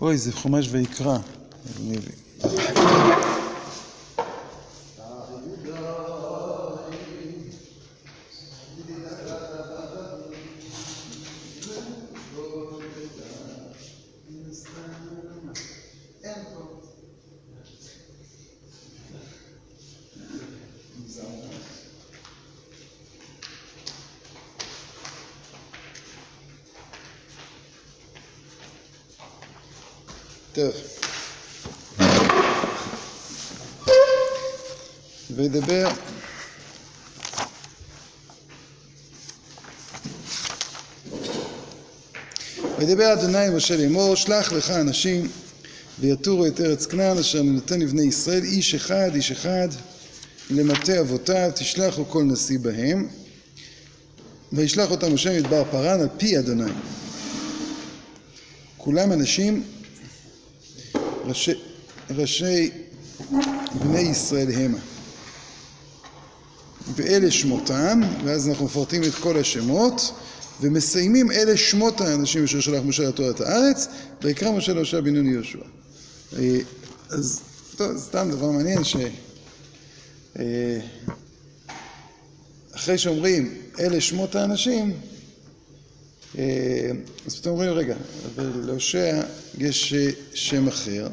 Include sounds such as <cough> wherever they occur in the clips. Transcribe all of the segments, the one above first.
אוי, זה חומש ויקרא. טוב. וידבר וידבר אדוני משה לאמור שלח לך אנשים ויתורו את ארץ כנען אשר נותן לבני ישראל איש אחד איש אחד למטה אבותיו תשלחו כל נשיא בהם וישלח אותם משה מדבר פרן על פי אדוני כולם אנשים ראשי, בני ישראל המה. ואלה שמותם, ואז אנחנו מפרטים את כל השמות, ומסיימים אלה שמות האנשים אשר שלח משה לתור את הארץ, ויקרא משה להושע בן נון יהושע. אז טוב, סתם דבר מעניין ש... אחרי שאומרים אלה שמות האנשים, אז פתאום אומרים רגע, אבל להושע יש שם אחר.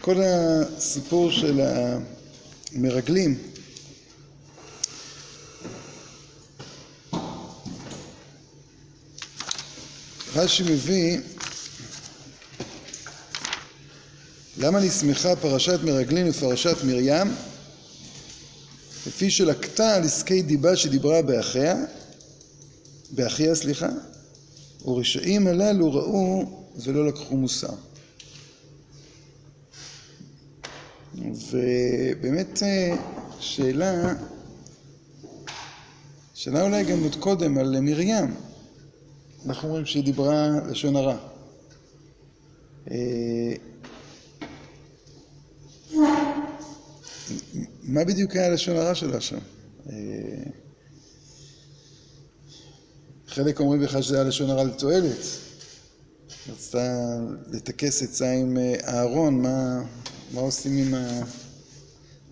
כל הסיפור של המרגלים רש"י מביא למה נסמכה פרשת מרגלים ופרשת מרים לפי שלקתה על עסקי דיבה שדיברה באחיה באחיה סליחה ורשעים הללו ראו ולא לקחו מוסר ובאמת שאלה, שאלה אולי גם עוד קודם על מרים, אנחנו אומרים שהיא דיברה לשון הרע. מה בדיוק היה לשון הרע שלה שם? חלק אומרים בכלל שזה היה לשון הרע לתועלת. רצתה לטכס עצה עם אהרון, מה, מה עושים עם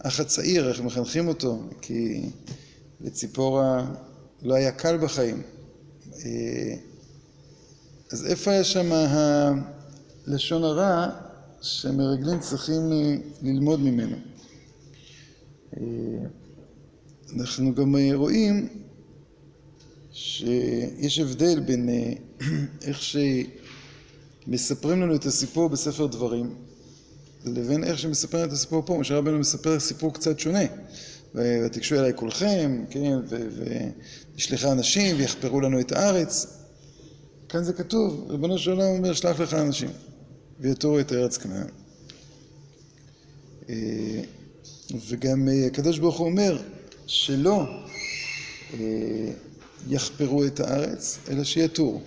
האח הצעיר, איך מחנכים אותו, כי לציפורה לא היה קל בחיים. אז איפה היה שם הלשון הרע שמרגלים צריכים ללמוד ממנו? אנחנו גם רואים שיש הבדל בין <clears throat> איך שמספרים לנו את הסיפור בספר דברים לבין איך שמספרים את הסיפור פה. משה רבנו מספר סיפור קצת שונה. ותיגשו אליי כולכם, כן, ונשלחה אנשים ויחפרו לנו את הארץ. כאן זה כתוב, ריבונו של עולם אומר, שלח לך אנשים ויתורו את ארץ כנען. וגם הקדוש ברוך הוא אומר שלא יחפרו את הארץ, אלא שיתורו.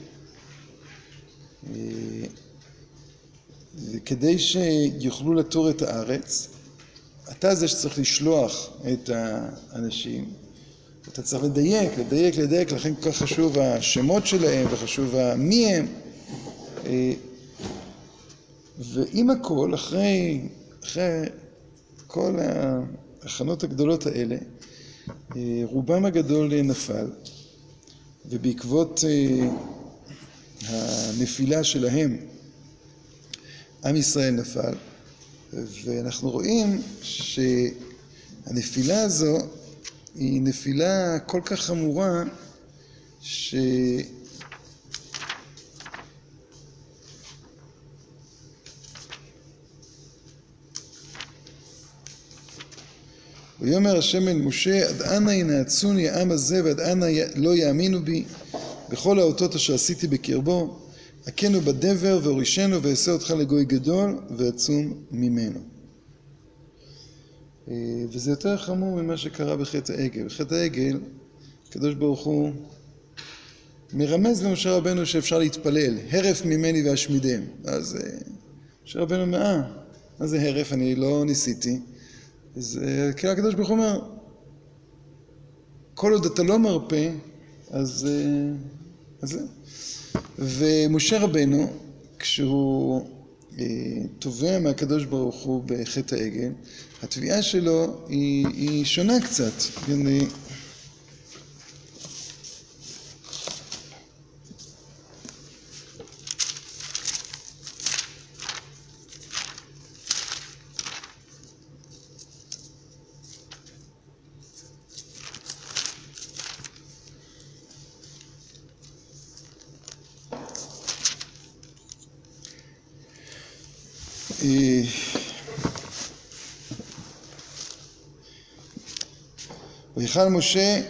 וכדי שיוכלו לתור את הארץ, אתה זה שצריך לשלוח את האנשים, אתה צריך לדייק, לדייק, לדייק, לכן כל כך חשוב השמות שלהם וחשוב מי הם. ועם הכל, אחרי, אחרי כל ההכנות הגדולות האלה, רובם הגדול נפל, ובעקבות הנפילה שלהם, עם ישראל נפל, ואנחנו רואים שהנפילה הזו היא נפילה כל כך חמורה ש... ויאמר השם אל משה עד אנה ינאצוני העם הזה ועד אנה לא יאמינו בי בכל האותות אשר עשיתי בקרבו הכנו בדבר והורישנו ואעשה אותך לגוי גדול ועצום ממנו. וזה יותר חמור ממה שקרה בחטא העגל. בחטא העגל, הקדוש ברוך הוא מרמז למשה רבנו שאפשר להתפלל, הרף ממני ואשמידם. אז משה רבנו אומר, אה, מה זה הרף? אני לא ניסיתי. אז כאילו הקדוש ברוך הוא אומר, כל עוד אתה לא מרפא, אז זה. ומשה רבנו, כשהוא תובע מהקדוש ברוך הוא בחטא העגל, התביעה שלו היא שונה קצת. ויכל משה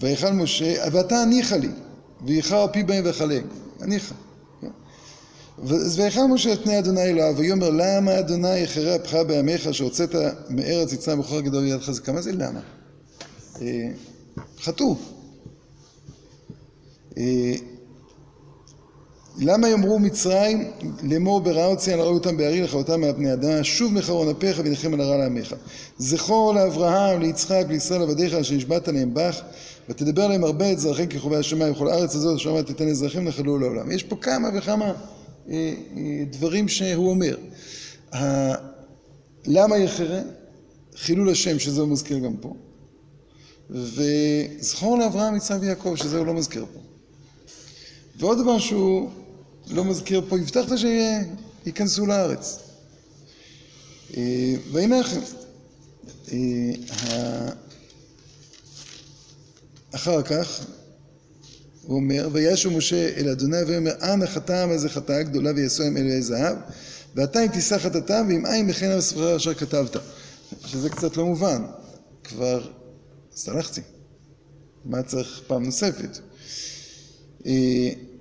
ויכל משה, ואתה הניחה לי, ויחר פי בהם וכלה, הניחה. אז ויכל משה את פני אדוני אלוהיו, ויאמר למה אדוני יחרה אפך בעמך שהוצאת מארץ יצרים בכוח גדול ויד חזקה? מה זה למה? חטאו. למה יאמרו מצרים לאמור ברעה הוציאה ראו אותם בארי לכלותם מעל פני אדמה שוב מחרון אפיך ונחם על הרע לעמך זכור לאברהם ליצחק לישראל עבדיך אשר נשבעת להם בך ותדבר להם הרבה את זרעכם כחובי השמיים. וכל הארץ הזאת אשר אמרת תיתן אזרחים נחלו לעולם יש פה כמה וכמה דברים שהוא אומר. למה יחרה? חילול השם שזה הוא מזכיר גם פה. וזכור לאברהם יצחק ויעקב שזה הוא לא מזכיר פה. ועוד דבר שהוא לא מזכיר פה, הבטחת שייכנסו לארץ. והנה לכם, אחר כך הוא אומר, וישו משה אל אדוני ויאמר, אנא חטאם איזה חטאה גדולה ויעשו הם אלוהי זהב, ואתה אם תישא חטאתם ואם אין מכן בספר אשר כתבת. שזה קצת לא מובן, כבר סלחתי, מה צריך פעם נוספת?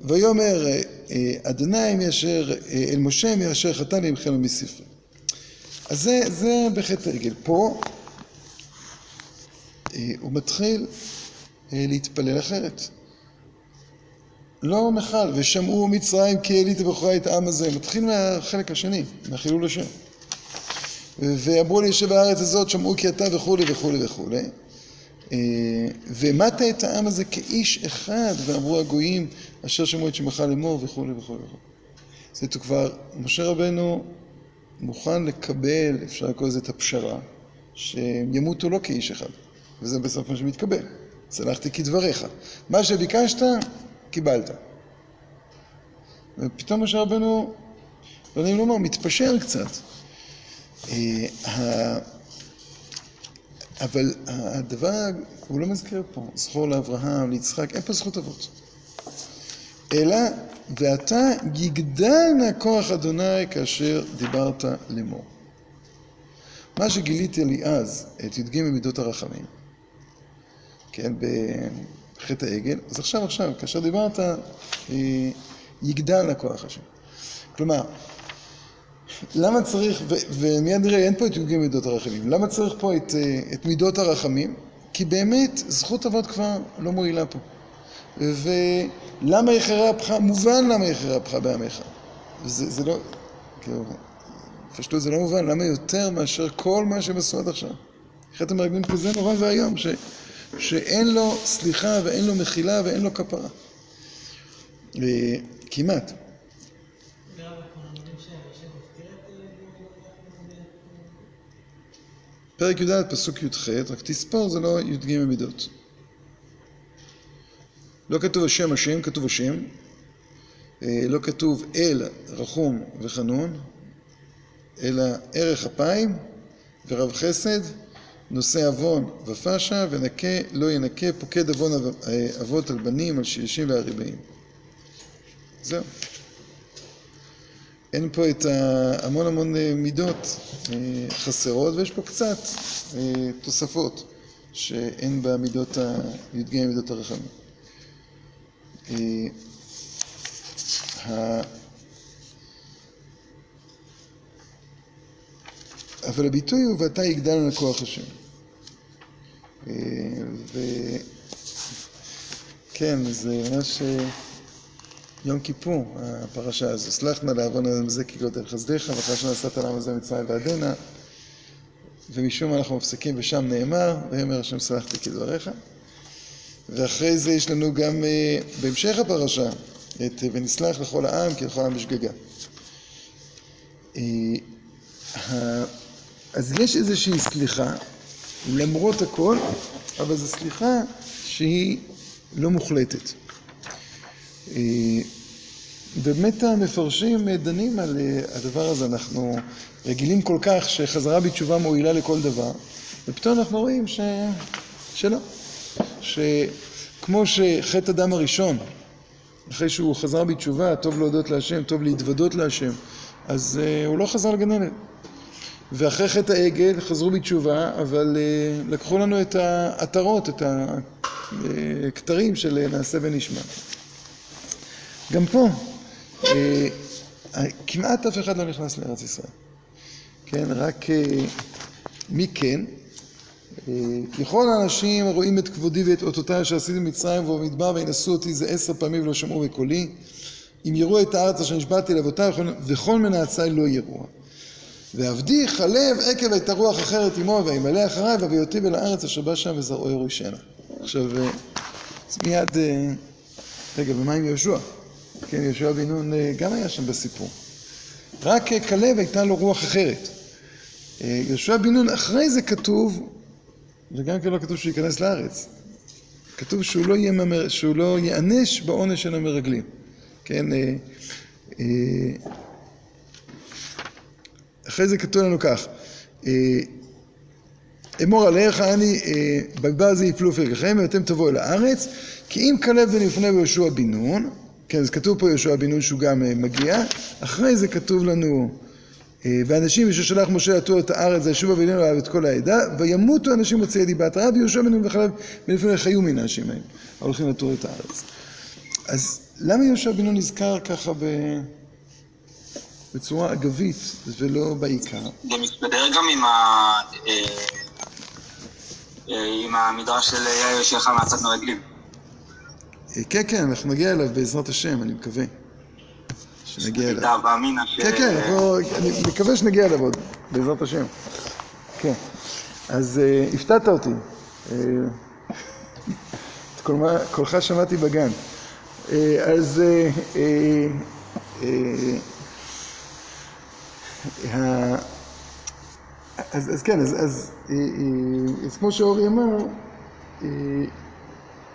ויאמר אדוני מאשר אל משה מאשר לי ימחל מספרי. אז זה, זה בחטא העגל. פה הוא מתחיל להתפלל אחרת. לא מחל, ושמעו מצרים כי העלית בכורה את העם הזה. מתחיל מהחלק השני, מהחילול השם. ואמרו לישב הארץ הזאת, שמעו כי אתה וכולי וכולי וכולי. ומטה את העם הזה כאיש אחד, ואמרו הגויים אשר שמעו את שמך לאמור וכולי וכולי וכולי. זאת כבר, משה רבנו מוכן לקבל, אפשר לקרוא לזה את הפשרה, שהם ימותו לא כאיש אחד, וזה בסוף מה שמתקבל. סלחתי כדבריך. מה שביקשת, קיבלת. ופתאום משה רבנו, לא נעים לומר, מתפשר קצת. אבל הדבר, הוא לא מזכיר פה, זכור לאברהם, ליצחק, אין פה זכות אבות. אלא, ואתה יגדל מהכוח אדוני כאשר דיברת לאמור. מה שגיליתי לי אז, את י"ג מידות הרחמים, כן, בחטא העגל, אז עכשיו עכשיו, כאשר דיברת, יגדל הכוח השם. כלומר, למה צריך, ומיד נראה, אין פה את י"ג מידות הרחמים, למה צריך פה את, את מידות הרחמים? כי באמת זכות אבות כבר לא מועילה פה. ולמה יחרה אפך? מובן למה יחרה אפך בעמך. זה, זה לא, כאילו, פשטות זה לא מובן, למה יותר מאשר כל מה שהם עשו עד עכשיו? חטא המרגלים כזה נורא ואיום, ש, שאין לו סליחה ואין לו מחילה ואין לו כפרה. כמעט. פרק י"ד פסוק י"ח, רק תספור זה לא י"ג מידות. לא כתוב השם השם, כתוב השם. לא כתוב אל רחום וחנון, אלא ערך אפיים ורב חסד, נושא עוון ופשע, ונקה לא ינקה, פוקד עוון אבות על בנים, על שישים והריבעים. זהו. אין פה את המון המון מידות חסרות, ויש פה קצת תוספות שאין במידות, י"ג מידות הרחמים. אבל הביטוי הוא ואתה יגדל על כוח השם. וכן, זה ממש יום כיפור, הפרשה הזו. סלח נא לעוון הזה כי גודל חסדיך, ואחרי שנסעת לעם הזה מצרים ועדנה. ומשום מה אנחנו מפסיקים ושם נאמר, ויאמר השם סלחתי כדבריך. ואחרי זה יש לנו גם אה, בהמשך הפרשה את ונסלח לכל העם כי לכל העם בשגגה. אז יש איזושהי סליחה, למרות הכל, אבל זו סליחה שהיא לא מוחלטת. באמת המפרשים דנים על הדבר הזה, אנחנו רגילים כל כך שחזרה בתשובה מועילה לכל דבר, ופתאום אנחנו רואים ש... שלא. שכמו שחטא אדם הראשון, אחרי שהוא חזר בתשובה, טוב להודות להשם, טוב להתוודות להשם, אז uh, הוא לא חזר עדן. ואחרי חטא העגל חזרו בתשובה, אבל uh, לקחו לנו את העטרות, את הכתרים של נעשה ונשמע. גם פה, uh, כמעט אף אחד לא נכנס לארץ ישראל. כן, רק uh, מי כן? ככל האנשים הרואים את כבודי ואת אותותיי אשר עשיתי במצרים ובמדבר וינשאו אותי זה עשר פעמים ולא שמעו בקולי אם יראו את הארץ אשר נשבעתי לאבותיי וכל מנעצי לא יראוה. ועבדי חלב עקב הייתה רוח אחרת עמו וימלא אחריי ואביא אותי אל הארץ אשר בא שם וזרעו ירושנה. עכשיו אה, מיד, אה, רגע ומה עם יהושע? כן, יהושע בן נון אה, גם היה שם בסיפור. רק כלב הייתה לו רוח אחרת. יהושע בן נון אחרי זה כתוב וגם כן לא כתוב שהוא ייכנס לארץ. כתוב שהוא לא, יהיה שהוא לא ייענש בעונש של המרגלים. כן? אה, אה, אחרי זה כתוב לנו כך: אה, אמור עליך אני, בגבר זה יפלו פרקכם ואתם תבואו אל הארץ כי אם כלב בן יפנה ביהושע בן נון, כן, אז כתוב פה יהושע בן נון שהוא גם מגיע, אחרי זה כתוב לנו ואנשים אשר שלח משה לתור את הארץ וישובו ואלינו עליו את כל העדה וימותו אנשים מוציאי דיבת רב ויהושע בן נון וחלב בן יפונה חיו מן האנשים האלה ההולכים לתור את הארץ. אז למה יהושע בן נון נזכר ככה ב... בצורה אגבית ולא בעיקר? זה מסתדר גם עם, ה... אה, אה, עם המדרש של יאיר שיחל מעצת מרגלים. כן, כן, אנחנו נגיע אליו בעזרת השם, אני מקווה. שנגיע אליו. כן, כן, אני מקווה שנגיע אליו עוד, בעזרת השם. כן. אז אה, הפתעת אותי. אה, את קולך שמעתי בגן. אה, אז אז, אז כן, אז, אז, אז כמו שאורי אמר,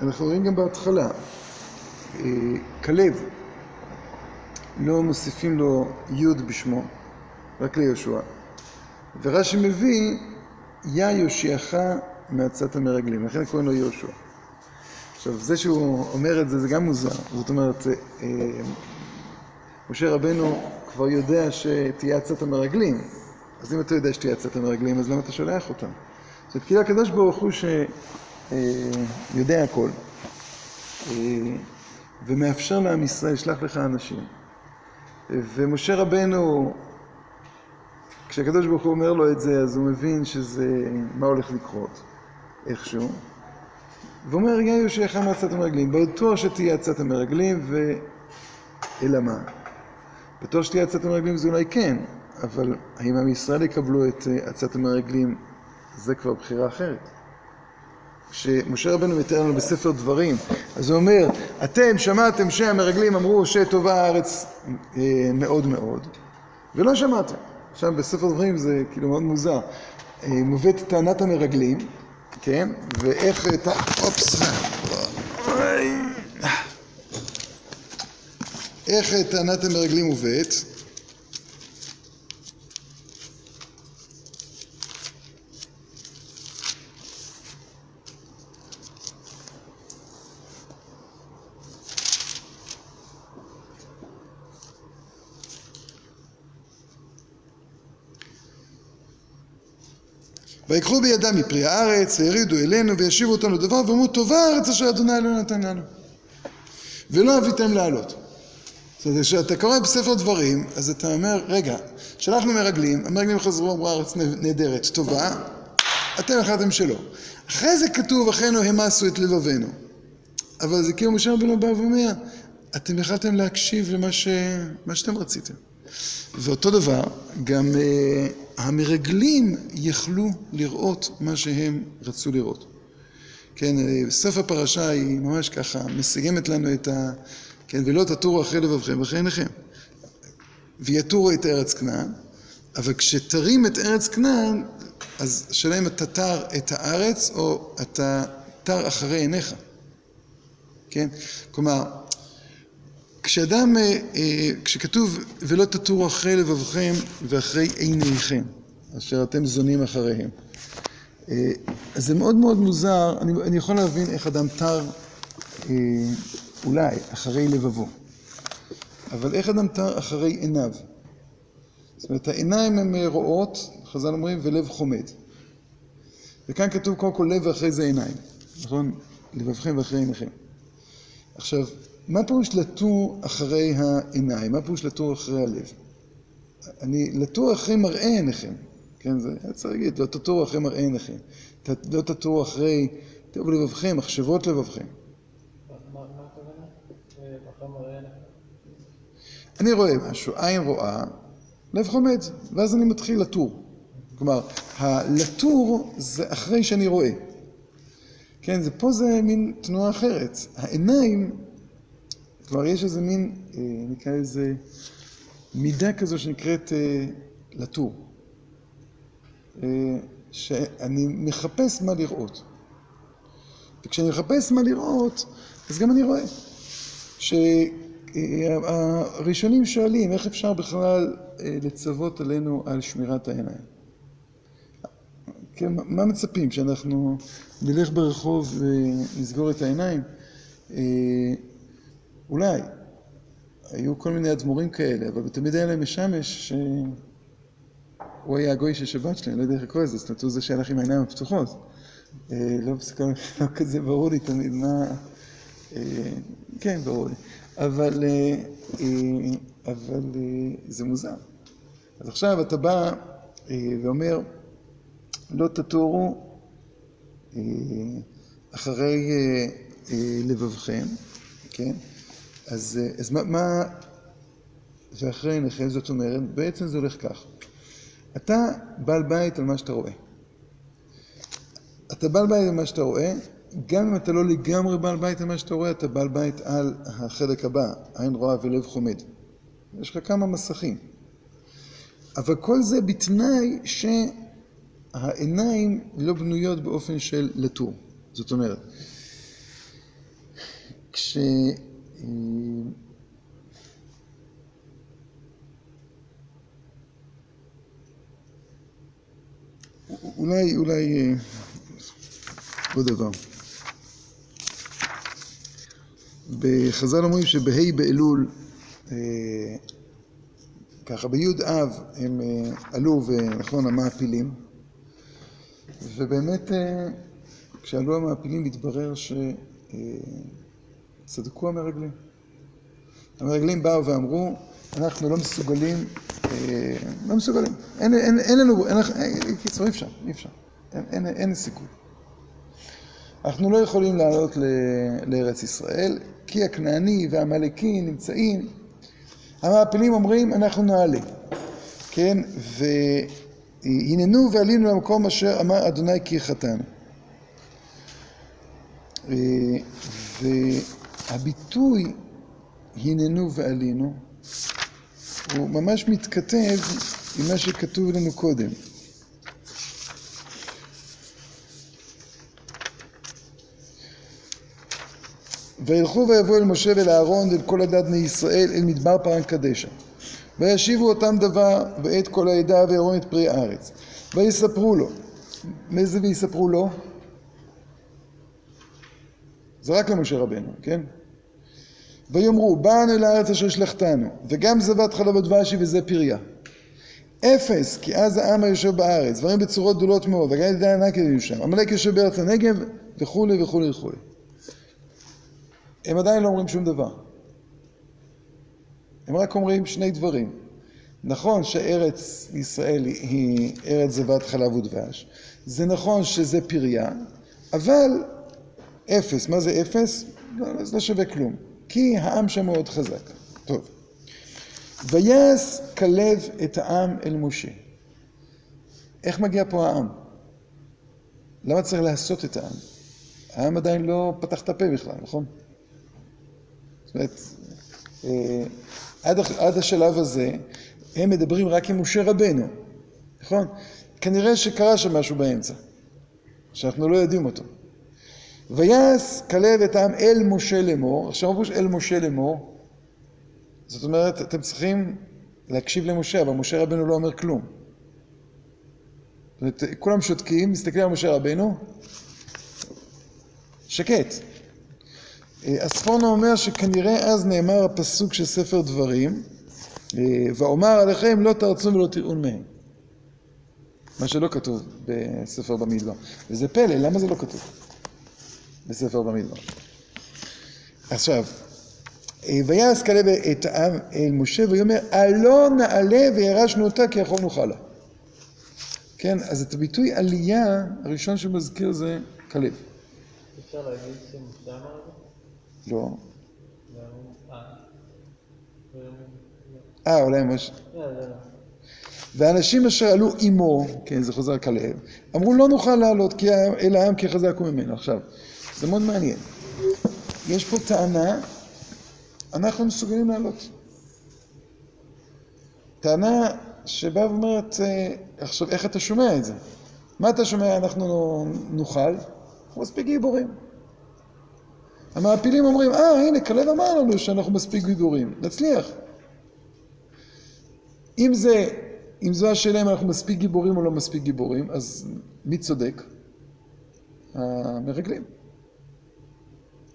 אנחנו רואים גם בהתחלה, כלב, לא מוסיפים לו י' בשמו, רק ליהושע. ורש"י מביא, יא יושיעך מעצת המרגלים, לכן קוראים לו יהושע. עכשיו, זה שהוא אומר את זה, זה גם מוזר. זאת אומרת, אה, משה רבנו כבר יודע שתהיה עצת המרגלים, אז אם אתה יודע שתהיה עצת המרגלים, אז למה אתה שולח אותם? זאת כאילו הקדוש ברוך הוא שיודע אה, הכל, אה, ומאפשר לעם ישראל, שלח לך אנשים. ומשה רבנו, כשהקדוש ברוך הוא אומר לו את זה, אז הוא מבין שזה, מה הולך לקרות, איכשהו. ואומר, יא יושיעך מעצת המרגלים, בטוח שתהיה עצת המרגלים, ו... אלא מה? בטוח שתהיה עצת המרגלים זה אולי כן, אבל האם עם ישראל יקבלו את אה, עצת המרגלים, זה כבר בחירה אחרת. שמשה רבנו מתאר לנו בספר דברים, אז הוא אומר, אתם שמעתם שהמרגלים אמרו שטובה הארץ אה, מאוד מאוד, ולא שמעתם. עכשיו בספר דברים זה כאילו מאוד מוזר. אה, מובאת טענת המרגלים, כן? ואיך, את ה... אופס, איך טענת המרגלים מובאת? ויקחו בידם מפרי הארץ, וירידו אלינו, וישיבו אותנו דבר, ואמרו טובה הארץ אשר אדוני אלוהינו נתן לנו. ולא אביתם לעלות. זאת אומרת, כשאתה קורא בספר דברים, אז אתה אומר, רגע, שלחנו מרגלים, המרגלים חזרו, אמרו הארץ נהדרת, טובה, אתם החלטתם שלא. אחרי זה כתוב, אחינו המסו את לבבינו. אבל זה כאילו משה רבנו בא ואומר, אתם החלטתם להקשיב למה ש... שאתם רציתם. ואותו דבר, גם... אה, המרגלים יכלו לראות מה שהם רצו לראות. כן, סוף הפרשה היא ממש ככה מסיימת לנו את ה... כן, ולא תטורו אחרי לבבכם ואחרי עיניכם. ויתורו את ארץ כנען, אבל כשתרים את ארץ כנען, אז השאלה אם אתה תר את הארץ או אתה תר אחרי עיניך. כן? כלומר, כשאדם, כשכתוב ולא תטורו אחרי לבבכם ואחרי עיניכם, אשר אתם זונים אחריהם. אז זה מאוד מאוד מוזר, אני יכול להבין איך אדם תר אולי אחרי לבבו, אבל איך אדם תר אחרי עיניו? זאת אומרת, העיניים הן רואות, חז"ל אומרים, ולב חומד. וכאן כתוב קודם כל לב ואחרי זה עיניים, נכון? לבבכם ואחרי עיניכם. עכשיו, מה פירוש לתור אחרי העיניים? מה פירוש לתור אחרי הלב? אני לתור אחרי מראה עיניכם, כן? זה צריך להגיד, לא תטורו אחרי מראה עיניכם. לא תטורו אחרי, תראו לבבכם, מחשבות לבבכם. אני רואה משהו, עין רואה, לב חומד, ואז אני מתחיל לטור. כלומר, הלטור זה אחרי שאני רואה. כן, זה פה זה מין תנועה אחרת. העיניים, כלומר, יש איזה מין, נקרא איזה מידה כזו שנקראת לטור. שאני מחפש מה לראות. וכשאני מחפש מה לראות, אז גם אני רואה. שהראשונים שואלים, איך אפשר בכלל לצוות עלינו על שמירת העיניים? כן, מה מצפים? שאנחנו נלך ברחוב ונסגור את העיניים? אולי. היו כל מיני אדמו"רים כאלה, אבל תמיד היה להם משמש שהוא היה הגוי של שבת שלהם, לא יודע איך לקרוא לזה, זאת אומרת, הוא זה שהלך עם העיניים הפתוחות. <laughs> לא כזה ברור לי תמיד מה... כן, ברור לי. אבל זה מוזר. אז עכשיו אתה בא ואומר, לא תטורו אחרי לבבכם, כן? אז מה... ואחרי עיניכם, זאת אומרת, בעצם זה הולך כך. אתה בעל בית על מה שאתה רואה. אתה בעל בית על מה שאתה רואה, גם אם אתה לא לגמרי בעל בית על מה שאתה רואה, אתה בעל בית על החלק הבא, עין רואה ולב חומד. יש לך כמה מסכים. אבל כל זה בתנאי שהעיניים לא בנויות באופן של לטור. זאת אומרת, כש... אולי, אולי עוד דבר. בחז"ל אומרים שבה' באלול, ככה בי' אב הם עלו ונכון המעפילים ובאמת כשעלו המעפילים התברר שצדקו המרגלים. המרגלים באו ואמרו אנחנו לא מסוגלים, לא מסוגלים, אין לנו, קיצור אי אפשר, אי אפשר, אין סיכוי. אנחנו לא יכולים לעלות לארץ ישראל כי הכנעני והעמלקי נמצאים, המעפילים אומרים אנחנו נעלה, כן, והננו ועלינו למקום אשר אמר אדוני כי חטאנו. והביטוי הננו ועלינו הוא ממש מתכתב עם מה שכתוב לנו קודם. וילכו ויבואו אל משה ואל אהרון ואל כל עדת בני ישראל אל מדבר פרן קדשה. וישיבו אותם דבר ואת כל העדה ויראו את פרי הארץ. ויספרו לו. מאיזה ויספרו לו? זה רק למשה רבנו, כן? ויאמרו, באנו אל הארץ אשר שלחתנו, וגם זבת חלב ודבש היא וזה פריה. אפס, כי אז העם היושב בארץ, דברים בצורות גדולות מאוד, וגם ידי ענק יהיו שם, עמלק יושב בארץ הנגב, וכולי וכולי וכולי. הם עדיין לא אומרים שום דבר. הם רק אומרים שני דברים. נכון שארץ ישראל היא ארץ זבת חלב ודבש, זה נכון שזה פריה, אבל אפס. מה זה אפס? זה לא שווה כלום. כי העם שם מאוד חזק. טוב. ויעש כלב את העם אל משה. איך מגיע פה העם? למה צריך לעשות את העם? העם עדיין לא פתח את הפה בכלל, נכון? זאת אומרת, אה, עד, עד השלב הזה הם מדברים רק עם משה רבנו, נכון? כנראה שקרה שם משהו באמצע, שאנחנו לא יודעים אותו. ויעש כלב את העם אל משה לאמור, עכשיו אמרו אל משה לאמור, זאת אומרת, אתם צריכים להקשיב למשה, אבל משה רבנו לא אומר כלום. זאת אומרת, כולם שותקים, מסתכלים על משה רבנו, שקט. הספורנו אומר שכנראה אז נאמר הפסוק של ספר דברים, ואומר עליכם לא תרצו ולא תראון מהם. מה שלא כתוב בספר במדבר. וזה פלא, למה זה לא כתוב בספר במדבר? עכשיו, ויעש כלב את העם אל משה ויאמר עלו נעלה וירשנו אותה כי יכול נוכל לה. כן, אז את הביטוי עלייה הראשון שמזכיר זה כלב. אפשר להגיד שמשה אמר את זה? לא. אה, אה, אולי משה. לא, לא, לא. ואנשים אשר עלו עמו, כן, זה חוזר כלב, אמרו לא נוכל לעלות אל העם כי חזק הוא ממנו. עכשיו, זה מאוד מעניין. יש פה טענה, אנחנו מסוגלים לעלות. טענה שבאה ואומרת, אה, עכשיו, איך אתה שומע את זה? מה אתה שומע, אנחנו נוכל? אנחנו מספיק גיבורים. המעפילים אומרים, אה, הנה, כלב אמר לנו שאנחנו מספיק גיבורים, נצליח. אם זה, אם זו השאלה אם אנחנו מספיק גיבורים או לא מספיק גיבורים, אז מי צודק? המרגלים.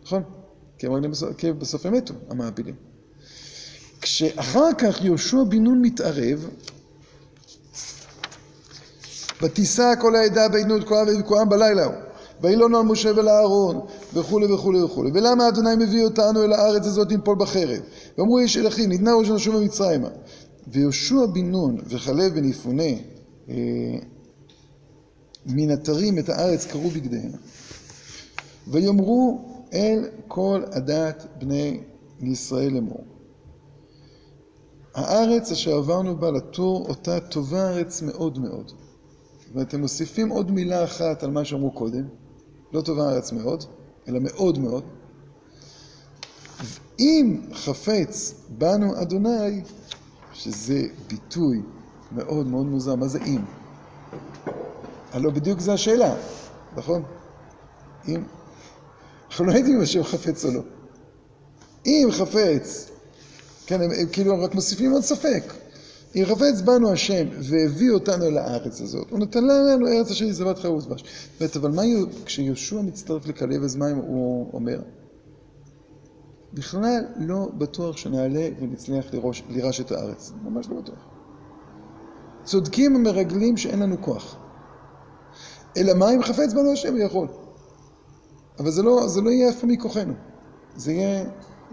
נכון? כי בסוף, הם מתו, המעפילים. כשאחר כך יהושע בן נון מתערב, ותישא כל העדה בעדנות כל העם בלילה ההוא, וילונו על משה ולאהרון, וכולי וכולי וכולי. ולמה אדוני מביא אותנו אל הארץ הזאת לנפול בחרב? ואמרו איש אל אחי, ניתנה ראש נשוב במצרימה. ויהושע בן נון וכלב בן יפונה אה, מן אתרים את הארץ קראו בגדיהם, ויאמרו אל כל עדת בני ישראל לאמור. הארץ אשר עברנו בה לתור, אותה טובה ארץ מאוד מאוד. ואתם מוסיפים עוד מילה אחת על מה שאמרו קודם, לא טובה ארץ מאוד, אלא מאוד מאוד. אם חפץ בנו אדוני, שזה ביטוי מאוד מאוד מוזר, מה זה אם? הלוא בדיוק זו השאלה, נכון? אם... אנחנו לא יודעים אם השם חפץ או לא. אם חפץ, כן, הם, הם כאילו רק מוסיפים עוד ספק. אם חפץ בנו השם והביא אותנו אל הארץ הזאת, הוא נתן לנו ארץ אשר היא זבת חרוב דבש. באמת, אבל מה כשיהושע מצטרף לכלב, אז מה הוא אומר? בכלל לא בטוח שנעלה ונצליח לירוש, לירש את הארץ. ממש לא בטוח. צודקים המרגלים שאין לנו כוח. אלא מה אם חפץ בנו השם יכול. אבל זה לא, זה לא יהיה אף פעם מכוחנו. זה יהיה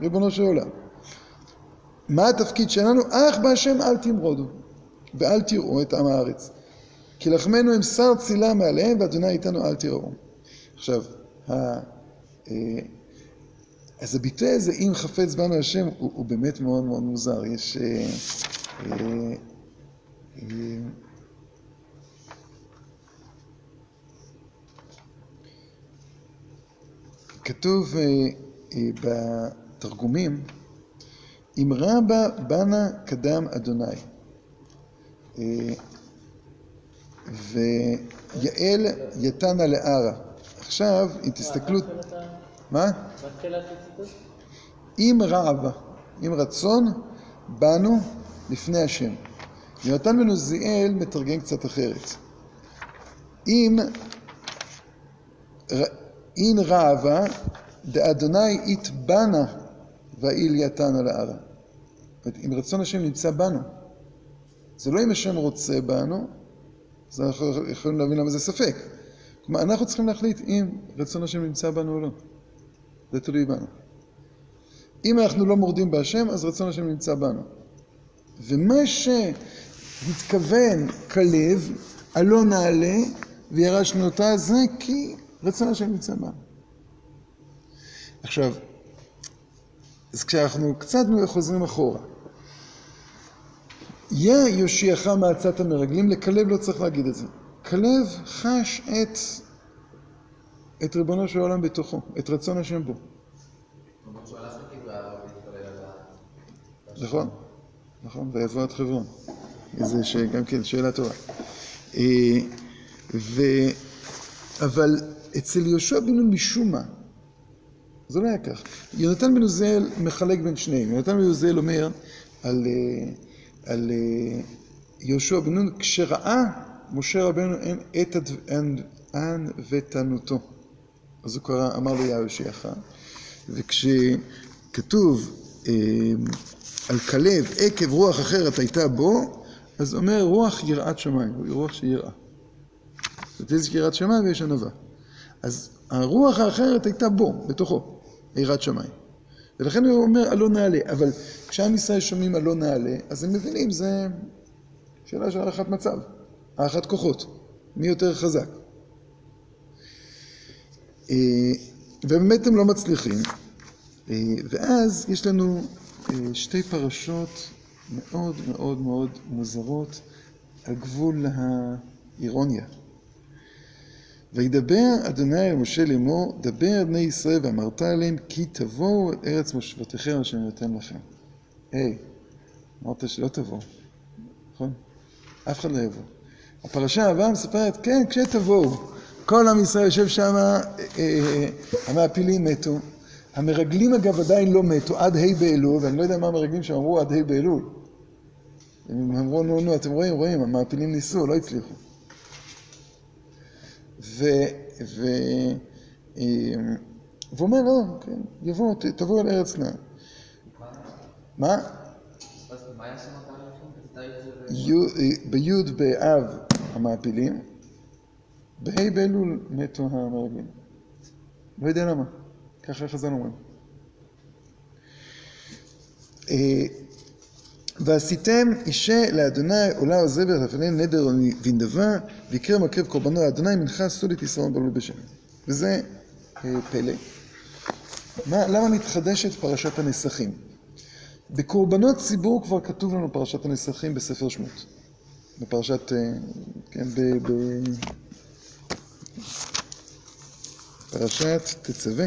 ריבונו של עולם. מה התפקיד שלנו? אך בהשם אל תמרודו ואל תראו את עם הארץ. כי לחמנו הם שר צילה מעליהם ואדוני איתנו אל תראו. עכשיו, ה... אז הביטוי הזה, אם חפץ בנו השם, הוא, הוא באמת מאוד מאוד מוזר. יש... אה, אה, אה, כתוב אה, אה, בתרגומים, אם רבה בנה קדם אדוני. אה, ויעל יתנה לערה. עכשיו, אם תסתכלו... מה? אם רעב, אם רצון, באנו לפני השם. יונתן בן עוזיאל מתרגם קצת אחרת. אם אין רעבה דאדוני יתבנה ואיל יתן על הערה. אם רצון השם נמצא בנו. זה לא אם השם רוצה בנו, אז אנחנו יכולים להבין למה זה ספק. כלומר, אנחנו צריכים להחליט אם רצון השם נמצא בנו או לא. זה תלוי בנו. אם אנחנו לא מורדים בהשם, אז רצון השם נמצא בנו. ומה שהתכוון כלב, הלא נעלה וירשנו אותה, זה כי רצון השם בנו. עכשיו, אז כשאנחנו קצת חוזרים אחורה, יא יושיעך מעצת המרגלים, לכלב לא צריך להגיד את זה. כלב חש את, את ריבונו של העולם בתוכו, את רצון השם בו. נכון, נכון, ויבוא עד חברון. זה ש... גם כן שאלה טובה. אה, ו... אבל אצל יהושע בן נון משום מה, זה לא היה כך. יונתן בן עוזיאל מחלק בין שניהם. יונתן בן עוזיאל אומר על, אה, על אה, יהושע בן נון, כשראה משה רבנו אין את ענוותנותו. אז הוא קרא, אמר לו יהושעך, וכשכתוב אה, על כלב עקב רוח אחרת הייתה בו, אז אומר רוח יראת שמיים, רוח של יראה. זאת איזה יראת שמיים ויש ענווה. אז הרוח האחרת הייתה בו, בתוכו, יראת שמיים. ולכן הוא אומר עלו נעלה, אבל כשעם ישראל שומעים עלו נעלה, אז הם מבינים, זה שאלה של הערכת מצב, הערכת כוחות, מי יותר חזק. אה, ובאמת הם לא מצליחים, אה, ואז יש לנו אה, שתי פרשות מאוד מאוד מאוד מוזרות על גבול האירוניה. וידבר אדוני אל משה לאמור, דבר בני ישראל ואמרת עליהם, כי תבואו אל ארץ מושבתכם אשר נותן לכם. היי, אמרת שלא תבואו, נכון? אף אחד לא יבוא. הפרשה הבאה מספרת, כן, כשתבואו. כל עם ישראל יושב שם, אה, אה, המעפילים מתו. המרגלים אגב עדיין לא מתו, עד ה' באלול, ואני לא יודע מה המרגלים שם אמרו עד ה' באלול. הם אמרו, נו, נו, אתם רואים, רואים, המעפילים ניסו, לא הצליחו. ו... והוא אומר, לא, כן, יבואו, תבואו אל ארץ כנען. מה? בי' באב המעפילים, בה' באלול מתו המרגלים. לא יודע למה, ככה חז"ל אומרים. ועשיתם אישה לאדוני עולה או זבר לפני נדר או וינדבה ויקרא מקרב קורבנו לאדוני מנחה עשו לי תשרון בלול בשמן. וזה אה, פלא. מה, למה מתחדשת פרשת הנסכים? בקורבנות ציבור כבר כתוב לנו פרשת הנסכים בספר שמות. בפרשת, אה, כן, ב... ב... פרשת תצווה.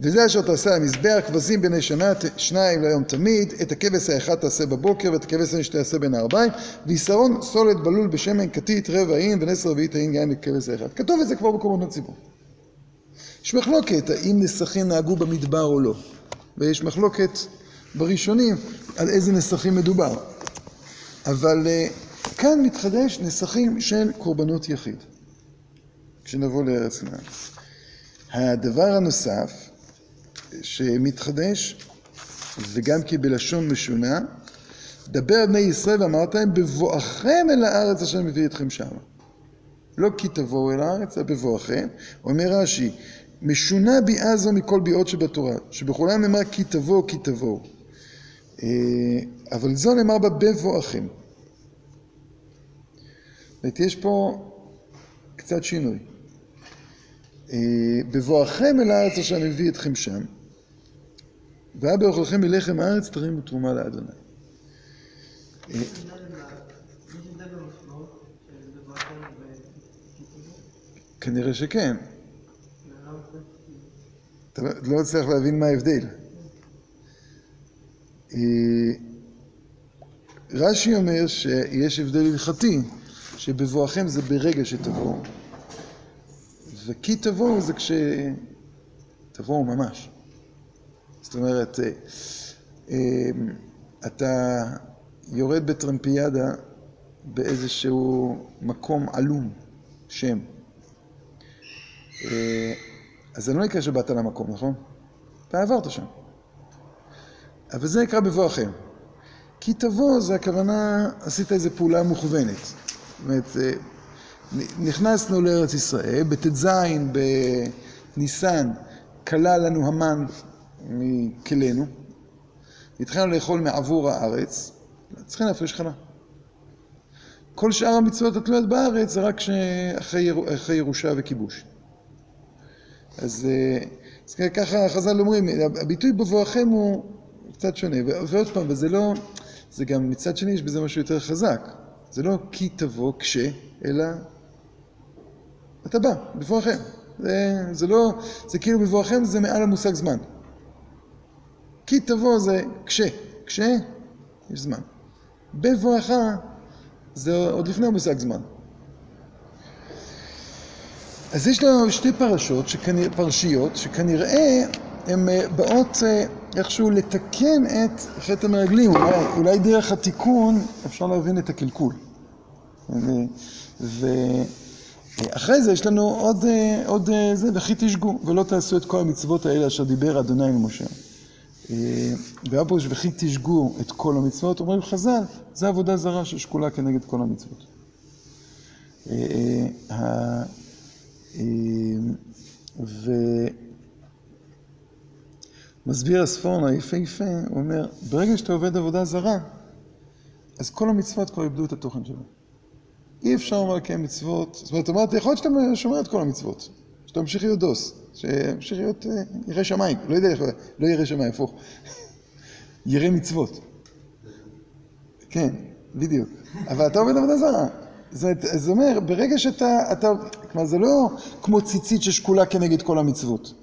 וזה אשר תעשה המזבח, כבשים בני שנה, שניים ליום תמיד, את הכבש האחד תעשה בבוקר, ואת הכבש השני שתעשה בין הערביים, ויסרון סולת בלול בשמן, כתית רבע אין, ונס רביעית אין יין לכבש האחד. כתוב את זה כבר בקורבנות ציבור. יש מחלוקת האם נסכים נהגו במדבר או לא, ויש מחלוקת בראשונים על איזה נסכים מדובר. אבל אה, כאן מתחדש נסכים של קורבנות יחיד, כשנבוא לארץ כנען. הדבר הנוסף שמתחדש, וגם כי בלשון משונה, דבר בני ישראל ואמרת להם בבואכם אל הארץ אשר מביא אתכם שמה. לא כי תבואו אל הארץ, אלא בבואכם. אומר רש"י, משונה ביאה זו מכל ביאות שבתורה, שבכולם נאמר כי תבואו, כי תבואו. אה, אבל זו נאמר בה בבואכם. זאת יש פה קצת שינוי. אה, בבואכם אל הארץ אשר מביא אתכם שם, והיה באוכלכם מלחם הארץ תרימו תרומה לאדוני. כנראה שכן. אתה לא- לא מצליח להבין מה ההבדל. אה, רש"י אומר שיש הבדל הלכתי, שבבואכם זה ברגע שתבואו, וכי תבואו זה כשתבואו ממש. אומרת, אה, אה, אתה יורד בטרמפיאדה באיזשהו מקום עלום, שם. אה, אז זה לא נקרא שבאת למקום, נכון? אתה עברת שם. אבל זה נקרא בבואכם. כי תבוא זה הכוונה, עשית איזו פעולה מוכוונת. זאת אומרת, נכנסנו לארץ ישראל, בט"ז בניסן כלה לנו המן מכלינו, התחלנו לאכול מעבור הארץ, צריכים להפריש חלה. כל שאר המצוות התלויות בארץ זה רק אחרי, יר... אחרי ירושה וכיבוש. אז, אה, אז ככה חז"ל אומרים, הביטוי בבואכם הוא קצת שונה, ועוד פעם, וזה לא, זה גם מצד שני יש בזה משהו יותר חזק, זה לא כי תבוא כש, אלא אתה בא, בבואכם. זה, זה לא, זה כאילו בבואכם זה מעל המושג זמן. כי תבוא זה כש, כש, יש זמן. בבואך זה עוד לפני המושג זמן. אז יש לנו שתי פרשות, שכנראה, פרשיות, שכנראה הן אה, באות אה, איכשהו לתקן את חטא המרגלים, אולי, אולי דרך התיקון אפשר להבין את הקלקול. ואחרי זה יש לנו עוד, אה, עוד זה, וכי תשגו, ולא תעשו את כל המצוות האלה אשר דיבר אדוני למשה. והיה פה וכי תשגו את כל המצוות, אומרים חז"ל, זה עבודה זרה ששקולה כנגד כל המצוות. ומסביר הספורן היפהפה, הוא אומר, ברגע שאתה עובד עבודה זרה, אז כל המצוות כבר איבדו את התוכן שלו. אי אפשר לקיים מצוות, זאת אומרת, יכול להיות שאתה שומר את כל המצוות, שאתה ממשיך להיות דוס, שימשיך להיות אה, ירא שמיים, לא יודע איך, לא ירא שמיים, הפוך, <laughs> ירא מצוות. כן, בדיוק. אבל אתה עובד עבודה זרה. זאת אומרת, ברגע שאתה, אתה, כלומר זה לא כמו ציצית ששקולה כנגד כל המצוות,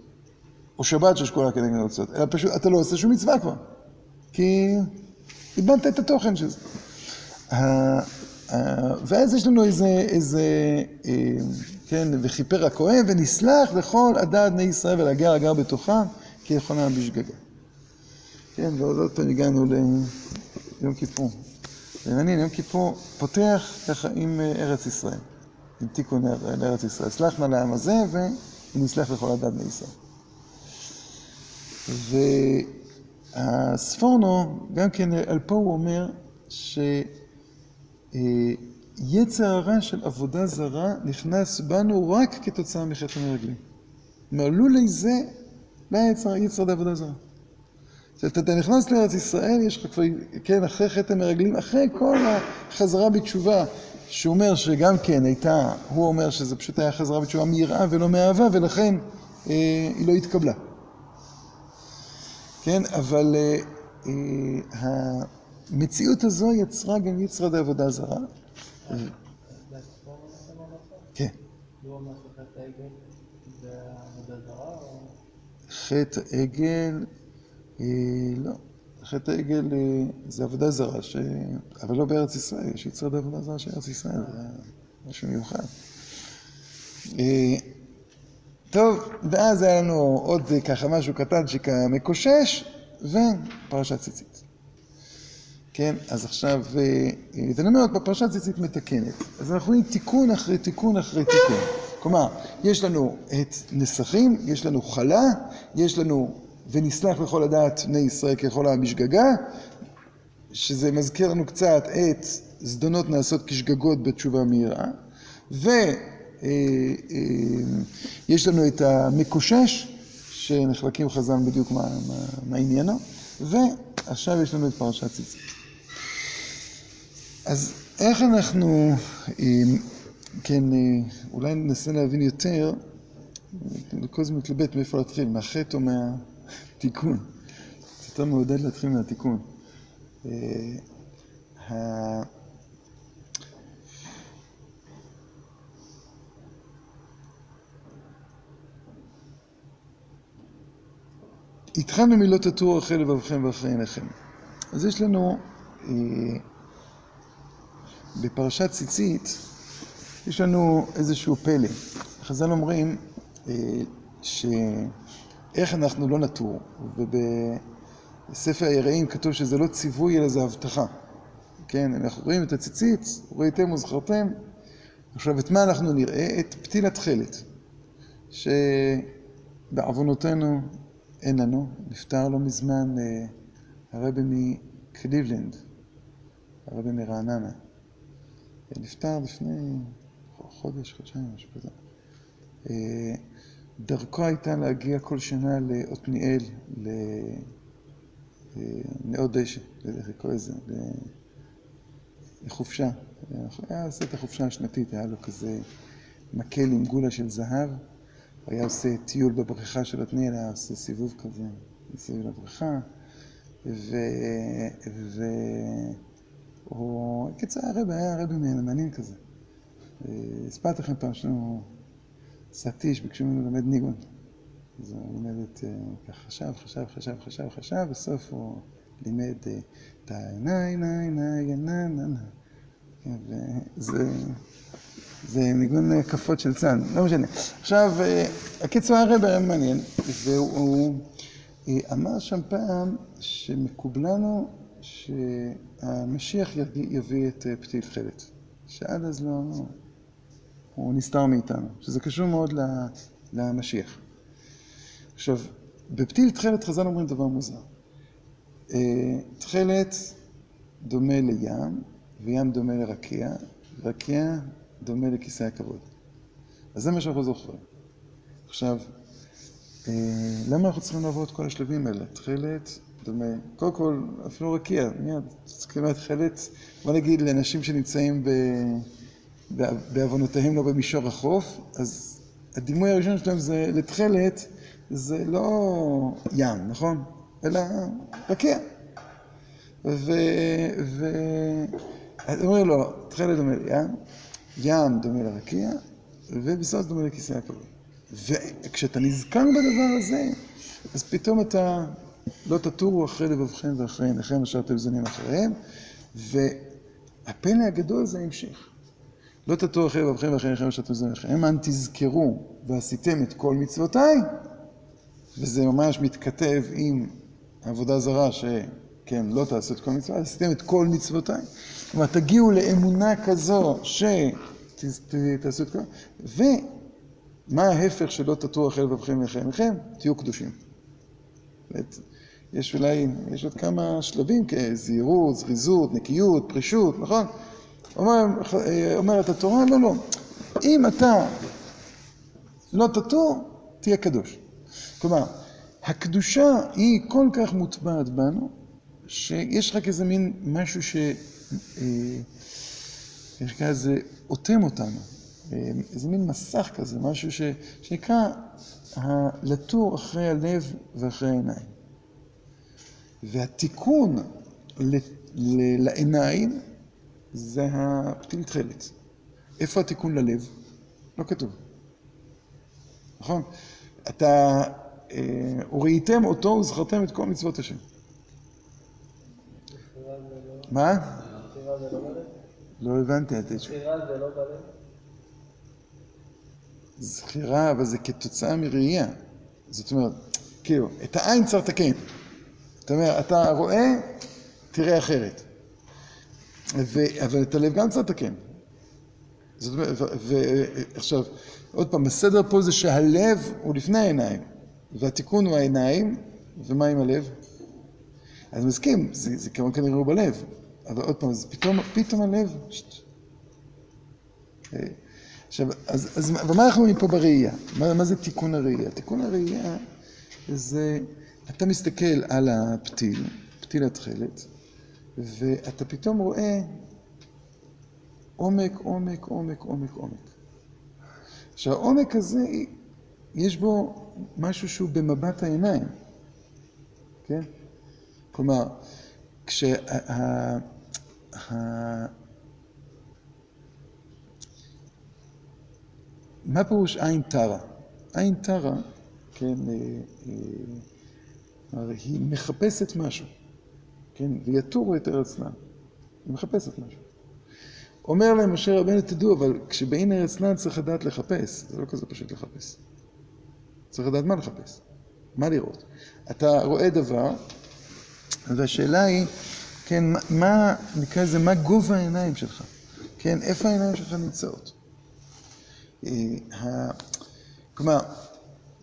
או שבת ששקולה כנגד המצוות, אלא פשוט אתה לא עושה שום מצווה כבר, כי איבדת את התוכן של זה. ואז יש לנו איזה, איזה, אה, כן, וכיפר הכהן ונסלח לכל הדעת בני ישראל ולהגר הגר בתוכם, כי יכולה בשגגה. כן, ועוד פעם הגענו ליום כיפור. ומעניין, יום כיפור פותח ככה עם אה, ארץ ישראל, עם תיקון לארץ ישראל. סלח נא לעם הזה ונסלח לכל הדת בישראל. והספורנו, גם כן על פה הוא אומר שיצר הרע של עבודה זרה נכנס בנו רק כתוצאה מחטא המרגלים. כלומר, לולי זה לא היה יצר, יצר עבודה זרה. אתה נכנס לארץ ישראל, יש לך כבר, כן, אחרי חטא המרגלים, אחרי כל החזרה בתשובה, שהוא אומר שגם כן הייתה, הוא אומר שזה פשוט היה חזרה בתשובה מיראה ולא מאהבה, ולכן אה, היא לא התקבלה. כן, אבל אה, אה, המציאות הזו יצרה גם יצרה עבודה זרה. כן. חטא העגל אה, לא, חטא העגל אה, זה עבודה זרה, ש... אבל לא בארץ ישראל, יש יצרד עבודה זרה של ארץ ישראל, זה משהו מיוחד. אה, טוב, ואז היה לנו עוד ככה משהו קטן שככה מקושש, ופרשת ציצית. כן, אז עכשיו, ואני אומר עוד פעם, פרשת ציצית מתקנת. אז אנחנו רואים תיקון אחרי תיקון אחרי תיקון. כלומר, יש לנו את נסכים, יש לנו חלה, יש לנו ונסלח לכל הדעת בני ישראל ככל המשגגה, שזה מזכיר לנו קצת את זדונות נעשות כשגגות בתשובה מהירה, ויש אה, אה, לנו את המקושש, שנחלקים חז"ל בדיוק מה, מה, מה עניינו, ועכשיו יש לנו את פרשת ציצית. אז איך אנחנו, אה, כן, אולי ננסה להבין יותר, כל הזמן מתלבט מאיפה להתחיל, מהחטא או מה... תיקון. זה יותר מעודד להתחיל מהתיקון. אה, התחלנו מילות הטור אחרי לבבכם ואחרי עיניכם. אז יש לנו אה, בפרשת ציצית, יש לנו איזשהו פלא. חז"ל אומרים אה, ש... איך אנחנו לא נטור, ובספר היראים כתוב שזה לא ציווי אלא זה הבטחה. כן, אנחנו רואים את הציצית, ראיתם וזכרתם. עכשיו, את מה אנחנו נראה? את פתיל התכלת, שבעוונותינו אין לנו, נפטר לא מזמן אה, הרבי מקליבלנד, הרבי מרעננה. נפטר לפני חודש, חודשיים, משהו כזה. אה, דרכו הייתה להגיע כל שנה לעתניאל, לנאות דשא, איך לקרוא לזה, לחופשה, היה עושה את החופשה השנתית, היה לו כזה מקל עם גולה של זהב, היה עושה טיול בבריכה של עתניאל, היה עושה סיבוב כזה מסביב לבריכה, ו... ו... הוא... קיצר, הרבי היה רבי מעניין כזה. הספרתי לכם פעם, יש לנו סטיש, ביקשו ממנו ללמד ניגון. אז הוא לימד את, ככה חשב, חשב, חשב, חשב, חשב, בסוף הוא לימד תאי נאי נאי נאי נאי נאי נאי וזה זה ניגון כפות של צאן, לא משנה. עכשיו, הקיצור הרב היה מעניין, והוא אמר שם פעם שמקובלנו שהמשיח יביא את פתיל תכלת, שעד אז לא, הוא נסתר מאיתנו, שזה קשור מאוד למשיח. עכשיו, בפתיל תכלת חז"ל אומרים דבר מוזר. תכלת דומה לים, וים דומה לרקיע, ורקיע דומה לכיסא הכבוד. אז זה מה שאנחנו זוכרים. עכשיו, למה אנחנו צריכים לעבור את כל השלבים האלה? תכלת קודם כל, אפילו רקיע, מיד, צריכים להיות תכלת, בוא נגיד לאנשים שנמצאים בעוונותיהם לא במישור החוף, אז הדימוי הראשון שלהם זה לתכלת, זה לא ים, נכון? אלא רקיע. ו... אומר לו, תכלת דומה לים, ים דומה לרקיע, ובסוף דומה לכיסא הכבוד. וכשאתה נזכר בדבר הזה, אז פתאום אתה לא תטורו אחרי לבבכם ואחרי עיניכם אשר אתם זונים אחריהם, והפלא הגדול זה ההמשך. לא תטורו אחרי לבבכם ואחרי עיניכם אשר אתם זונים אחריהם, אנ תזכרו ועשיתם את כל מצוותיי, וזה ממש מתכתב עם עבודה זרה שכן, לא תעשו את כל מצוותיי, עשיתם את כל מצוותיי. כלומר, תגיעו לאמונה כזו שתעשו את כל... ומה ההפך שלא תטורו אחרי לבבכם ואחרי עיניכם? תהיו קדושים. יש אולי, יש עוד כמה שלבים כזהירות, זריזות, נקיות, פרישות, נכון? אומר, אומרת התורה, לא, לא. אם אתה לא תטור, תהיה קדוש. כלומר, הקדושה היא כל כך מוטבעת בנו, שיש רק איזה מין משהו ש... יש כזה אוטם אותנו. איזה מין מסך כזה, משהו ש... שנקרא לטור אחרי הלב ואחרי העיניים. והתיקון לעיניים זה הפתיל תכלת. איפה התיקון ללב? לא כתוב. נכון? אתה, וראיתם אותו וזכרתם את כל מצוות השם. מה? לא הבנתי את זה. זכירה זה לא בלב? זכירה, אבל זה כתוצאה מראייה. זאת אומרת, כאילו, את העין צריך לתקן. זאת אומרת, אתה רואה, תראה אחרת. ו... אבל את הלב גם צריך לתקן. זאת אומרת, ועכשיו, עוד פעם, הסדר פה זה שהלב הוא לפני העיניים, והתיקון הוא העיניים, ומה עם הלב? אז מסכים, זה, זה כמובן כנראה הוא בלב, אבל עוד פעם, אז פתאום, פתאום הלב... עכשיו, אז, אז ומה אנחנו רואים פה בראייה? מה, מה זה תיקון הראייה? תיקון הראייה זה, אתה מסתכל על הפתיל, פתיל התכלת, ואתה פתאום רואה עומק, עומק, עומק, עומק, עומק. עכשיו, העומק הזה, יש בו משהו שהוא במבט העיניים, כן? כלומר, כשה... מה פירוש עין טרה? עין טרה, כן, הרי היא מחפשת משהו, כן, ויתורו את ארץ נען, היא מחפשת משהו. אומר להם משה רבנו, תדעו, אבל כשבאים ארץ נען צריך לדעת לחפש, זה לא כזה פשוט לחפש. צריך לדעת מה לחפש, מה לראות. אתה רואה דבר, והשאלה היא, כן, מה, נקרא לזה, מה גובה העיניים שלך? כן, איפה העיניים שלך נמצאות? כלומר,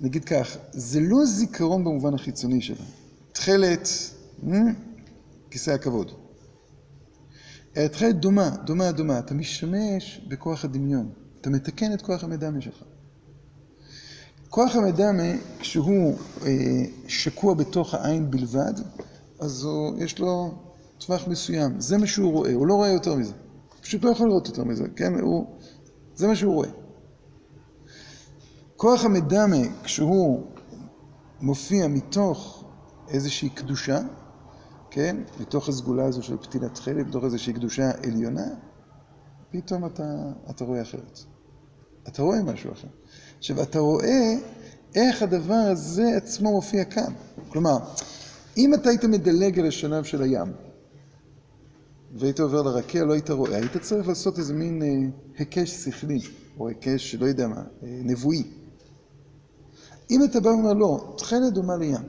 נגיד כך, זה לא זיכרון במובן החיצוני שלו. תכלת, כיסא הכבוד. תכלת דומה, דומה, דומה. אתה משתמש בכוח הדמיון. אתה מתקן את כוח המדמה שלך. כוח המדמה, כשהוא שקוע בתוך העין בלבד, אז יש לו טווח מסוים. זה מה שהוא רואה, הוא לא רואה יותר מזה. פשוט לא יכול לראות יותר מזה, כן? הוא, זה מה שהוא רואה. כוח המדמה, כשהוא מופיע מתוך איזושהי קדושה, כן? מתוך הסגולה הזו של פתילת תכלת, מתוך איזושהי קדושה עליונה, פתאום אתה, אתה רואה אחרת. אתה רואה משהו אחר. עכשיו, אתה רואה איך הדבר הזה עצמו מופיע כאן. כלומר, אם אתה היית מדלג על השלב של הים, והיית עובר לרקיע, לא היית רואה, היית צריך לעשות איזה מין אה, היקש שכלי, או היקש, לא יודע מה, אה, נבואי. אם אתה בא ואומר, לא, תכלת דומה לים.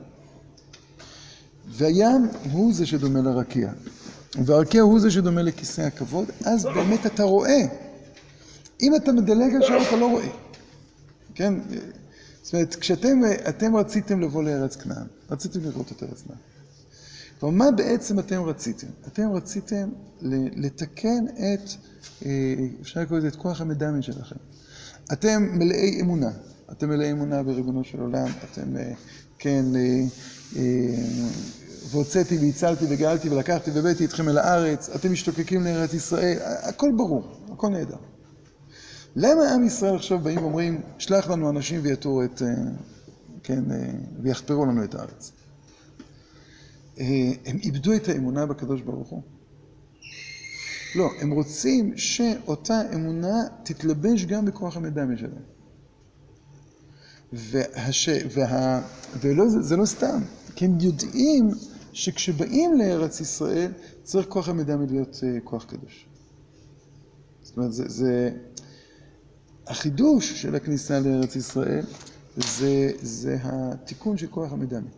והים הוא זה שדומה לרקיע, והרקיע הוא זה שדומה לכיסא הכבוד, אז באמת אתה רואה. אם אתה מדלג על שם אתה לא רואה. כן? זאת אומרת, כשאתם אתם רציתם לבוא לארץ כנען, רציתם לראות את ארץ כנען. כלומר, מה בעצם אתם רציתם? אתם רציתם לתקן את, אה, אפשר לקרוא לזה, את כוח המדמה שלכם. אתם מלאי אמונה. אתם מלאי אמונה בריבונו של עולם. אתם, אה, כן, אה, והוצאתי והצלתי וגאלתי ולקחתי והבאתי אתכם אל הארץ. אתם משתוקקים לארץ ישראל. הכל ברור, הכל נהדר. למה עם ישראל עכשיו באים ואומרים, שלח לנו אנשים ויתורו את, כן, ויחפרו לנו את הארץ? הם איבדו את האמונה בקדוש ברוך הוא? לא, הם רוצים שאותה אמונה תתלבש גם בכוח המדמה שלהם. והש... וה... ולא, זה לא סתם, כי הם יודעים שכשבאים לארץ ישראל צריך כוח המדמה להיות כוח קדוש. זאת אומרת, זה, זה... החידוש של הכניסה לארץ ישראל זה, זה התיקון של כוח המדמה.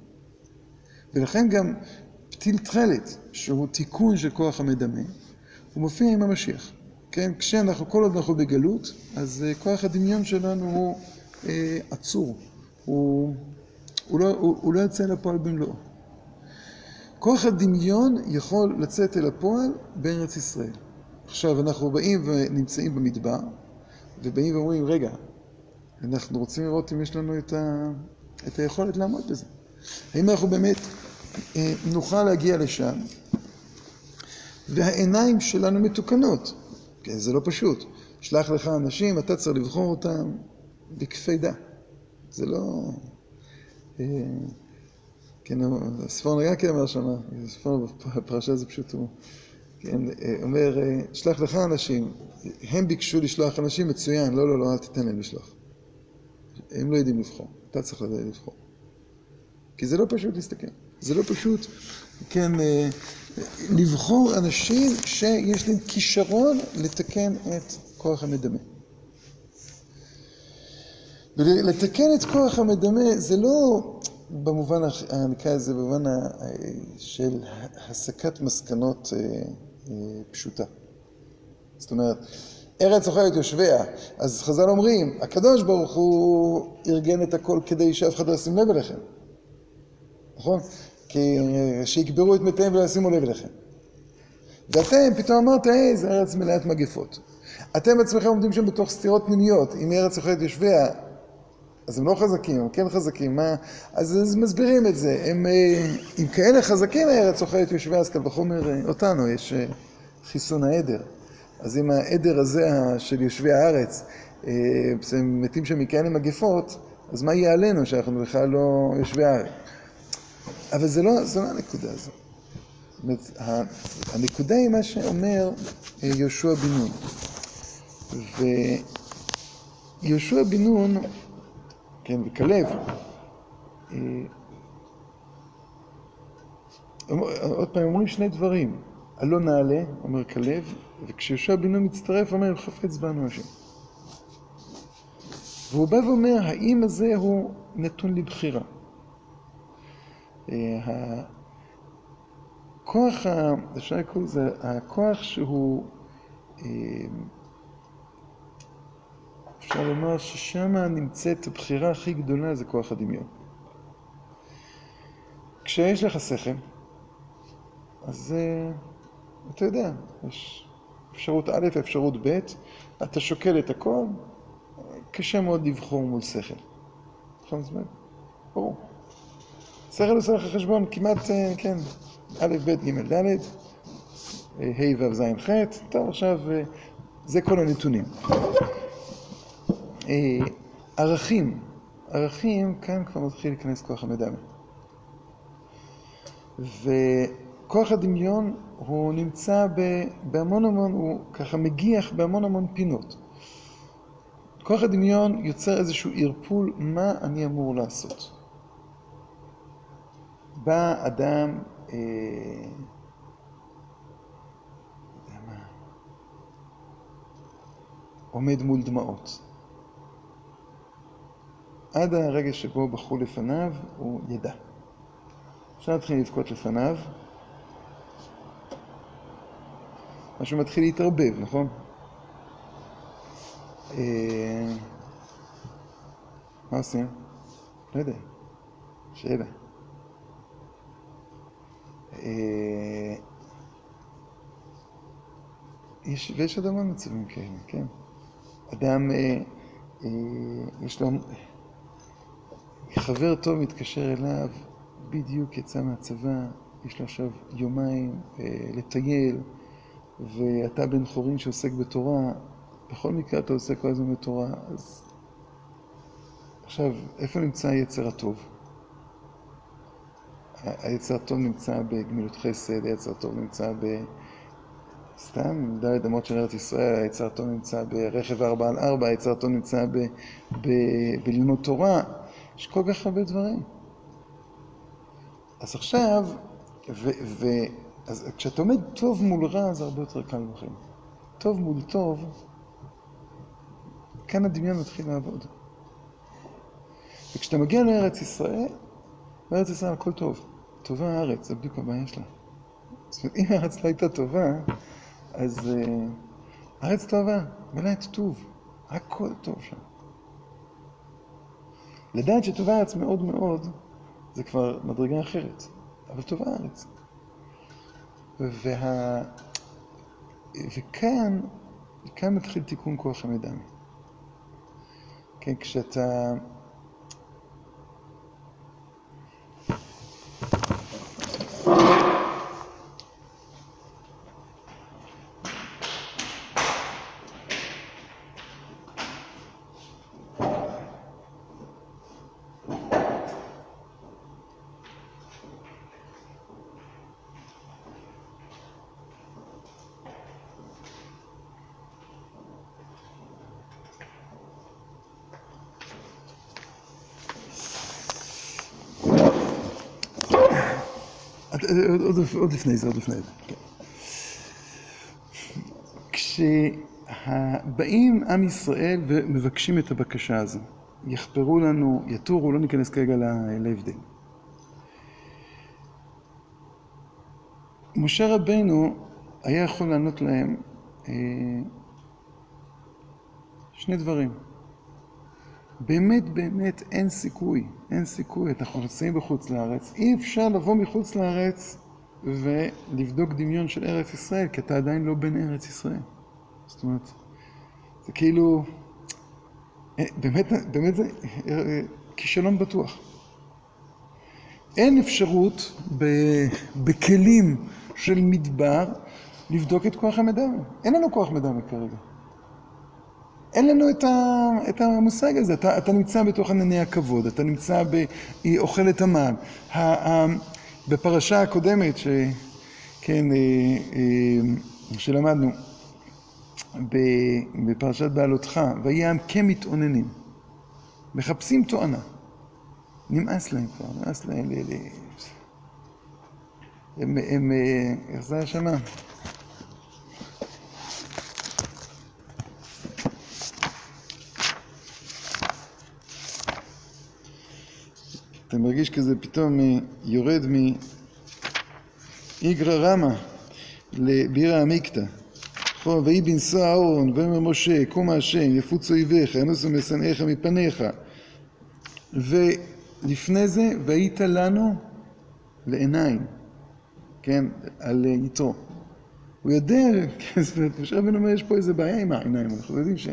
ולכן גם פתיל תכלת, שהוא תיקון של כוח המדמה, הוא מופיע עם המשיח. כן? כשאנחנו, כל עוד אנחנו בגלות, אז כוח הדמיון שלנו הוא אה, עצור. הוא, הוא, לא, הוא, הוא לא יוצא לפועל במלואו. כוח הדמיון יכול לצאת אל הפועל בארץ ישראל. עכשיו, אנחנו באים ונמצאים במדבר, ובאים ואומרים, רגע, אנחנו רוצים לראות אם יש לנו את, ה, את היכולת לעמוד בזה. האם אנחנו באמת נוכל להגיע לשם, והעיניים שלנו מתוקנות. כן, זה לא פשוט. שלח לך אנשים, אתה צריך לבחור אותם בקפידה. זה לא... כן, הספורנו כן אמר שמה, הספורנו בפרשה זה פשוט הוא, כן, אומר, שלח לך אנשים, הם ביקשו לשלוח אנשים, מצוין, לא, לא, לא, אל תיתן להם לשלוח. הם לא יודעים לבחור, אתה צריך לבחור. כי זה לא פשוט להסתכל. זה לא פשוט, כן, לבחור אנשים שיש להם כישרון לתקן את כוח המדמה. ולתקן את כוח המדמה זה לא במובן, נקרא לזה, במובן של הסקת מסקנות פשוטה. זאת אומרת, ארץ אוכלת יושביה, אז חז"ל אומרים, הקדוש ברוך הוא ארגן את הכל כדי שאף אחד לא ישים לב אליכם. נכון? כי שיקברו את מתיהם ולא ישימו לב אליכם. ואתם פתאום אמרת, היי, זה ארץ מלאת מגפות. אתם עצמכם עומדים שם בתוך סתירות פנימיות. אם ארץ אוכלת יושביה, אז הם לא חזקים, הם כן חזקים. מה? אז, אז מסבירים את זה. הם, אם כאלה חזקים הארץ אוכלת יושביה, אז קל וחומר אותנו, יש חיסון העדר. אז אם העדר הזה של יושבי הארץ, הם מתים שם מכאלה מגפות, אז מה יהיה עלינו שאנחנו בכלל לא יושבי הארץ? אבל זה לא, זו לא הנקודה הזו. הנקודה היא מה שאומר יהושע בן נון. ויהושע בן נון, כן, וכלב, עוד פעם, אומרים שני דברים. הלא נעלה, אומר כלב, וכשיהושע בן נון מצטרף, אומר, חפץ בנו השם. והוא בא ואומר, האם הזה הוא נתון לבחירה. הכוח, אפשר לקרוא לזה, הכוח שהוא, אפשר לומר ששם נמצאת הבחירה הכי גדולה זה כוח הדמיון. כשיש לך שכל, אז אתה יודע, יש אפשרות א', אפשרות ב', אתה שוקל את הכל, קשה מאוד לבחור מול שכל. נכון, אומרת, ברור. שכל עושה לך חשבון כמעט, כן, א', ב', ג', ד', אה, ה' ו' ז' ח', טוב עכשיו אה, זה כל הנתונים. אה, ערכים, ערכים, כאן כבר מתחיל להיכנס כוח המדמה. וכוח הדמיון הוא נמצא בהמון המון, הוא ככה מגיח בהמון המון פינות. כוח הדמיון יוצר איזשהו ערפול מה אני אמור לעשות. בא אדם, אה, עומד מול דמעות. עד הרגע שבו בכו לפניו, הוא ידע. אפשר להתחיל לבכות לפניו. משהו מתחיל להתערבב, נכון? אה, מה עושים? לא יודע. שאלה. אה, יש, ויש עוד המון מצבים כאלה, כן. אדם, אה, אה, יש לו... חבר טוב מתקשר אליו, בדיוק יצא מהצבא, יש לו עכשיו יומיים אה, לטייל, ואתה בן חורין שעוסק בתורה, בכל מקרה אתה עוסק כל הזמן בתורה, אז עכשיו, איפה נמצא היצר הטוב? היצר הטוב נמצא בגמילות חסד, היצר הטוב נמצא ב... סתם, דלת אמות של ארץ ישראל, היצר הטוב נמצא ברכב ארבע על ארבע, היצר הטוב נמצא ב... ב... בללמוד תורה, יש כל כך הרבה דברים. אז עכשיו, ו... ו... אז כשאתה עומד טוב מול רע, זה הרבה יותר קל בחיים. טוב מול טוב, כאן הדמיון מתחיל לעבוד. וכשאתה מגיע לארץ ישראל, בארץ ישראל הכל טוב. טובה הארץ, זה בדיוק הבעיה שלה. זאת אומרת, אם הארץ לא הייתה טובה, אז uh, הארץ טובה, מלאת טוב, הכל טוב שם. לדעת שטובה הארץ מאוד מאוד, זה כבר מדרגה אחרת, אבל טובה הארץ. וה... וכאן, כאן מתחיל תיקון כוח המדמה. כן, כשאתה... עוד, עוד לפני זה, עוד לפני זה. כן. כשבאים עם ישראל ומבקשים את הבקשה הזו, יחפרו לנו, יתורו, לא ניכנס כרגע להבדל. משה רבנו היה יכול לענות להם אה, שני דברים. באמת באמת אין סיכוי, אין סיכוי, אנחנו נמצאים בחוץ לארץ, אי אפשר לבוא מחוץ לארץ ולבדוק דמיון של ארץ ישראל, כי אתה עדיין לא בן ארץ ישראל. זאת אומרת, זה כאילו, אה, באמת, באמת זה אה, כישלון בטוח. אין אפשרות בכלים של מדבר לבדוק את כוח המדמה. אין לנו כוח מדמה כרגע. אין לנו את, ה, את המושג הזה, אתה, אתה נמצא בתוך ענני הכבוד, אתה נמצא באוכל את המן. בפרשה הקודמת, ש, כן, אה, אה, שלמדנו, בפרשת בעלותך, העם כמתאוננים, מחפשים תואנה. נמאס להם כבר, נמאס להם ל... הם, הם, אה, איך זה היה שמה? אתה מרגיש כזה פתאום יורד מאיגרא רמא לבירא עמיקתא. נכון, ויהי בנשוא אהרון, ויאמר משה, קום השם, יפוץ אויביך, ינוסו משנאיך מפניך. ולפני זה, והיית לנו לעיניים, כן, על יתרו. הוא יודע, זאת אומרת, משה רבנו אומר, יש פה איזה בעיה עם העיניים, אנחנו יודעים ש...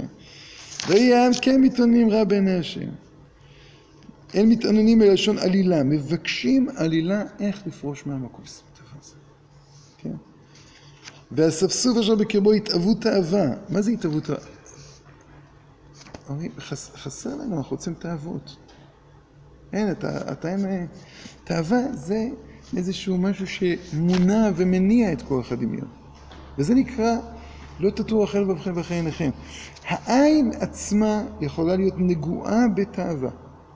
ויהי העם כן מתאוננים רע בעיני השם. אין מתעננים מלשון עלילה, מבקשים עלילה איך לפרוש מהמקום. כן? והאספסוף אשר בקרבו התאוות תאווה. מה זה התאוות תאווה? אומרים, חס, חסר לנו, אנחנו רוצים תאוות. אין, אתה, אתה אין... תאווה זה איזשהו משהו שמונע ומניע את כוח הדמיון. וזה נקרא לא תטור החל ובכם ואחרי עיניכם. העין עצמה יכולה להיות נגועה בתאווה.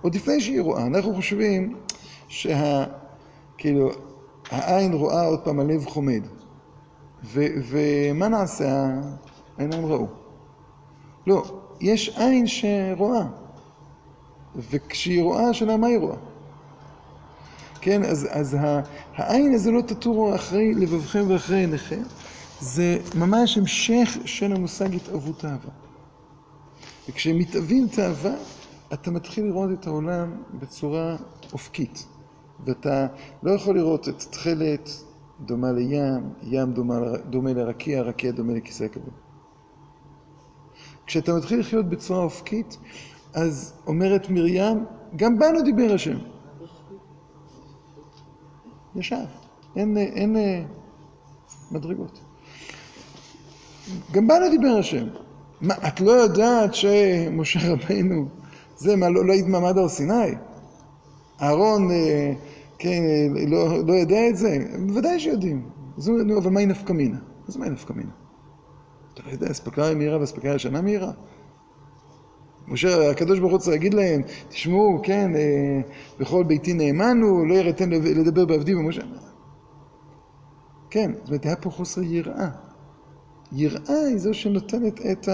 עוד לפני שהיא רואה, אנחנו חושבים שה... כאילו, העין רואה עוד פעם, הלב חומד. ו, ומה נעשה? העיניים ראו. לא, יש עין שרואה. וכשהיא רואה, השאלה מה היא רואה. כן, אז, אז העין הזה לא תטורו אחרי לבבכם ואחרי עיניכם, זה ממש המשך של המושג התאוות תאווה. וכשמתאווים תאווה, אתה מתחיל לראות את העולם בצורה אופקית. ואתה לא יכול לראות את תכלת דומה לים, ים דומה, דומה לרקיע, רקיע דומה לכיסא הכבוד. כשאתה מתחיל לחיות בצורה אופקית, אז אומרת מרים, גם בנו דיבר השם. ישר, אין, אין מדרגות. גם בנו דיבר השם. מה, את לא יודעת שמשה רבינו, זה מה, לא, לא היית מעמד הר סיני? אהרון, כן, לא, לא יודע את זה? בוודאי שיודעים. הוא אבל מהי נפקא מינה? אז מהי נפקא מינה? אתה לא יודע, אספקה מהירה ואספקה ישנה מהירה? משה, הקדוש ברוך הוא צריך להגיד להם, תשמעו, כן, בכל ביתי נאמנו, לא יראתן לדבר בעבדי במשה. כן, זאת אומרת, היה פה חוסר יראה. יראה היא זו שנותנת את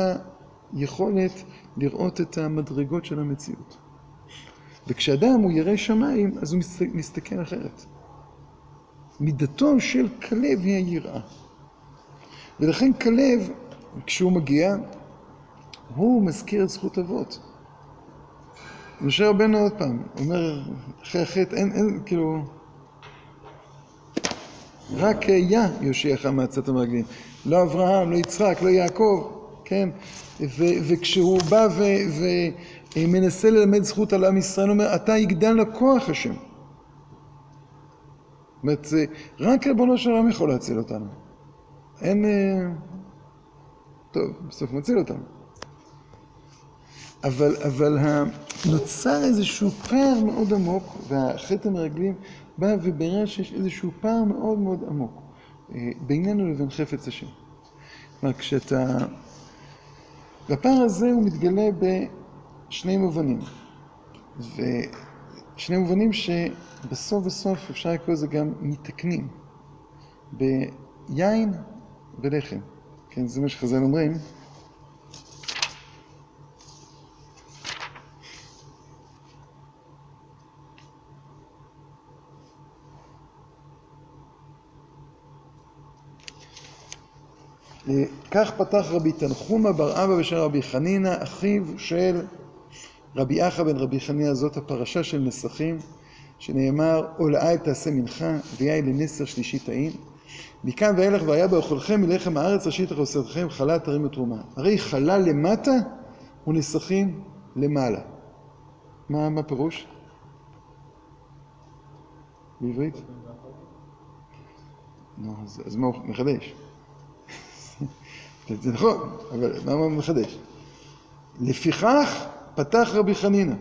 היכולת לראות את המדרגות של המציאות. וכשאדם הוא ירא שמיים, אז הוא מסתכל אחרת. מידתו של כלב היא היראה. ולכן כלב, כשהוא מגיע, הוא מזכיר את זכות אבות. משה רבנו עוד פעם, אומר, אחרי החטא, אין, אין, כאילו, רק יה יושיעך מעצת המרגלים. לא אברהם, לא יצחק, לא יעקב, כן? וכשהוא בא ומנסה ללמד זכות על עם ישראל, הוא אומר, אתה יגדל לכוח השם. זאת אומרת, רק ריבונו של עולם יכול להציל אותנו. אין... טוב, בסוף מציל אותנו. אבל, אבל נוצר איזשהו פער מאוד עמוק, והחטא המרגלים בא ובירר שיש איזשהו פער מאוד מאוד עמוק בינינו לבין חפץ השם. כלומר, כשאתה... והפער הזה הוא מתגלה בשני מובנים. ושני מובנים שבסוף בסוף אפשר לקרוא לזה גם מתקנים. ביין ולחם. כן, זה מה שחז"ל אומרים. כך פתח רבי תנחומא בר אבא בשם רבי חנינא, אחיו של רבי אחא בן רבי חנינא, זאת הפרשה של נסכים, שנאמר, עולאה תעשה מנחה, ויהי לנסר שלישי טעים. מכאן ואילך והיה באוכלכם מלחם הארץ, ראשית אחוסתכם חלה תרים ותרומה. הרי חלה למטה ונסכים למעלה. מה, מה פירוש? בעברית? נו, אז, אז מה הוא מחדש? זה נכון, אבל מה הוא מחדש? לפיכך פתח רבי חנינא,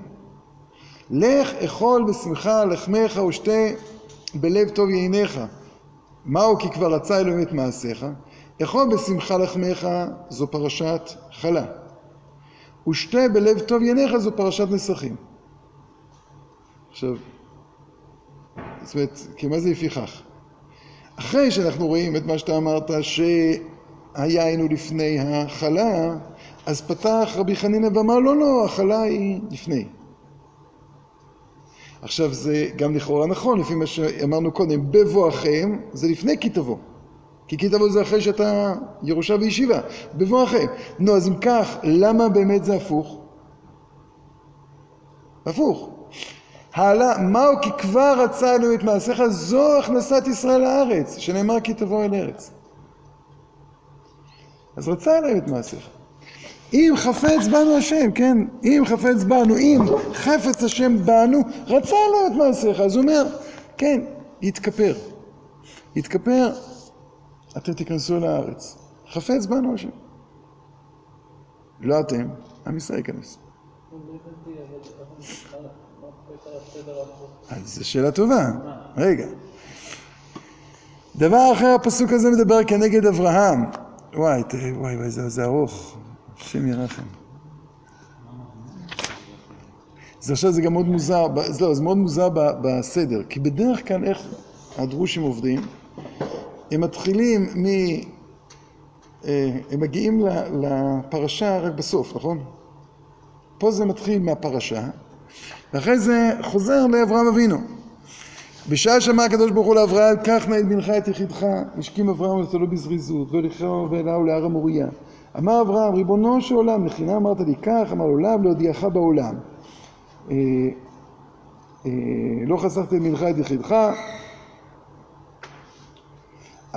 לך אכול בשמחה לחמך ושתה בלב טוב ייניך. מהו כי כבר רצה אלוהים את מעשיך? אכול בשמחה לחמך זו פרשת חלה. ושתה בלב טוב ייניך זו פרשת נסכים. עכשיו, זאת אומרת, כי מה זה לפיכך? אחרי שאנחנו רואים את מה שאתה אמרת, שהיין הוא לפני החלה, אז פתח רבי חנינא ואמר, לא, לא, החלה היא לפני. עכשיו זה גם לכאורה נכון, לפי מה שאמרנו קודם, בבואכם זה לפני כי תבוא. כי כי תבוא זה אחרי שאתה ירושה וישיבה, בבואכם. נו, אז אם כך, למה באמת זה הפוך? הפוך. העלה, מהו כי כבר רצה אלוהים את מעשיך, זו הכנסת ישראל לארץ, שנאמר כי תבוא אל ארץ. אז רצה אלוהים את מעשיך. אם חפץ בנו השם, כן? אם חפץ בנו, אם חפץ השם בנו, רצה אלוהים את מעשיך. אז הוא אומר, כן, יתכפר. יתכפר אתם תיכנסו אל הארץ. חפץ בנו השם. לא אתם, עם ישראל ייכנס. אז זו שאלה טובה. רגע. דבר אחר, הפסוק הזה מדבר כנגד אברהם. וואי, וואי, וואי, זה, זה ארוך. השם ירחם. זה עכשיו זה גם מאוד מוזר, לא, זה מאוד מוזר בסדר, כי בדרך כלל איך הדרושים עובדים, הם מתחילים מ... אה, הם מגיעים לפרשה רק בסוף, נכון? פה זה מתחיל מהפרשה, ואחרי זה חוזר לאברהם אבינו. בשעה שאמר הקדוש ברוך הוא לאברהם, קח נא את בנך את יחידך, השכים אברהם ונטלו בזריזות, ולכו ואליהו להר המוריה. אמר אברהם, ריבונו של עולם, לחינם אמרת לי כך, אמר לאו להודיעך בעולם. אה, אה, לא חסכתי את בנך את יחידך.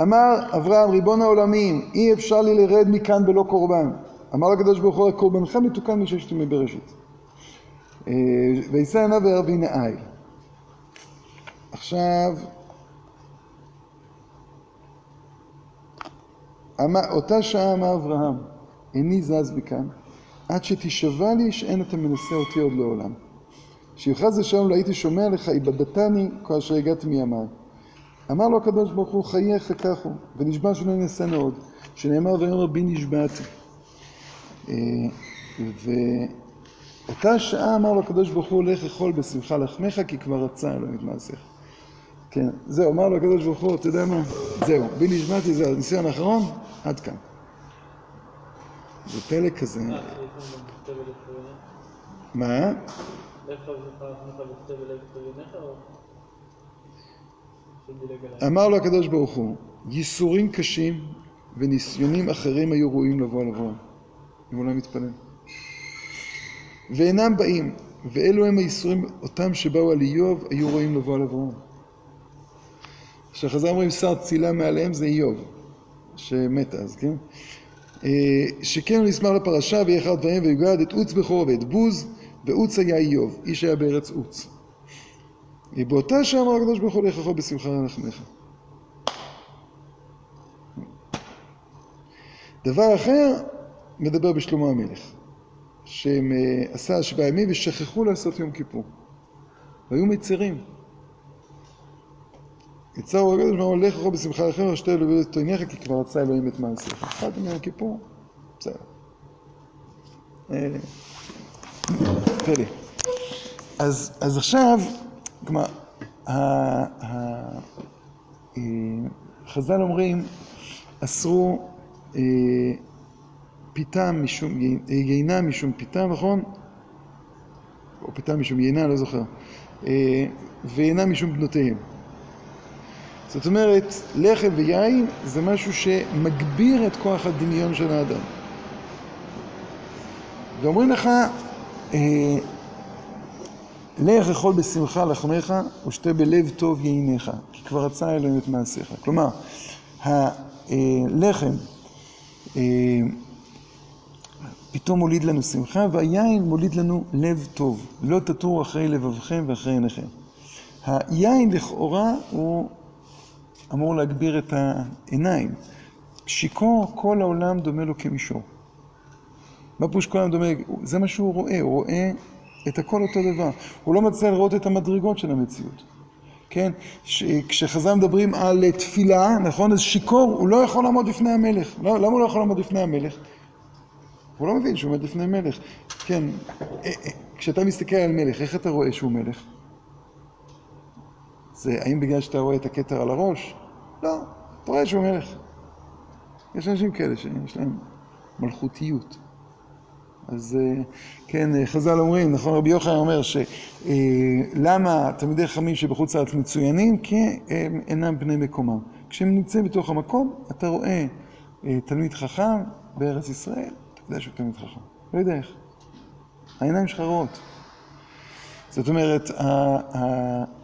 אמר אברהם, ריבון העולמים, אי אפשר לי לרד מכאן בלא קורבן. אמר הקדוש ברוך הוא, קורבנך מתוקן מששת ימי בראשית. אה, וישא עיניו וירא איל. עכשיו, אותה שעה אמר אברהם, איני זז מכאן, עד שתשבע לי שאין אתה מנסה אותי עוד לעולם. שיוכרז השלום לא הייתי שומע לך, איבדתני כאשר הגעתי מימיי. אמר לו הקדוש ברוך הוא, חייך כך הוא, ונשבע שלא ינסנו עוד, שנאמר ויאמר בי נשבעתי. אה, ואותה שעה אמר לו הקדוש ברוך הוא, לך אכול בשמחה לחמך, כי כבר רצה אלוהים את מעשיך. כן, זהו, אמר לו הקדוש ברוך הוא, אתה יודע מה? זהו, בי נשבעתי, זהו, הניסיון האחרון, עד כאן. זה פלא כזה. מה? אמר לו הקדוש ברוך הוא, ייסורים קשים וניסיונים אחרים היו ראויים לבוא על אברהם. אם הוא לא מתפלל. ואינם באים, ואלו הם הייסורים אותם שבאו על איוב, היו ראויים לבוא על אברהם. כשחז"ל אומרים שר צילה מעליהם זה איוב, שמת אז, כן? אה, שכן הוא נשמח לפרשה ויהיה אחד דברים ויגד את עוץ בכורו ואת בוז ועוץ היה איוב, איש היה בארץ עוץ. אה, באותה שעה אמר הקדוש ברוך הוא אכול בשמחה לחמך. דבר אחר מדבר בשלמה המלך, שהם אה, עשה שבעה ימים ושכחו לעשות יום כיפור. והיו מצרים. יצר הקדוש ברוך הוא לך אכול בשמחה לכם לבד את עיניך כי כבר רצה אלוהים את מעשיך. אחד מיום כיפור, בסדר. אה, פלא. אז, אז עכשיו, כלומר, אה, חז"ל אומרים, אסרו אה, פיתם משום, אה, יינה משום פיתם, נכון? או פיתם משום יינה, לא זוכר. אה, ויינה משום בנותיהם. זאת אומרת, לחם ויין זה משהו שמגביר את כוח הדמיון של האדם. ואומרים לך, אה, לך אכול בשמחה לחמך ושתה בלב טוב ייניך, כי כבר רצה אלוהים את מעשיך. כלומר, הלחם אה, פתאום מוליד לנו שמחה, והיין מוליד לנו לב טוב. לא תטור אחרי לבבכם ואחרי עיניכם. היין לכאורה הוא אמור להגביר את העיניים. שיכור, כל העולם דומה לו כמישור. מה פירוש כל העולם דומה? זה מה שהוא רואה, הוא רואה את הכל אותו דבר. הוא לא מצליח לראות את המדרגות של המציאות. כן? ש... כשחז"ל מדברים על תפילה, נכון? אז שיכור, הוא לא יכול לעמוד לפני המלך. לא, למה הוא לא יכול לעמוד לפני המלך? הוא לא מבין שהוא עומד לפני מלך. כן, אה, אה, כשאתה מסתכל על מלך, איך אתה רואה שהוא מלך? זה האם בגלל שאתה רואה את הכתר על הראש? לא, אתה רואה שהוא מלך. יש אנשים כאלה שיש להם מלכותיות. אז אה, כן, אה, חז"ל אומרים, נכון, רבי יוחנן אומר שלמה תלמידי חכמים שבחוץ לארץ מצוינים? כי הם אינם בני מקומם. כשהם נמצאים בתוך המקום, אתה רואה אה, תלמיד חכם בארץ ישראל, אתה יודע שהוא תלמיד חכם. לא יודע איך. העיניים שלך רואות. זאת אומרת, ה...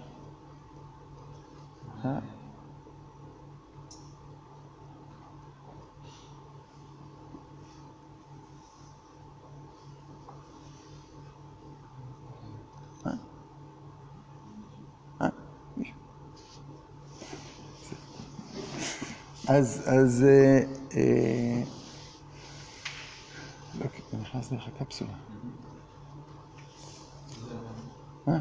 אז, אה, אה, לא, נכנס דרך הקפסולה. אה?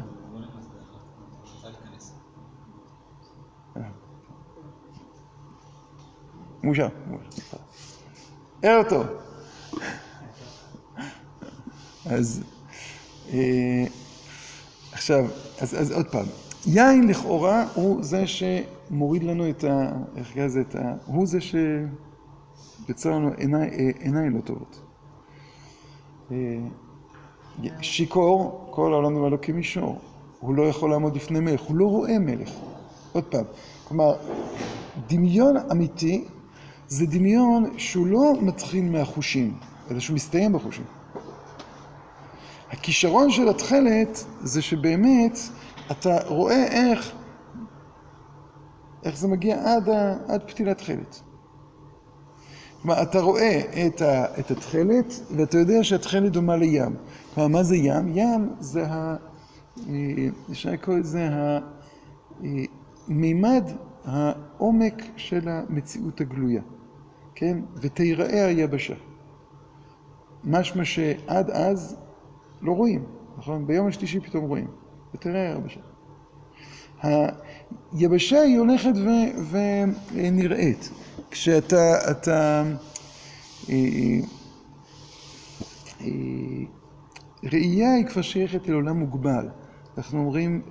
מאושר. ערב טוב. אז אה, עכשיו, אז עוד פעם, יין לכאורה הוא זה שמוריד לנו את ה... איך קרא לזה? הוא זה שיוצר לנו עיני, אה, עיניים לא טובות. אה, שיכור, כל העולם נראה לו כמישור. הוא לא יכול לעמוד לפני מלך, הוא לא רואה מלך. עוד פעם, כלומר, דמיון אמיתי זה דמיון שהוא לא מתחיל מהחושים, אלא שהוא מסתיים בחושים. הכישרון של התכלת זה שבאמת אתה רואה איך, איך זה מגיע עד, ה, עד פתילת תכלת. כלומר, אתה רואה את, ה, את התכלת ואתה יודע שהתכלת דומה לים. כלומר, מה זה ים? ים זה ה... אה, אפשר לקרוא לזה המימד, העומק של המציאות הגלויה, כן? ותיראה היבשה. משמע שעד אז לא רואים, נכון? ביום השלישי פתאום רואים, ותראה היבשה. היבשה היא הולכת ו- ונראית. כשאתה, אתה, אה, אה, ראייה היא כבר שייכת אל עולם מוגבל. אנחנו אומרים,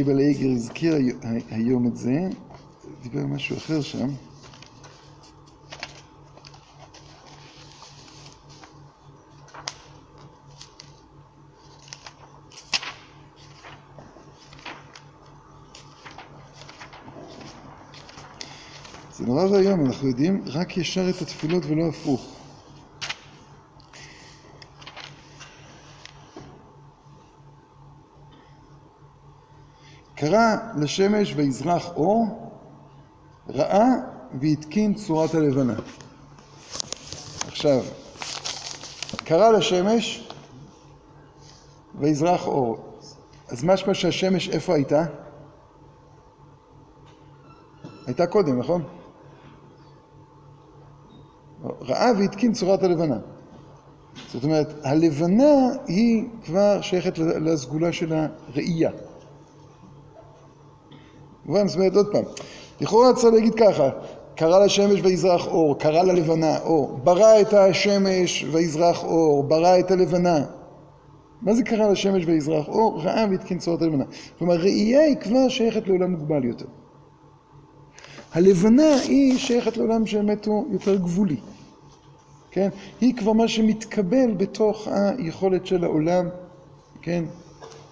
רבי לייגר הזכיר היום את זה, דיבר על משהו אחר שם. זה נורא ואיום, אנחנו יודעים רק ישר את התפילות ולא הפוך. קרא לשמש ויזרח אור, ראה והתקין צורת הלבנה. עכשיו, קרא לשמש ויזרח אור. אז משמע שהשמש איפה הייתה? הייתה קודם, נכון? ראה והתקין צורת הלבנה. זאת אומרת, הלבנה היא כבר שייכת לסגולה של הראייה. מובן? זאת אומרת, עוד פעם, לכאורה צריך להגיד ככה, קרא לשמש ויזרח אור, קרא ללבנה אור, ברא את השמש ויזרח אור, ברא את הלבנה. מה זה קרא לשמש ויזרח אור? ראה והתקין צורת הלבנה. כלומר, ראייה היא כבר שייכת לעולם מוגבל יותר. הלבנה היא שייכת לעולם שבאמת הוא יותר גבולי. כן? היא כבר מה שמתקבל בתוך היכולת של העולם, כן?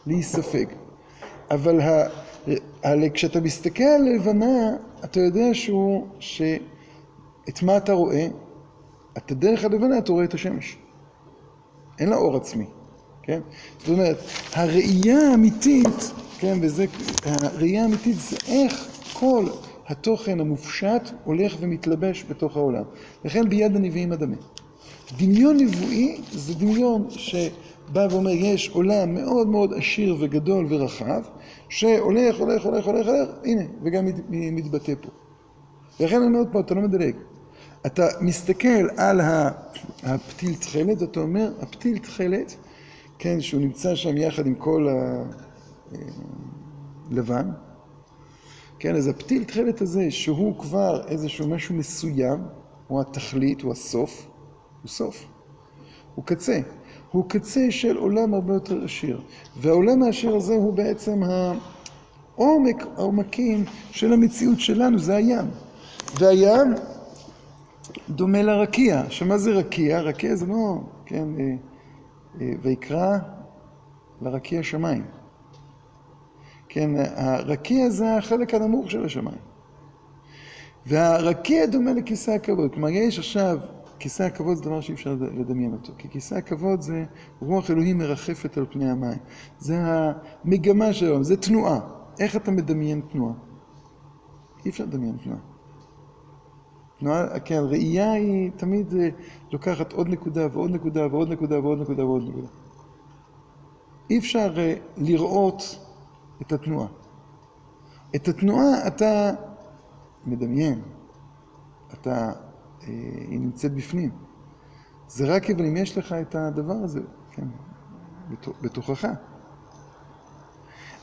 להיספג. אבל ה... כשאתה מסתכל על לבנה, אתה יודע שהוא, שאת מה אתה רואה? אתה דרך הלבנה אתה רואה את השמש. אין לה אור עצמי, כן? זאת אומרת, הראייה האמיתית, כן, וזה, הראייה האמיתית זה איך כל התוכן המופשט הולך ומתלבש בתוך העולם. לכן ביד הנביאים אדמה. דמיון נבואי זה דמיון שבא ואומר יש עולם מאוד מאוד עשיר וגדול ורחב שהולך, הולך, הולך, הולך, הולך, הנה, וגם מתבטא פה. לכן אני אומר פה, אתה לא מדלג. אתה מסתכל על הפתיל תכלת, אתה אומר, הפתיל תכלת, כן, שהוא נמצא שם יחד עם כל הלבן, כן, אז הפתיל תכלת הזה, שהוא כבר איזשהו משהו מסוים, הוא התכלית, הוא הסוף, הוא סוף, הוא קצה. הוא קצה של עולם הרבה יותר עשיר. והעולם העשיר הזה הוא בעצם העומק, העומקים של המציאות שלנו, זה הים. והים דומה לרקיע. שמה זה רקיע? רקיע זה לא, כן, אה, אה, ויקרא לרקיע שמיים. כן, הרקיע זה החלק הנמוך של השמיים. והרקיע דומה לכיסא הכבוד. כלומר, יש עכשיו כיסא הכבוד זה דבר שאי אפשר לדמיין אותו, כי כיסא הכבוד זה רוח אלוהים מרחפת על פני המים. זה המגמה שלו, זה תנועה. איך אתה מדמיין תנועה? אי אפשר לדמיין תנועה. תנועה, כן, ראייה היא תמיד אה, לוקחת עוד נקודה ועוד נקודה ועוד נקודה ועוד נקודה ועוד נקודה. אי אפשר אה, לראות את התנועה. את התנועה אתה מדמיין, אתה, היא נמצאת בפנים. זה רק אבל אם יש לך את הדבר הזה, כן, בתוכך.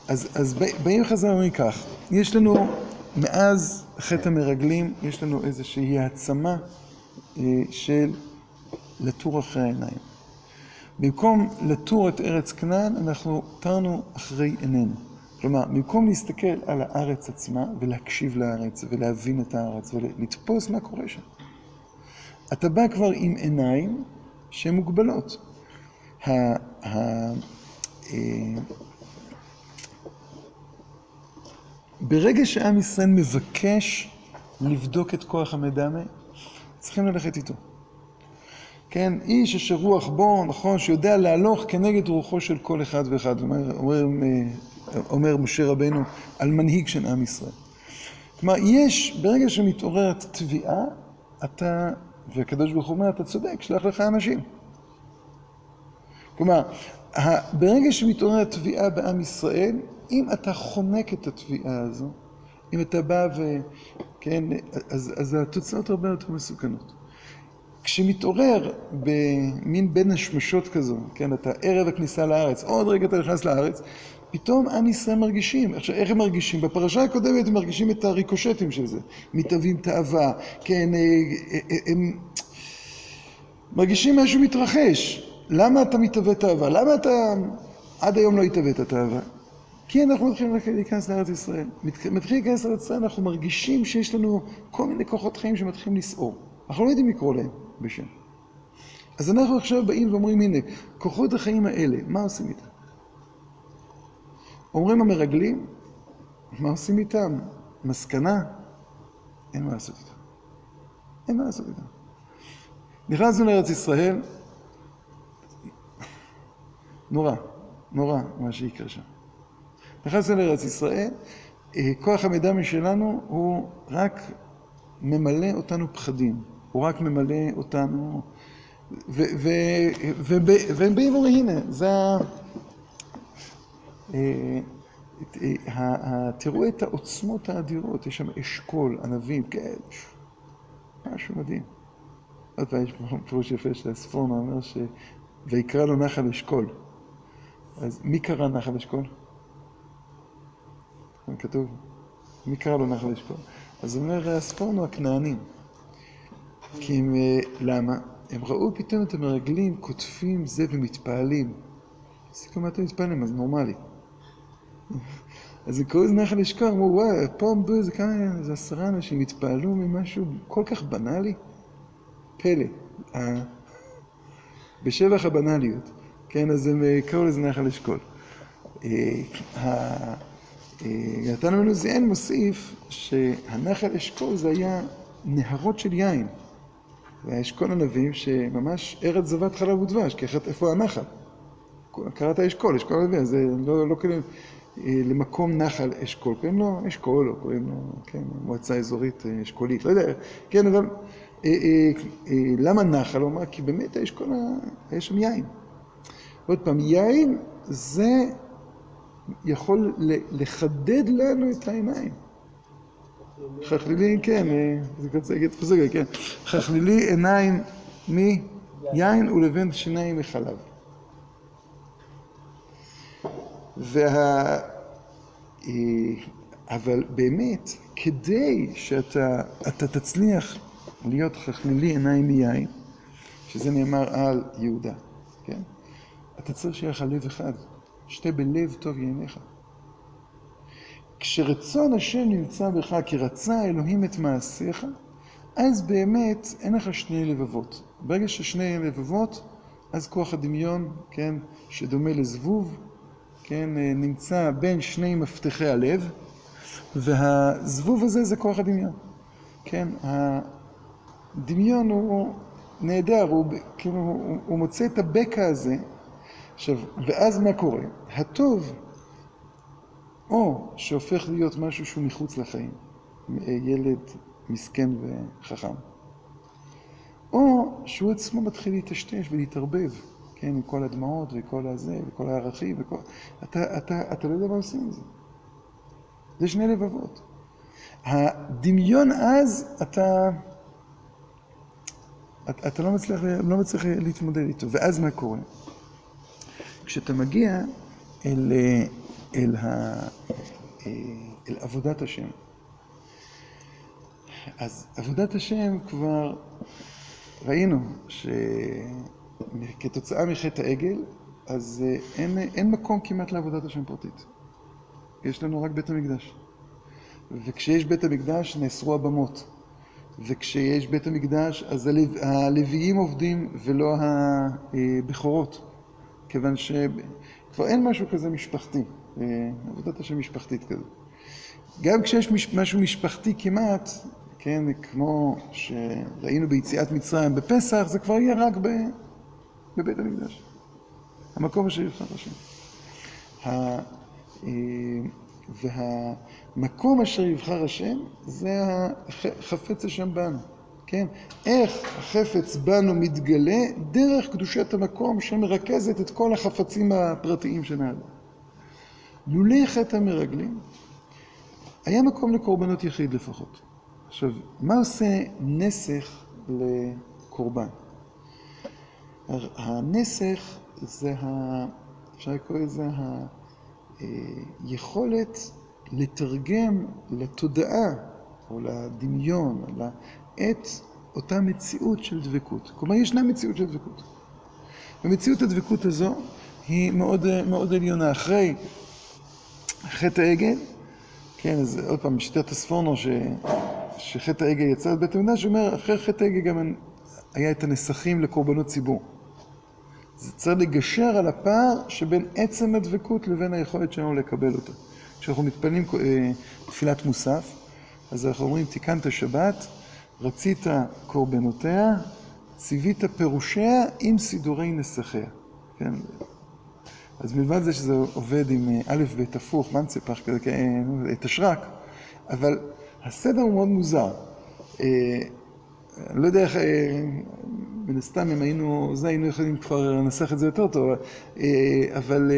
אז, אז באים חז"ל ואומרים כך, יש לנו מאז חטא המרגלים, יש לנו איזושהי העצמה אה, של לתור אחרי העיניים. במקום לתור את ארץ כנען, אנחנו תרנו אחרי עינינו. כלומר, במקום להסתכל על הארץ עצמה ולהקשיב לארץ ולהבין את הארץ ולתפוס מה קורה שם, אתה בא כבר עם עיניים שהן מוגבלות. אה, ברגע שעם ישראל מבקש לבדוק את כוח המדמה, צריכים ללכת איתו. כן, איש אשר רוח בו, נכון, שיודע להלוך כנגד רוחו של כל אחד ואחד, אומר, אומר, אומר משה רבנו על מנהיג של עם ישראל. כלומר, יש, ברגע שמתעוררת תביעה, אתה, והקדוש ברוך הוא אומר, אתה צודק, שלח לך אנשים. כלומר, ברגע שמתעוררת תביעה בעם ישראל, אם אתה חונק את התביעה הזו, אם אתה בא ו... כן, אז, אז התוצאות הרבה יותר מסוכנות. כשמתעורר במין בין השמשות כזו, כן, אתה ערב הכניסה לארץ, עוד רגע אתה נכנס לארץ, פתאום עם ישראל מרגישים. עכשיו, איך הם מרגישים? בפרשה הקודמת הם מרגישים את הריקושטים של זה. מתאבים תאווה, כן, אה, אה, אה, הם מרגישים משהו מתרחש. למה אתה מתאווה תאווה? למה אתה עד היום לא התאווית תאווה? כי אנחנו מתחילים להיכנס לארץ ישראל. מתחילים להיכנס לארץ ישראל, אנחנו מרגישים שיש לנו כל מיני כוחות חיים שמתחילים לסעור. אנחנו לא יודעים לקרוא להם בשם. אז אנחנו עכשיו באים ואומרים, הנה, כוחות החיים האלה, מה עושים איתם? אומרים המרגלים, מה עושים איתם? מסקנה, אין מה לעשות איתם. אין מה לעשות איתם. נכנסנו לארץ ישראל, נורא, נורא מה שיקרה שם. נכנסנו לארץ ישראל, אה, כוח המידע משלנו הוא רק ממלא אותנו פחדים, הוא רק ממלא אותנו, והם באים ואומרים, הנה, זה תראו את העוצמות האדירות, יש שם אשכול, ענבים, כן, משהו מדהים. עוד פעם, יש פה פירוש יפה של הספורמה, אומר ש... ויקרא לו נחל אשכול. אז מי קרא נחל אשכול? כתוב, מי קרא לו נחל אשכול? אז אומר הספורנו הכנענים. כי הם, אה, למה? הם ראו פתאום את המרגלים קוטפים זה ומתפעלים. סיכו מה אתם מתפעלים? אז נורמלי. אז הם קראו נחל אשכול, אמרו וואי, פה עמדו איזה כמה, איזה עשרה אנשים, התפעלו ממשהו כל כך בנאלי. פלא. בשבח הבנאליות. כן, אז הם אה, קראו לזה נחל אשכול. נתן ממנו זיין מוסיף שהנחל אשכול זה היה נהרות של יין. זה היה אשכול ענבים שממש ארץ זבת חלב ודבש, כי אחרת איפה הנחל? קראת אשכול, אשכול ענבים, זה לא, קוראים למקום נחל אשכול, קוראים לו אשכול, או קוראים לו, כן, מועצה אזורית אשכולית, לא יודע, כן, אבל אה, אה, אה, למה נחל? הוא אמר, כי באמת האשכול, היה שם יין. עוד פעם, יין זה יכול לחדד לנו את העיניים. חכלילי, כן, זה רוצה להגיד פסוק, כן. חכלילי עיניים מיין ולבין שיניים מחלב. וה... אבל באמת, כדי שאתה תצליח להיות חכלילי עיניים מיין, שזה נאמר על יהודה, כן? אתה צריך שיהיה לך לב אחד. שתה בלב טוב יעניך. כשרצון השם נמצא בך, כי רצה אלוהים את מעשיך, אז באמת אין לך שני לבבות. ברגע ששני לבבות, אז כוח הדמיון, כן, שדומה לזבוב, כן, נמצא בין שני מפתחי הלב, והזבוב הזה זה כוח הדמיון. כן, הדמיון הוא נהדר, הוא, כאילו, הוא, הוא מוצא את הבקע הזה עכשיו, ואז מה קורה? הטוב, או שהופך להיות משהו שהוא מחוץ לחיים, ילד מסכן וחכם. או שהוא עצמו מתחיל להיטשטש ולהתערבב, כן, עם כל הדמעות וכל הזה וכל הערכים וכל... אתה, אתה, אתה לא יודע מה עושים עם זה. זה שני לבבות. הדמיון אז, אתה, אתה, אתה לא, מצליח, לא מצליח להתמודד איתו. ואז מה קורה? כשאתה מגיע אל, אל, ה, אל עבודת השם, אז עבודת השם כבר ראינו שכתוצאה מחטא העגל, אז אין, אין מקום כמעט לעבודת השם פרטית. יש לנו רק בית המקדש. וכשיש בית המקדש נאסרו הבמות. וכשיש בית המקדש אז הלו... הלוויים עובדים ולא הבכורות. כיוון שכבר אין משהו כזה משפחתי, עבודת השם משפחתית כזה. גם כשיש משהו משפחתי כמעט, כן, כמו שראינו ביציאת מצרים בפסח, זה כבר יהיה רק בבית המקדש. המקום אשר יבחר השם. והמקום אשר יבחר השם זה החפץ השם בנו, כן? איך החפץ בנו מתגלה דרך קדושת המקום שמרכזת את כל החפצים הפרטיים האדם. לולי חטא המרגלים, היה מקום לקורבנות יחיד לפחות. עכשיו, מה עושה נסך לקורבן? הנסך זה, ה... אפשר לקרוא לזה היכולת לתרגם לתודעה או לדמיון, את אותה מציאות של דבקות. כלומר, ישנה מציאות של דבקות. ומציאות הדבקות הזו היא מאוד, מאוד עליונה. אחרי חטא העגל, כן, אז עוד פעם, בשיטת הספורנו, ש... שחטא העגל יצא את בית המקדש, הוא אומר, אחרי חטא העגל גם היה את הנסכים לקורבנות ציבור. זה צריך לגשר על הפער שבין עצם הדבקות לבין היכולת שלנו לקבל אותה. כשאנחנו מתפללים תפילת מוסף, אז אנחנו אומרים, תיקנת שבת, רצית קורבנותיה, ציווית פירושיה עם סידורי נסחיה. כן? אז מלבד זה שזה עובד עם א' ב' הפוך, מנצפח כזה, תשרק, אבל הסדר הוא מאוד מוזר. לא יודע איך, מן הסתם אם היינו, זה היינו יכולים כבר לנסח את זה יותר טוב, אבל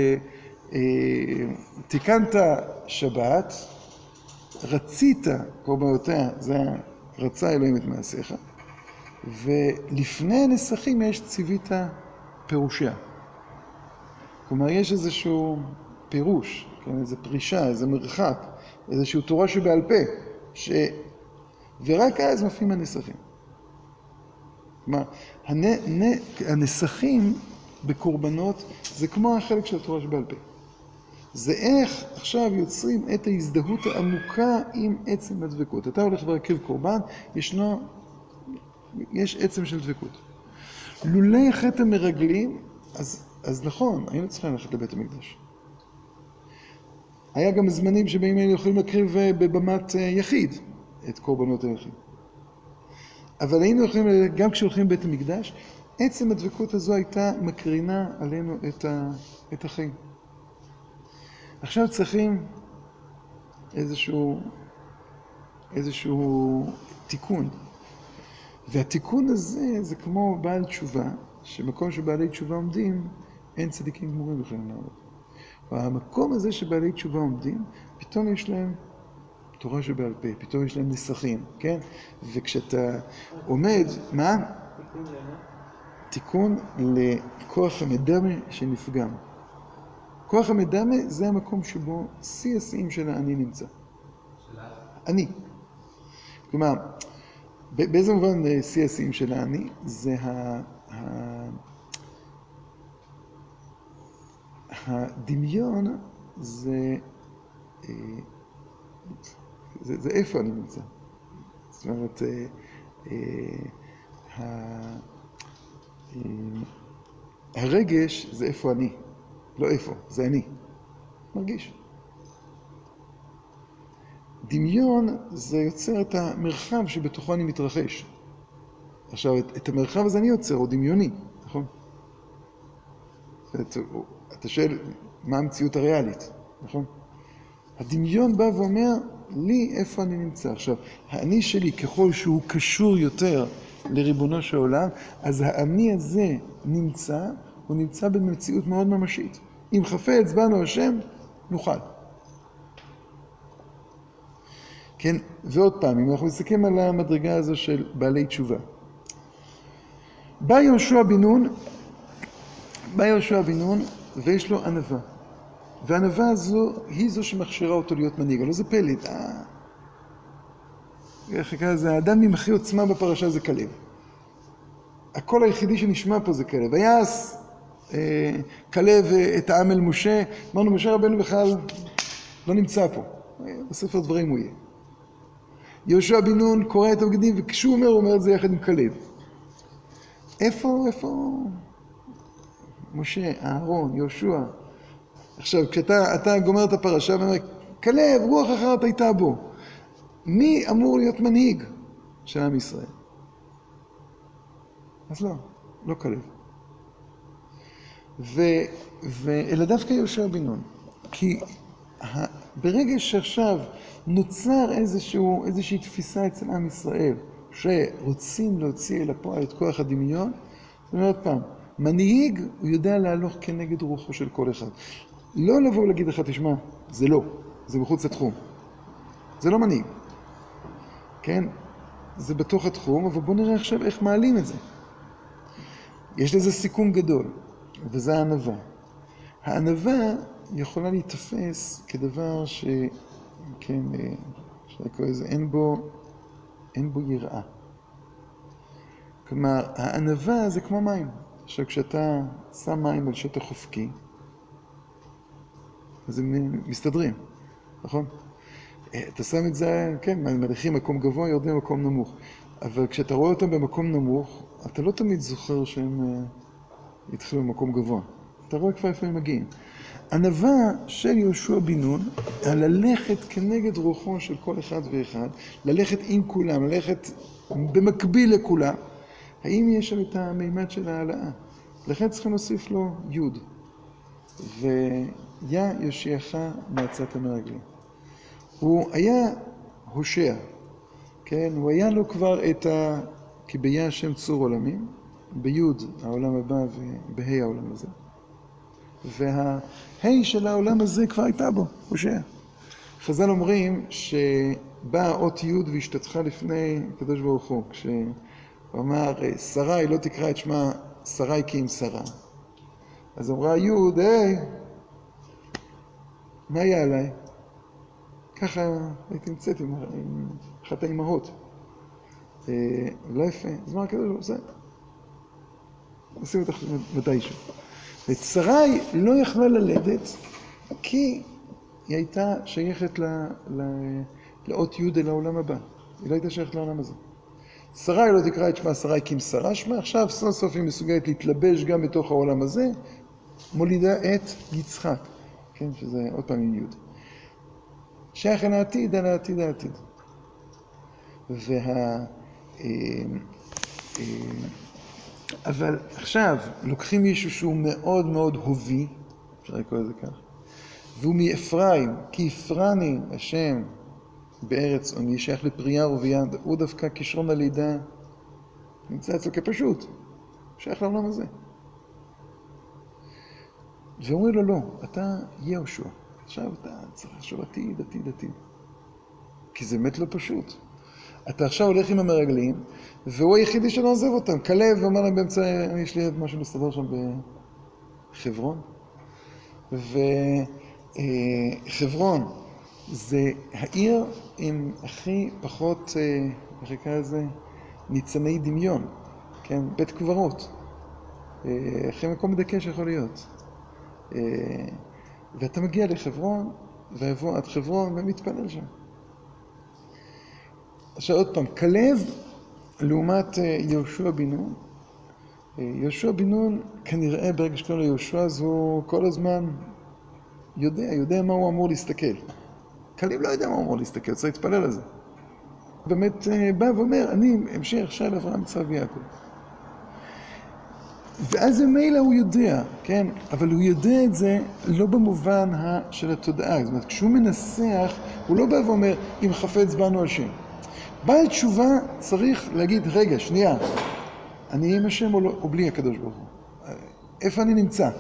תיקנת שבת, רצית קורבנותיה, זה רצה אלוהים את מעשיך, ולפני הנסחים יש ציווית פירושיה. כלומר, יש איזשהו פירוש, כן, איזו פרישה, איזה מרחק, איזושהי תורה שבעל פה, ש... ורק אז מופיעים הנסחים. כלומר, הנסחים בקורבנות זה כמו החלק של התורה שבעל פה. זה איך עכשיו יוצרים את ההזדהות העמוקה עם עצם הדבקות. אתה הולך להרכיב קורבן, ישנו, יש עצם של דבקות. לולי חטא המרגלים, אז, אז נכון, היינו צריכים ללכת לבית המקדש. היה גם זמנים שבהם היינו יכולים להקריב בבמת יחיד את קורבנות היחיד. אבל היינו יכולים, גם כשהולכים לבית המקדש, עצם הדבקות הזו הייתה מקרינה עלינו את, ה, את החיים. עכשיו צריכים איזשהו, איזשהו תיקון. והתיקון הזה זה כמו בעל תשובה, שמקום שבעלי תשובה עומדים, אין צדיקים גמורים יכולים לעמוד. והמקום הזה שבעלי תשובה עומדים, פתאום יש להם תורה שבעל פה, פתאום יש להם נסחים, כן? וכשאתה עומד, מה? תיקון לכוח המדמה שנפגם. כוח המדמה זה המקום שבו שיא השיאים של האני נמצא. אני. כלומר, באיזה מובן שיא השיאים של האני? זה ה... הדמיון זה, זה, זה איפה אני נמצא. זאת אומרת, הרגש זה איפה אני, לא איפה, זה אני. מרגיש. דמיון זה יוצר את המרחב שבתוכו אני מתרחש. עכשיו, את המרחב הזה אני יוצר, הוא דמיוני, נכון? אתה שואל, מה המציאות הריאלית, נכון? הדמיון בא ואומר, לי איפה אני נמצא. עכשיו, האני שלי, ככל שהוא קשור יותר לריבונו של עולם, אז האני הזה נמצא, הוא נמצא במציאות מאוד ממשית. אם חפץ בנו השם, נוכל. כן, ועוד פעם, אם אנחנו מסתכלים על המדרגה הזו של בעלי תשובה. בא יהושע בן נון, בא יהושע בן נון ויש לו ענווה. והענווה הזו היא זו שמכשירה אותו להיות מנהיג. הלוא זה פלא. אה, איך נקרא לזה? האדם עם הכי עוצמה בפרשה זה כלב. הקול היחידי שנשמע פה זה כלב. ויעש אה, כלב אה, את העם אל משה. אמרנו, משה רבנו בכלל לא נמצא פה. בספר דברים הוא יהיה. יהושע בן נון קורא את הבגדים, וכשהוא אומר, הוא אומר את זה יחד עם כלב. איפה, איפה משה, אהרון, יהושע? עכשיו, כשאתה גומר את הפרשה ואומר, כלב, רוח אחרת הייתה בו. מי אמור להיות מנהיג של עם ישראל? אז לא, לא כלב. ו, אלא דווקא יהושע בן נון. כי ברגע שעכשיו נוצר איזשהו, איזושהי תפיסה אצל עם ישראל, שרוצים להוציא אל הפועל את כוח הדמיון, זאת אומרת פעם, מנהיג הוא יודע להלוך כנגד רוחו של כל אחד. לא לבוא ולהגיד לך, תשמע, זה לא, זה מחוץ לתחום. זה לא מנהיג. כן? זה בתוך התחום, אבל בואו נראה עכשיו איך מעלים את זה. יש לזה סיכום גדול, וזה הענווה. הענווה יכולה להיתפס כדבר ש... כן, אפשר לקרוא לזה, אין בו, אין בו יראה. כלומר, הענווה זה כמו מים. עכשיו, כשאתה שם מים על שטח אופקי, אז הם מסתדרים, נכון? אתה שם את זה, כן, מריחים מקום גבוה, יורדים במקום נמוך. אבל כשאתה רואה אותם במקום נמוך, אתה לא תמיד זוכר שהם התחילו במקום גבוה. אתה רואה כבר איפה הם מגיעים. ענווה של יהושע בן נון, ללכת כנגד רוחו של כל אחד ואחד, ללכת עם כולם, ללכת במקביל לכולם, האם יש שם את המימד של העלאה? לכן צריכים להוסיף לו יוד. ויה יושיעך מעצת המרגלים. הוא היה הושע, כן? הוא היה לו כבר את ה... כי ביה השם צור עולמים, ביוד העולם הבא ובה' העולם הזה. והה' של העולם הזה כבר הייתה בו, הושע. חז"ל אומרים שבאה אות י' והשתתחה לפני הקדוש ברוך הוא, כשהוא אמר, שרי לא תקרא את שמה שרי כי אם שרה. אז אמרה י', היי, מה היה עליי? ככה הייתי נמצאת עם, אחת האימהות. לא יפה, אז מה ברוך הוא עושה? נשים אותך מתישהו. ושרי לא יכלה ללדת כי היא הייתה שייכת לאות י' אל העולם הבא. היא לא הייתה שייכת לעולם הזה. שרי לא תקרא את שמה שרי כי אם שרה שמה, עכשיו סוף סוף היא מסוגלת להתלבש גם בתוך העולם הזה, מולידה את יצחק, כן, שזה עוד פעם עם י'. שייך אל העתיד, אל העתיד העתיד. וה... אבל עכשיו לוקחים מישהו שהוא מאוד מאוד הובי, אפשר לקרוא לזה כך, והוא מאפרים, כי הפרני השם בארץ עוני, שייך לפרייה ורבייה, הוא דווקא כישרון הלידה נמצא אצלו כפשוט, שייך לעולם הזה. ואומרים לו, לא, אתה יהושע, עכשיו אתה צריך לחשוב עתיד, עתיד, עתיד. כי זה באמת לא פשוט. אתה עכשיו הולך עם המרגלים, והוא היחידי שלא עוזב אותם. כלב אומר להם באמצע, יש לי משהו לסדר שם בחברון. וחברון זה העיר עם הכי פחות, איך נקרא לזה, ניצני דמיון, כן? בית קברות. הכי מקום מדכא שיכול להיות. ואתה מגיע לחברון, ויבוא עד חברון ומתפלל שם. עכשיו עוד פעם, כלב לעומת יהושע בן נון, יהושע בן נון כנראה ברגע שקוראים לו יהושע אז הוא כל הזמן יודע, יודע מה הוא אמור להסתכל. כלב לא יודע מה הוא אמור להסתכל, צריך להתפלל על זה. באמת בא ואומר, אני המשך של אברהם, יצחק ויעקב. ואז ממילא הוא יודע, כן? אבל הוא יודע את זה לא במובן של התודעה. זאת אומרת, כשהוא מנסח, הוא לא בא ואומר, אם חפץ בנו השם. בעל תשובה צריך להגיד, רגע, שנייה, אני עם השם או, לא, או בלי הקדוש ברוך הוא? איפה אני נמצא?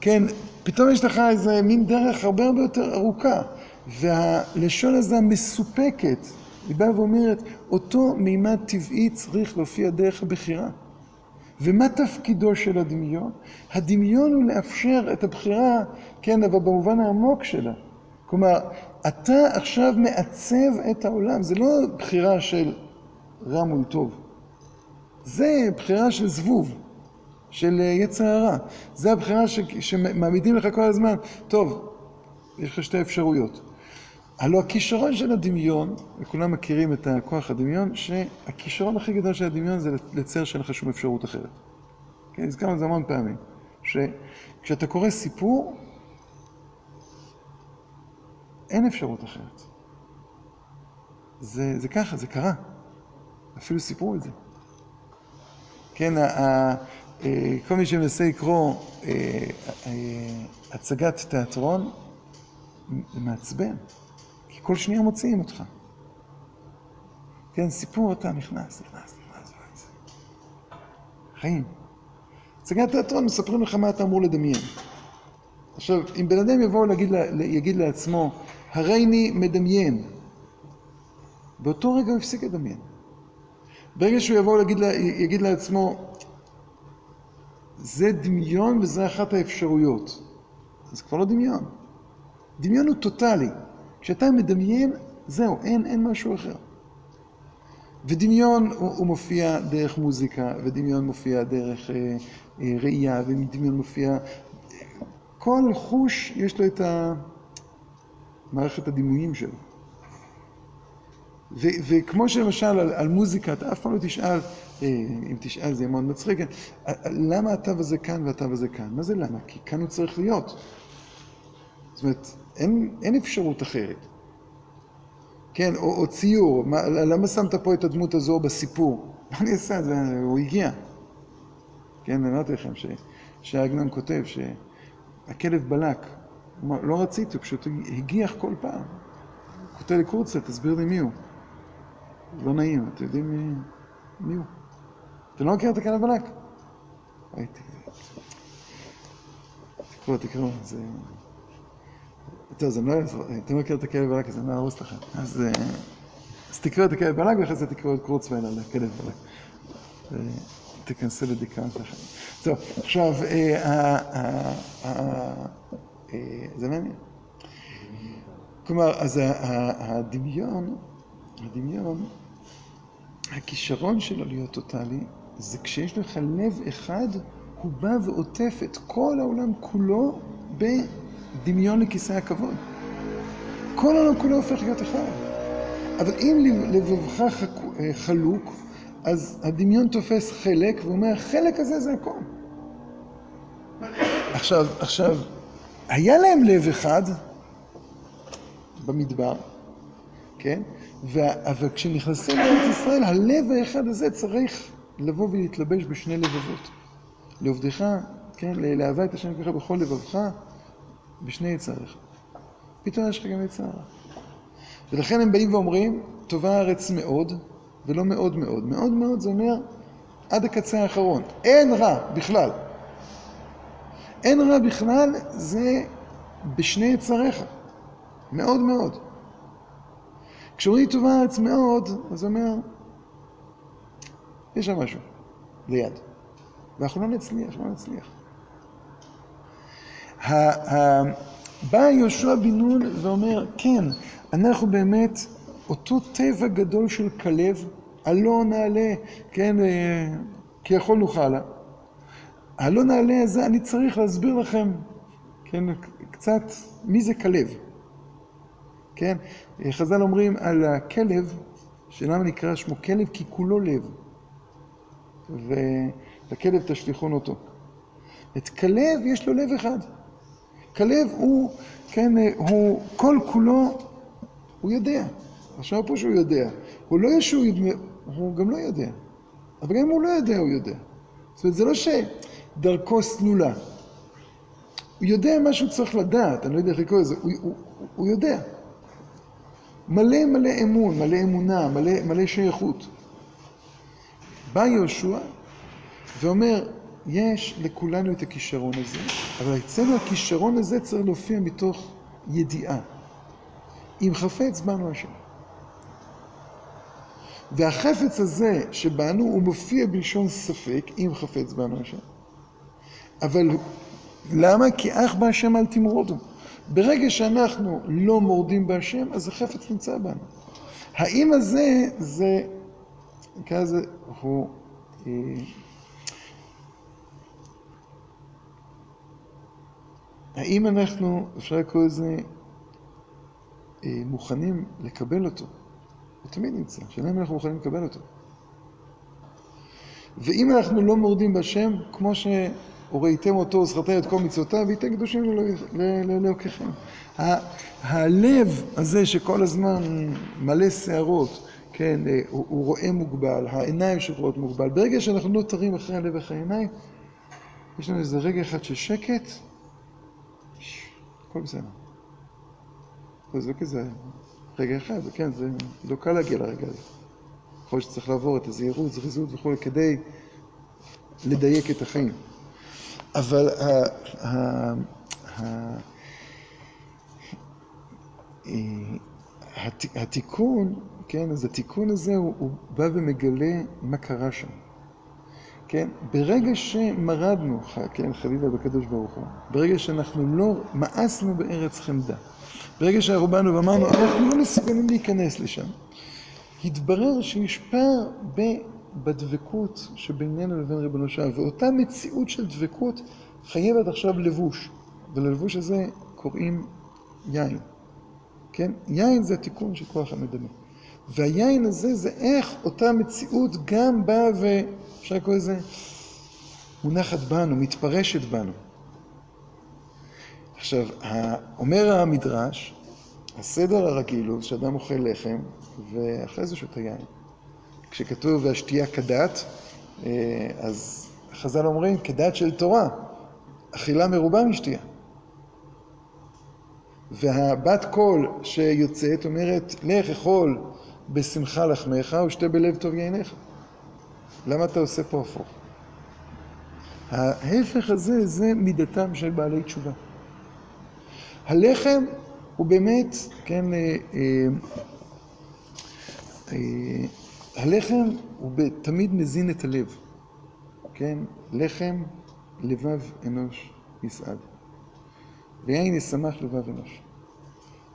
כן, פתאום יש לך איזה מין דרך הרבה הרבה יותר ארוכה, והלשון הזה המסופקת, היא באה ואומרת, אותו מימד טבעי צריך להופיע דרך הבחירה. ומה תפקידו של הדמיון? הדמיון הוא לאפשר את הבחירה, כן, אבל במובן העמוק שלה. כלומר, אתה עכשיו מעצב את העולם, זה לא בחירה של רע מול טוב. זה בחירה של זבוב, של יצר הרע. זה הבחירה. שמעמידים לך כל הזמן, טוב, יש לך שתי אפשרויות. הלוא הכישרון של הדמיון, וכולם מכירים את הכוח הדמיון, שהכישרון הכי גדול של הדמיון זה לצייר שאין לך שום אפשרות אחרת. כן, הזכרנו את זה המון פעמים, שכשאתה קורא סיפור, אין אפשרות אחרת. זה, זה ככה, זה קרה. אפילו סיפרו את זה. כן, ה, ה, כל מי שמנסה לקרוא הצגת תיאטרון, מעצבן, כל שניה מוציאים אותך. כן, סיפור אתה נכנס, נכנס, נכנס, נכנס. חיים. הצגת תיאטרון מספרים לך מה אתה אמור לדמיין. עכשיו, אם בן אדם יבוא להגיד, יגיד לעצמו, הריני מדמיין, באותו רגע הוא הפסיק לדמיין. ברגע שהוא יבוא להגיד, יגיד לעצמו, זה דמיון וזה אחת האפשרויות. אז כבר לא דמיון. דמיון הוא טוטאלי. כשאתה מדמיין, זהו, אין, אין משהו אחר. ודמיון הוא, הוא מופיע דרך מוזיקה, ודמיון מופיע דרך אה, אה, ראייה, ודמיון מופיע... כל חוש יש לו את מערכת הדימויים שלו. ו- וכמו שלמשל על, על מוזיקה, אתה אף פעם לא תשאל, אה, אם תשאל זה יהיה מאוד מצחיק, למה התו הזה כאן והתו הזה כאן? מה זה למה? כי כאן הוא צריך להיות. זאת אומרת, אין, אין אפשרות אחרת. כן, או, או ציור, מה, למה שמת פה את הדמות הזו בסיפור? מה <laughs> אני אעשה? זה, הוא הגיע. כן, אמרתי לכם שהעגנון כותב שהכלב בלק, לא רציתי, הוא פשוט הגיח כל פעם. כותב לי קורצה, תסביר לי מי הוא. לא נעים, אתם יודעים מי, מי הוא. אתם לא מכירים את הכלב בלק? הייתי... תקראו, תקראו, זה... טוב, אני לא אעזור, אתם לא מכירים את הכלב בלק, אז אני לא ארוס לכם. אז, אז תקראו את הכלב בלק, ואחרי זה תקראו את קורצוויין על הכלב בלק. תיכנסו לדיכאון שלכם. טוב, עכשיו, זה מעניין. כלומר, אז הדמיון, הדמיון, הכישרון שלו להיות טוטאלי, זה כשיש לך לב אחד, הוא בא ועוטף את כל העולם כולו בדמיון לכיסא הכבוד. כל העולם כולו הופך להיות אחד. אבל אם לבבך חלוק, אז הדמיון תופס חלק, ואומר, החלק הזה זה הכל. עכשיו, עכשיו, היה להם לב אחד במדבר, כן? אבל כשנכנסים לארץ ישראל, הלב האחד הזה צריך לבוא ולהתלבש בשני לבבות. לעובדך, כן, לאהבה את השם ככה בכל לבבך, בשני יצריך. פתאום יש לך גם יצר. ולכן הם באים ואומרים, טובה הארץ מאוד, ולא מאוד מאוד. מאוד מאוד זה אומר עד הקצה האחרון. אין רע בכלל. אין רע בכלל זה בשני יצריך. מאוד מאוד. כשאומרים טובה הארץ מאוד, אז אומר, יש שם משהו, ליד. ואנחנו לא נצליח, לא נצליח. בא יהושע בן נון ואומר, כן, אנחנו באמת אותו טבע גדול של כלב, הלא נעלה, כן, כי יכול נוכל לה. הלא נעלה הזה, אני צריך להסביר לכם, כן, קצת, מי זה כלב? כן, חז"ל אומרים על הכלב, שלמה נקרא שמו כלב? כי כולו לב. ולכלב תשליכון אותו. את כלב יש לו לב אחד. כלב הוא, כן, הוא כל כולו, הוא יודע. עכשיו פה שהוא יודע. הוא לא ישו, הוא גם לא יודע. אבל גם אם הוא לא יודע, הוא יודע. זאת אומרת, זה לא ש... דרכו סלולה. הוא יודע מה שהוא צריך לדעת, אני לא יודע איך לקרוא לזה, הוא, הוא יודע. מלא מלא אמון, מלא אמונה, מלא, מלא שייכות. בא יהושע ואומר, יש לכולנו את הכישרון הזה, אבל אצלנו הכישרון הזה צריך להופיע מתוך ידיעה. אם חפץ בנו השם. והחפץ הזה שבנו הוא מופיע בלשון ספק, אם חפץ בנו השם. אבל למה? כי אך בהשם אל תמרודו. ברגע שאנחנו לא מורדים בהשם, אז החפץ נמצא בנו. האם הזה, זה, נקרא לזה, הוא... האם אנחנו, אפשר לקרוא לזה, אה, מוכנים לקבל אותו? הוא תמיד נמצא, השאלה אם אנחנו מוכנים לקבל אותו. ואם אנחנו לא מורדים בשם, כמו שהוריתם אותו וזכרתם את כל מצוותיו, וייתן קדושים לאלוקיכם. הלב הזה שכל הזמן מלא שערות, כן, הוא, הוא רואה מוגבל, העיניים שלו רואות מוגבל. ברגע שאנחנו לא תרים אחרי הלב ואחרי העיניים, יש לנו איזה רגע אחד של שקט, הכל בסדר. זה כזה רגע אחד, כן, זה לא קל להגיע לרגע הזה. יכול להיות שצריך לעבור את הזהירות, זריזות וכו', כדי לדייק את החיים. אבל ה, ה, ה, הת, התיקון, כן, אז התיקון הזה הוא, הוא בא ומגלה מה קרה שם. כן, ברגע שמרדנו, כן, חביבה בקדוש ברוך הוא, ברגע שאנחנו לא מאסנו בארץ חמדה, ברגע שאנחנו באנו ואמרנו, אנחנו לא מסוגלים להיכנס לשם, התברר שיש פער בדבקות שבינינו לבין ריבונו שלנו, ואותה מציאות של דבקות חייבת עכשיו לבוש, וללבוש הזה קוראים יין. כן? יין זה התיקון של כוח המדמה. והיין הזה זה איך אותה מציאות גם באה ואפשר לקרוא לזה מונחת בנו, מתפרשת בנו. עכשיו, אומר המדרש, הסדר הרגיל הוא שאדם אוכל לחם ואחרי זה שותה יין. כשכתוב והשתייה כדת, אז חז"ל אומרים כדת של תורה, אכילה מרובה משתייה. והבת קול שיוצאת אומרת, לך אכול בשמחה לחמך ושתה בלב טוב יעניך. למה אתה עושה פה הפוך? ההפך הזה, זה מידתם של בעלי תשובה. הלחם הוא באמת, כן, אה, אה, אה, הלחם הוא תמיד מזין את הלב, כן? לחם לבב אנוש יסעד. ויין ישמח לבב אנוש.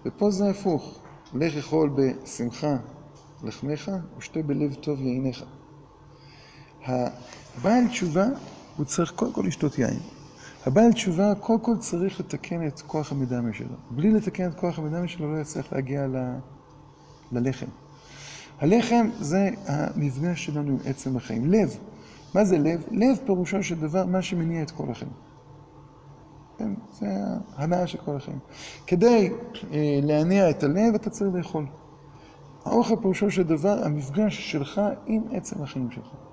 ופה זה הפוך, לך אכול בשמחה לחמך ושתה בלב טוב יעניך. הבעל תשובה הוא צריך קודם כל לשתות יין. הבעל תשובה קודם כל צריך לתקן את כוח המדמה שלו. בלי לתקן את כוח המדמה שלו לא יצטרך להגיע ל... ללחם. הלחם זה המפגש שלנו עם עצם החיים. לב, מה זה לב? לב פירושו של דבר מה שמניע את כל החיים. כן, זה ההנאה של כל החיים. כדי אה, להניע את הלב אתה צריך לאכול. האוכל פירושו של דבר המפגש שלך עם עצם החיים שלך.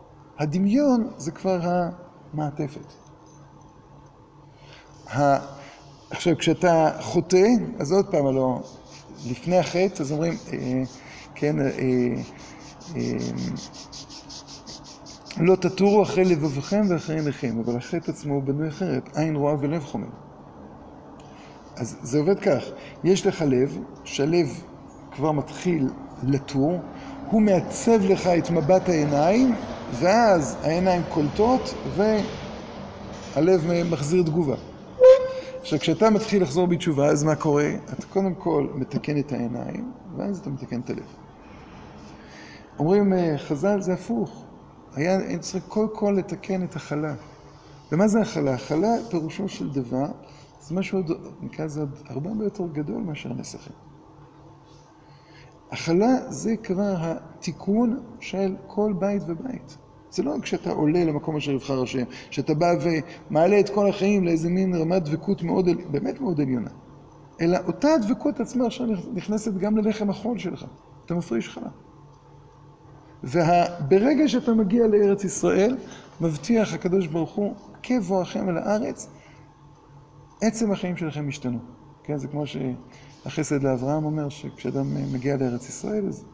הדמיון זה כבר המעטפת. עכשיו, כשאתה חוטא, אז עוד פעם, הלוא לפני החטא, אז אומרים, אה, כן, אה, אה, לא תטורו אחרי לבבכם ואחרי עיניכם, אבל החטא עצמו בנוי אחרת, עין רואה ולב חומר. אז זה עובד כך, יש לך לב, שהלב כבר מתחיל לטור, הוא מעצב לך את מבט העיניים, ואז העיניים קולטות והלב מחזיר תגובה. עכשיו, כשאתה מתחיל לחזור בתשובה, אז מה קורה? אתה קודם כל מתקן את העיניים, ואז אתה מתקן את הלב. אומרים חז"ל, זה הפוך. היה צריך קודם כל לתקן את החלה. ומה זה החלה? החלה, פירושו של דבר, זה משהו עוד, נקרא לזה עוד הרבה הרבה יותר גדול מאשר נסכים. החלה זה כבר התיקון של כל בית ובית. זה לא כשאתה עולה למקום אשר יבחר השם, שאתה בא ומעלה את כל החיים לאיזה מין רמת דבקות מאוד, באמת מאוד עליונה. אלא אותה הדבקות עצמה עכשיו נכנסת גם ללחם החול שלך. אתה מפריש חלה. וברגע שאתה מגיע לארץ ישראל, מבטיח הקדוש ברוך הוא הכה בואכם אל הארץ, עצם החיים שלכם השתנו. כן, זה כמו שהחסד לאברהם אומר, שכשאדם מגיע לארץ ישראל, אז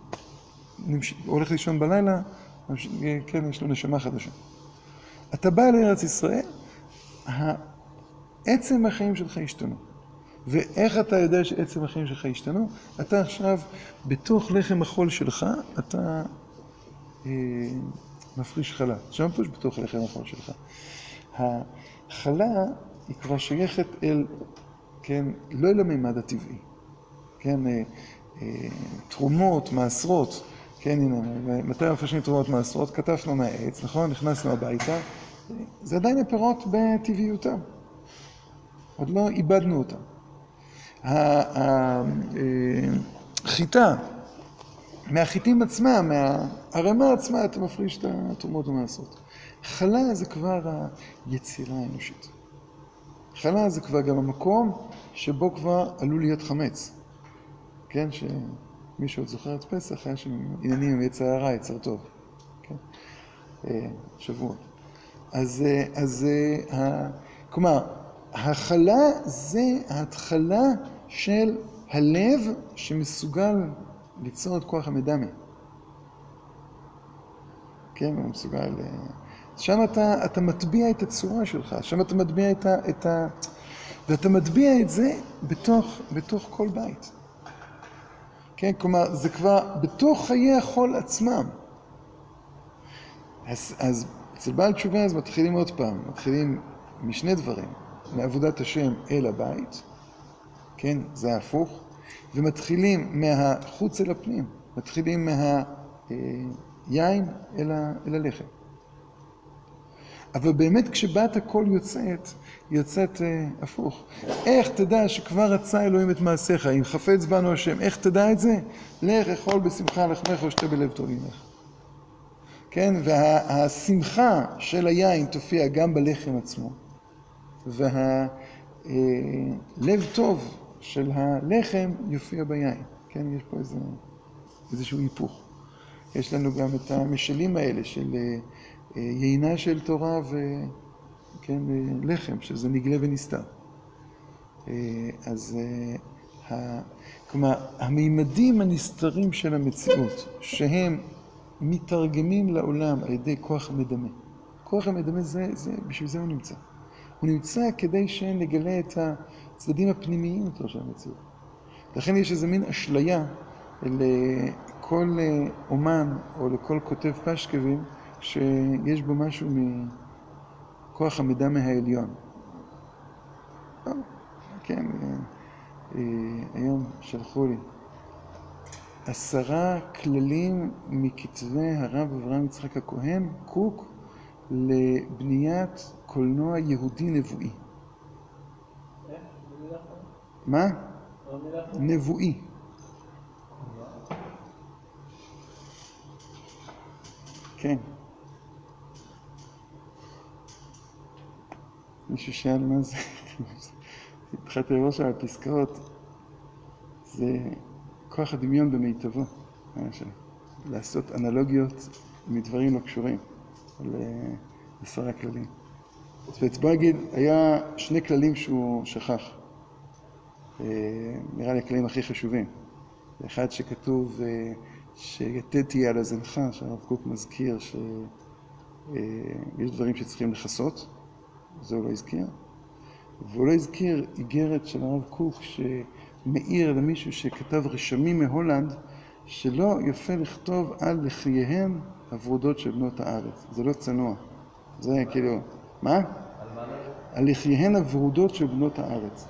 נמש... הולך לישון בלילה, כן, יש לו נשמה חדשה. אתה בא לארץ ישראל, עצם החיים שלך השתנו. ואיך אתה יודע שעצם החיים שלך השתנו? אתה עכשיו, בתוך לחם החול שלך, אתה אה, מפריש חלה. שם פוש בתוך לחם החול שלך. החלה היא כבר שייכת אל, כן, לא אל הממד הטבעי. כן, אה, אה, תרומות, מעשרות, כן, הנה, מתי מפרשים תרומות מעשרות? כתבנו מהעץ, נכון? נכנסנו הביתה. זה עדיין הפירות בטבעיותם. עוד לא איבדנו אותם. החיטה, מהחיטים עצמם, מהערמה עצמה, אתה מפריש את התרומות ומעשרות. חלה זה כבר היצירה האנושית. חלה זה כבר גם המקום שבו כבר עלול להיות חמץ. כן, שמי שעוד זוכר את פסח, היה שם עניינים עם יצר הרע, יצר טוב. כן? שבועות. אז, אז, כלומר, הכלה זה ההתחלה של הלב שמסוגל ליצור את כוח המדמה. כן, הוא מסוגל... שם אתה, אתה מטביע את הצורה שלך, שם אתה מטביע את ה... את ה... ואתה מטביע את זה בתוך, בתוך כל בית. כן, כלומר, זה כבר בתוך חיי החול עצמם. אז, אז אצל בעל תשובה אז מתחילים עוד פעם, מתחילים משני דברים. מעבודת השם אל הבית, כן, זה ההפוך, ומתחילים מהחוץ אל הפנים, מתחילים מהיין אל, ה, אל הלחם. אבל באמת כשבת הכל יוצאת, יוצאת אה, הפוך. איך תדע שכבר רצה אלוהים את מעשיך, אם חפץ בנו השם, איך תדע את זה? לך אכול בשמחה לחמך ושתה בלב טוב עמך. כן, והשמחה של היין תופיע גם בלחם עצמו. והלב טוב של הלחם יופיע ביין. כן, יש פה איזה, איזשהו היפוך. יש לנו גם את המשלים האלה של יינה של תורה וכן, לחם, שזה נגלה ונסתר. אז כלומר, המימדים הנסתרים של המציאות, שהם מתרגמים לעולם על ידי כוח המדמה. כוח המדמה זה, זה, בשביל זה הוא נמצא. הוא נמצא כדי שנגלה את הצדדים הפנימיים יותר של המציאות. לכן יש איזה מין אשליה לכל אומן או לכל כותב פשקווים שיש בו משהו מכוח המידע מהעליון. כן, היום שלחו לי עשרה כללים מכתבי הרב אברהם יצחק הכהן, קוק, לבניית קולנוע יהודי נבואי. מה? נבואי. כן. מישהו שאל מה זה? התחלתי לראות שם הפסקאות. זה כוח הדמיון במיטבו. לעשות אנלוגיות מדברים לא קשורים. לעשרה כללים. אז בוא נגיד, היה שני כללים שהוא שכח. נראה לי הכללים הכי חשובים. אחד שכתוב שיתד תהיה על הזנך, שהרב קוק מזכיר שיש דברים שצריכים לכסות, זה הוא לא הזכיר. והוא לא הזכיר איגרת של הרב קוק שמאיר למישהו שכתב רשמים מהולנד, שלא יפה לכתוב על לחייהם הוורודות של בנות הארץ. זה לא צנוע. זה כאילו... מה? על לחייהן הוורודות של בנות הארץ.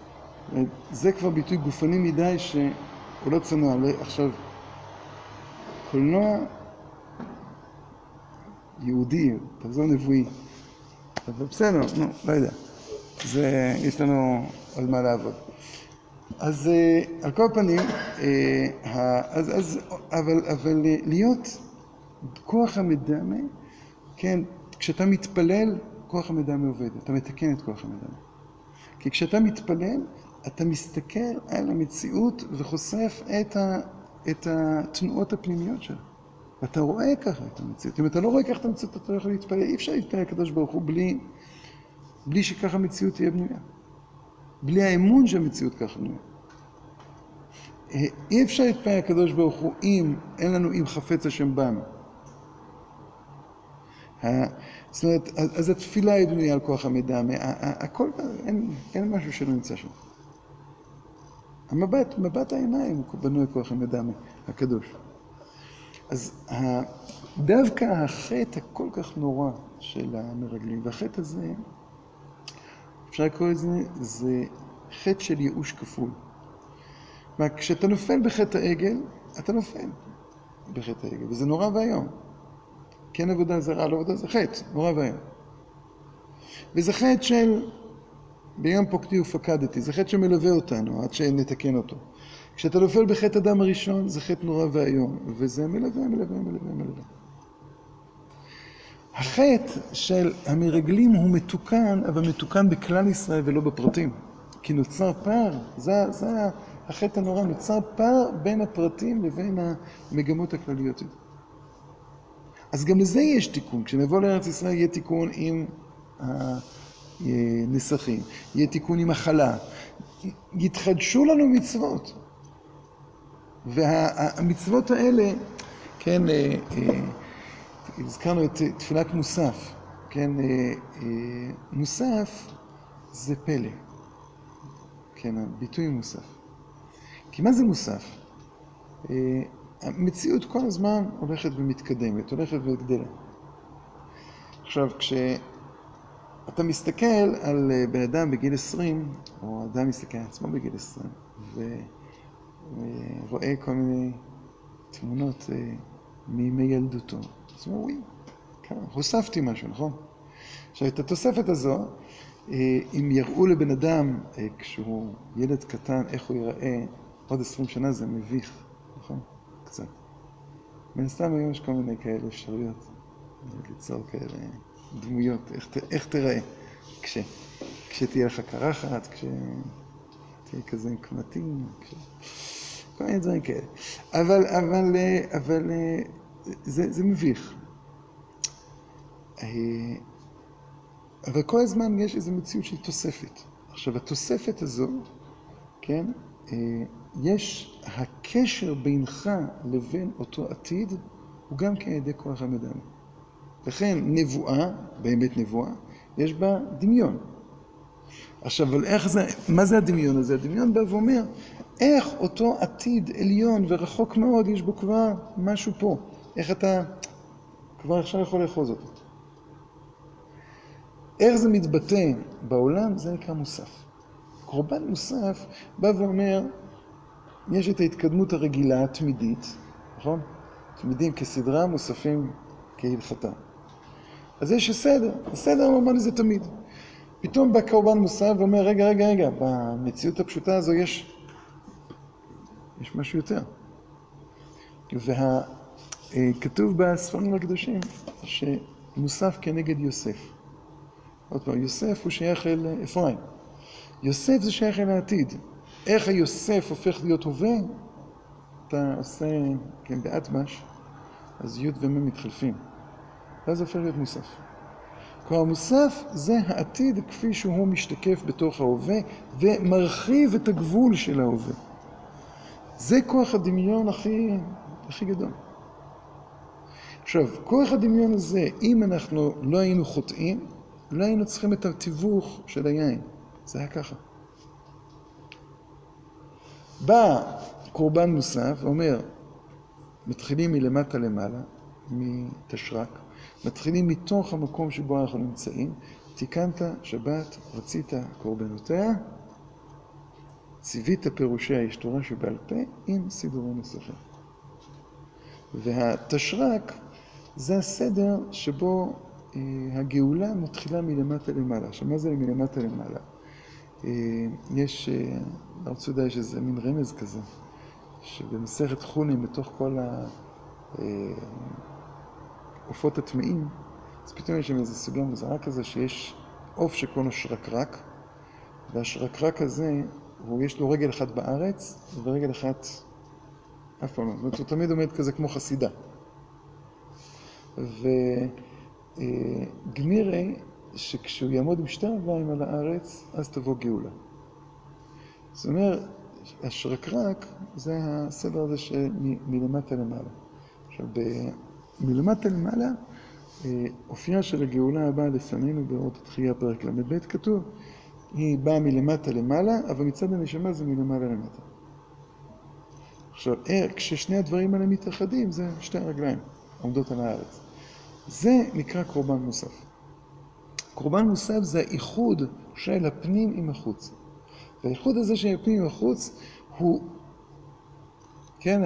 זה כבר ביטוי גופני מדי שהוא לא צנוע. עכשיו, קולנוע יהודי, תחזור נבואי. אבל בסדר, נו, לא יודע. זה, יש לנו על מה לעבוד. אז על כל פנים, אז, אז, אבל, אבל להיות כוח המדמה, כן, כשאתה מתפלל, כוח המדמה עובד, אתה מתקן את כוח המדמה. כי כשאתה מתפלל, אתה מסתכל על המציאות וחושף את, ה, את התנועות הפנימיות שלה. ואתה רואה ככה את המציאות. אם אתה לא רואה ככה את המציאות, אתה לא יכול להתפלל. אי אפשר להתפלל לקדוש ברוך הוא בלי בלי שככה המציאות תהיה בנויה. בלי האמון שהמציאות ככה בנויה. אה, אי אפשר להתפלל הקדוש ברוך הוא אם אין לנו אם חפץ השם בנו. זאת אומרת, אז התפילה היא בנויה על כוח המידע, הכל, אין, אין משהו שלא נמצא שם. המבט, מבט העיניים הוא בנוי כוח המידע הקדוש. אז דווקא החטא הכל כך נורא של המרגלים, והחטא הזה, אפשר לקרוא לזה, זה חטא של ייאוש כפול. כלומר, כשאתה נופל בחטא העגל, אתה נופל בחטא העגל, וזה נורא ואיום. כן עבודה זרה, לא עבודה זה חטא, נורא ואיום. וזה חטא של ביום פוקדי ופקדתי, זה חטא שמלווה אותנו עד שנתקן אותו. כשאתה נופל בחטא הדם הראשון זה חטא נורא ואיום, וזה מלווה, מלווה, מלווה, מלווה. החטא של המרגלים הוא מתוקן, אבל מתוקן בכלל ישראל ולא בפרטים. כי נוצר פער, זה, זה החטא הנורא, נוצר פער בין הפרטים לבין המגמות הכלליות. אז גם לזה יש תיקון. כשנבוא לארץ ישראל יהיה תיקון עם הנסחים, יהיה תיקון עם החלה. יתחדשו לנו מצוות. והמצוות האלה, כן, אה, אה, הזכרנו את תפילת מוסף, כן, אה, מוסף זה פלא, כן, הביטוי מוסף. כי מה זה מוסף? המציאות כל הזמן הולכת ומתקדמת, הולכת וגדלה. עכשיו, כשאתה מסתכל על בן אדם בגיל 20, או אדם מסתכל על עצמו בגיל 20, ורואה כל מיני תמונות מימי ילדותו, אז הוא אומר, וואי, הוספתי משהו, נכון? עכשיו, את התוספת הזו, אם יראו לבן אדם, כשהוא ילד קטן, איך הוא ייראה, עוד עשרים שנה זה מביך, נכון? קצת. מן סתם היום יש כל מיני כאלה אפשרויות ליצור כאלה דמויות, איך, איך תראה כש, כשתהיה לך קרחת, כשתהיה כזה עם קמטים, כש... כל מיני דברים כאלה. אבל, אבל, אבל זה, זה מביך. אבל כל הזמן יש איזו מציאות של תוספת. עכשיו, התוספת הזו, כן, יש, הקשר בינך לבין אותו עתיד הוא גם כן על ידי כוח המדמה. לכן נבואה, באמת נבואה, יש בה דמיון. עכשיו, אבל איך זה, מה זה הדמיון הזה? הדמיון בא ואומר, איך אותו עתיד עליון ורחוק מאוד, יש בו כבר משהו פה. איך אתה כבר עכשיו יכול לאחוז אותו. איך זה מתבטא בעולם, זה נקרא מוסף. קורבן מוסף בא ואומר, יש את ההתקדמות הרגילה, התמידית, נכון? תמידים כסדרה, מוספים כהלכתה. אז יש סדר, הסדר הנורמלי זה תמיד. פתאום בא קורבן מוסף ואומר, רגע, רגע, רגע, במציאות הפשוטה הזו יש, יש משהו יותר. וכתוב בספרים הקדושים שמוסף כנגד יוסף. עוד פעם, יוסף הוא שייך אל אפרים. יוסף זה שייך אל העתיד. איך היוסף הופך להיות הווה? אתה עושה, כן, באטבש, אז י' ומ' מתחלפים. ואז הופך להיות מוסף. כלומר, מוסף זה העתיד כפי שהוא משתקף בתוך ההווה ומרחיב את הגבול של ההווה. זה כוח הדמיון הכי, הכי גדול. עכשיו, כוח הדמיון הזה, אם אנחנו לא היינו חוטאים, לא היינו צריכים את התיווך של היין. זה היה ככה. בא קורבן מוסף ואומר, מתחילים מלמטה למעלה, מתשרק, מתחילים מתוך המקום שבו אנחנו נמצאים, תיקנת שבת, רצית קורבנותיה, ציווית פירושיה יש תורה שבעל פה עם סידורי נוסחים. והתשרק זה הסדר שבו אה, הגאולה מתחילה מלמטה למעלה. עכשיו, מה זה מלמטה למעלה? אה, יש, אה, הרב צודה יש איזה מין רמז כזה, שבמסכת חונים, בתוך כל העופות הטמאים, אז פתאום יש שם איזו סוגיה מוזרה כזה, שיש עוף שקוראים לו שרקרק, והשרקרק הזה, הוא יש לו רגל אחת בארץ, ורגל אחת אף פעם לא. זאת אומרת, הוא תמיד עומד כזה כמו חסידה. וגמירי, שכשהוא יעמוד עם שתי רגליים על הארץ, אז תבוא גאולה. זאת אומרת, השרקרק זה הסדר הזה שמלמטה למעלה. עכשיו, מלמטה למעלה, אה, אופייה של הגאולה הבאה לפנינו באורות התחייה פרק ל"ב כתוב, היא באה מלמטה למעלה, אבל מצד הנשמה זה מלמעלה למטה. עכשיו, אה, כששני הדברים האלה מתאחדים, זה שתי הרגליים עומדות על הארץ. זה נקרא קורבן מוסף. קורבן מוסף זה האיחוד של הפנים עם החוץ. והאיחוד הזה של הפנים עם החוץ הוא, כן,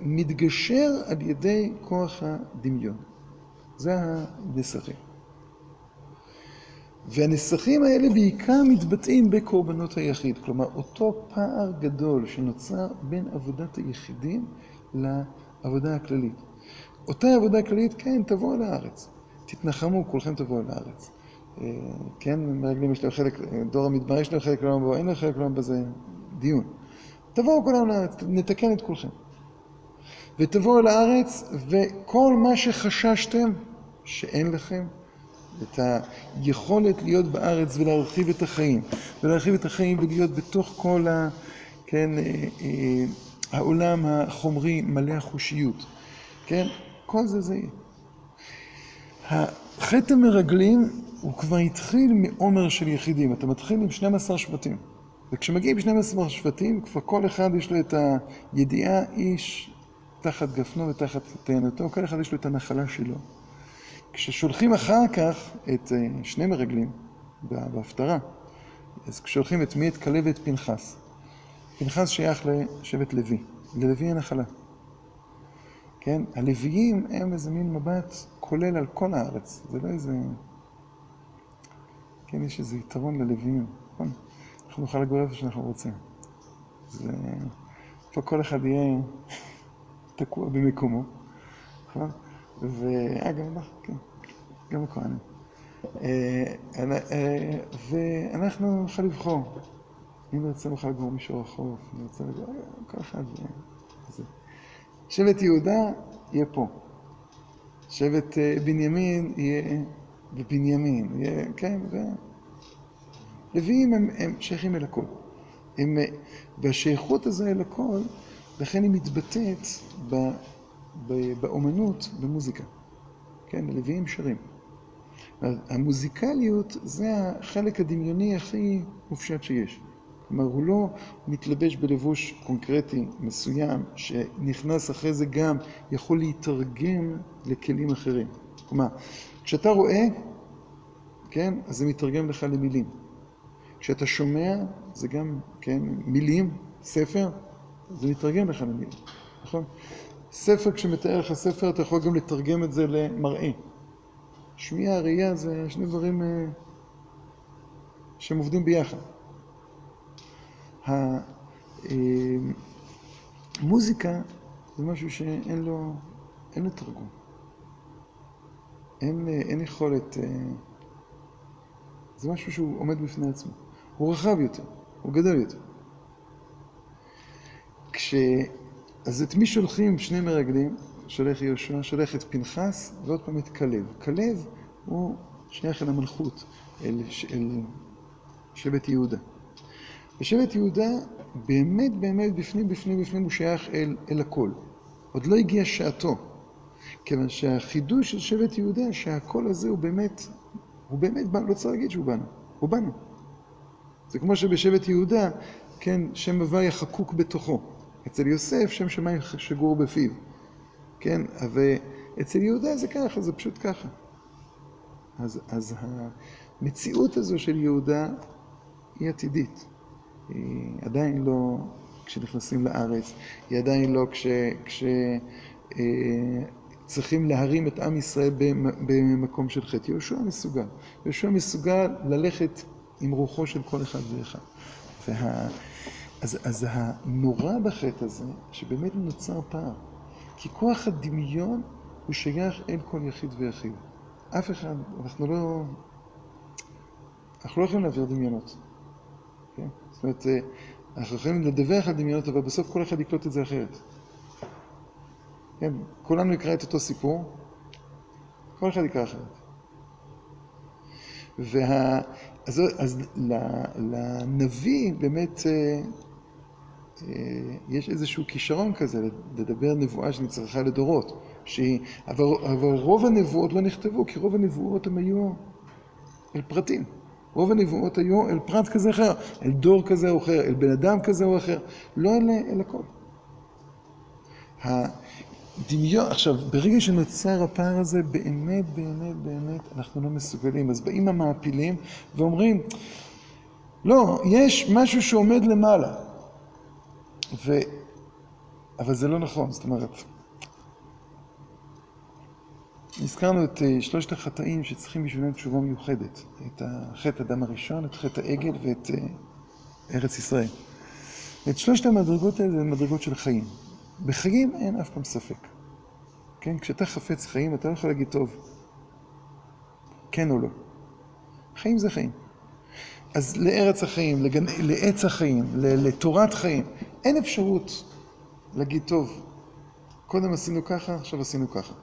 מתגשר על ידי כוח הדמיון. זה הנסחים. והנסחים האלה בעיקר מתבטאים בקורבנות היחיד. כלומר, אותו פער גדול שנוצר בין עבודת היחידים לעבודה הכללית. אותה עבודה כללית, כן, תבואו לארץ. תתנחמו, כולכם תבואו לארץ. אה, כן, מרגלים יש להם חלק, דור המדבר יש להם חלק לעולם בו, אין להם חלק לעולם בזה, דיון. תבואו כולם לארץ, נתקן את כולכם. ותבואו לארץ, וכל מה שחששתם שאין לכם, את היכולת להיות בארץ ולהרחיב את החיים, ולהרחיב את החיים ולהיות בתוך כל ה... כן, אה, אה, העולם החומרי מלא החושיות, כן, כל זה זה. יהיה. החטא המרגלים הוא כבר התחיל מעומר של יחידים, אתה מתחיל עם 12 שבטים, וכשמגיעים 12 שבטים, כבר כל אחד יש לו את הידיעה, איש תחת גפנו ותחת תאנתו, כל אחד יש לו את הנחלה שלו. כששולחים אחר כך את אה, שני מרגלים בהפטרה, אז כששולחים את מי? את כלב ואת פנחס. פנחס שייך לשבט לוי, ללוי הנחלה. כן? הלוויים הם איזה מין מבט כולל על כל הארץ, זה לא איזה... כן, יש איזה יתרון ללוויים, נכון? אנחנו נוכל לגור איפה שאנחנו רוצים. זה... פה כל אחד יהיה תקוע במקומו, נכון? ואגב, אנחנו, כן, גם הכהנים. אה, אה, ואנחנו נוכל לבחור. אם נרצה נוכל לגור מישהו רחוב, אם נרצה לגור, כל אחד זה. שבט יהודה יהיה פה. שבט אה, בנימין יהיה בבנימין, יהיה, כן, ו... לוויים הם, הם שייכים אל הכל. הם, והשייכות הזו אל הכל, לכן היא מתבטאת ב, באומנות, במוזיקה. כן, הלוויים שרים. המוזיקליות זה החלק הדמיוני הכי מופשט שיש. כלומר, הוא לא מתלבש בלבוש קונקרטי מסוים, שנכנס אחרי זה גם יכול להתרגם לכלים אחרים. כלומר, כשאתה רואה, כן, אז זה מתרגם לך למילים. כשאתה שומע, זה גם, כן, מילים, ספר, זה מתרגם לך למילים, נכון? ספר, כשמתאר לך ספר, אתה יכול גם לתרגם את זה למראה. שמיעה, ראייה, זה שני דברים אה, שהם עובדים ביחד. המוזיקה זה משהו שאין לו, אין לו תרגום. אין, אין יכולת, אה, זה משהו שהוא עומד בפני עצמו. הוא רחב יותר, הוא גדול יותר. כש... אז את מי שולחים שני מרגלים? שולח יהושע, שולח את פנחס ועוד פעם את כלב. כלב הוא שייך אל המלכות, אל, אל שבט יהודה. ושבט יהודה באמת באמת בפנים בפנים בפנים הוא שייך אל, אל הכל. עוד לא הגיע שעתו. כיוון שהחידוש של שבט יהודה, שהקול הזה הוא באמת, הוא באמת, לא צריך להגיד שהוא בנו, הוא בנו. זה כמו שבשבט יהודה, כן, שם הוויה חקוק בתוכו. אצל יוסף שם שמיים שגור בפיו. כן, ואצל יהודה זה ככה, זה פשוט ככה. אז, אז המציאות הזו של יהודה היא עתידית. היא עדיין לא כשנכנסים לארץ, היא עדיין לא כש... כש אה, צריכים להרים את עם ישראל במקום של חטא. יהושע מסוגל. יהושע מסוגל ללכת עם רוחו של כל אחד ואחד. וה... אז, הנורא בחטא הזה, שבאמת נוצר פער. כי כוח הדמיון הוא שייך אל כל יחיד ויחיד. אף אחד, אנחנו לא... אנחנו לא יכולים להעביר דמיונות. כן? זאת אומרת, אה, אנחנו יכולים לדווח על דמיונות, אבל בסוף כל אחד יקלוט את זה אחרת. כן, כולנו נקרא את אותו סיפור, כל אחד יקרא אחרת. וה... אז, אז לנביא באמת אה, יש איזשהו כישרון כזה לדבר נבואה שנצרכה לדורות, אבל, רוב הנבואות לא נכתבו, כי רוב הנבואות הם היו אל פרטים. רוב הנבואות היו אל פרט כזה אחר, אל דור כזה או אחר, אל בן אדם כזה או אחר, לא אל הכל. הדמיון, עכשיו, ברגע שנוצר הפער הזה, באמת, באמת, באמת, אנחנו לא מסוגלים. אז באים המעפילים ואומרים, לא, יש משהו שעומד למעלה. ו... אבל זה לא נכון, זאת אומרת, הזכרנו את אה, שלושת החטאים שצריכים בשבילם תשובה מיוחדת. את חטא הדם הראשון, את חטא העגל ואת אה, ארץ ישראל. את שלושת המדרגות האלה זה מדרגות של חיים. בחיים אין אף פעם ספק. כן? כשאתה חפץ חיים, אתה לא יכול להגיד טוב, כן או לא. חיים זה חיים. אז לארץ החיים, לגנ... לעץ החיים, לתורת חיים, אין אפשרות להגיד טוב, קודם עשינו ככה, עכשיו עשינו ככה.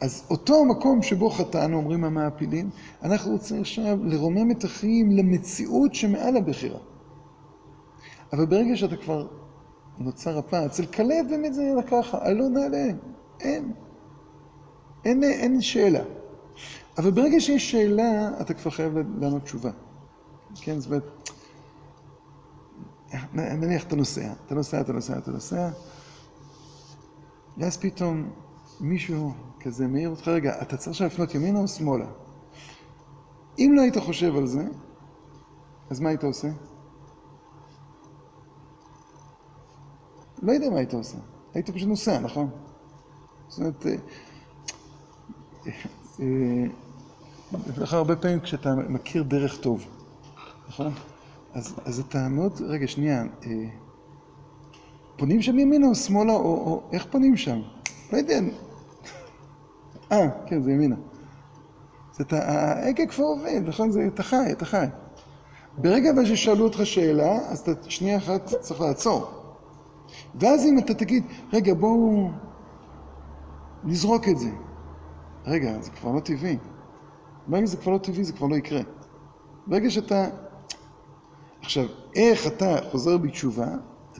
אז אותו מקום שבו חטאנו, אומרים המעפילים, אנחנו רוצים עכשיו לרומם את החיים למציאות שמעל הבחירה. אבל ברגע שאתה כבר נוצר הפער, אצל כלב באמת זה היה ככה, אלון נעלה, אין. אין, אין שאלה. אבל ברגע שיש שאלה, אתה כבר חייב לענות תשובה. כן, זאת אומרת, נניח אתה נוסע, אתה נוסע, אתה נוסע, אתה נוסע, ואז פתאום מישהו כזה מעיר אותך, רגע, אתה צריך עכשיו לפנות ימינה או שמאלה? אם לא היית חושב על זה, אז מה היית עושה? לא יודע מה היית עושה. היית פשוט נוסע, נכון? זאת אומרת, לך הרבה פעמים כשאתה מכיר דרך טוב, נכון? אז, אז אתה מאוד, רגע, שנייה, פונים שם ימינה או שמאלה, או, או איך פונים שם? לא יודע. אה, כן, זה ימינה. אז אתה, ההגה כבר עובד, נכון? זה, אתה חי, אתה חי. ברגע אבל ששאלו אותך שאלה, אז אתה שנייה אחת צריך לעצור. ואז אם אתה תגיד, רגע, בואו נזרוק את זה. רגע, זה כבר לא טבעי. ברגע שזה כבר לא טבעי, זה כבר לא יקרה. ברגע שאתה... עכשיו, איך אתה חוזר בתשובה,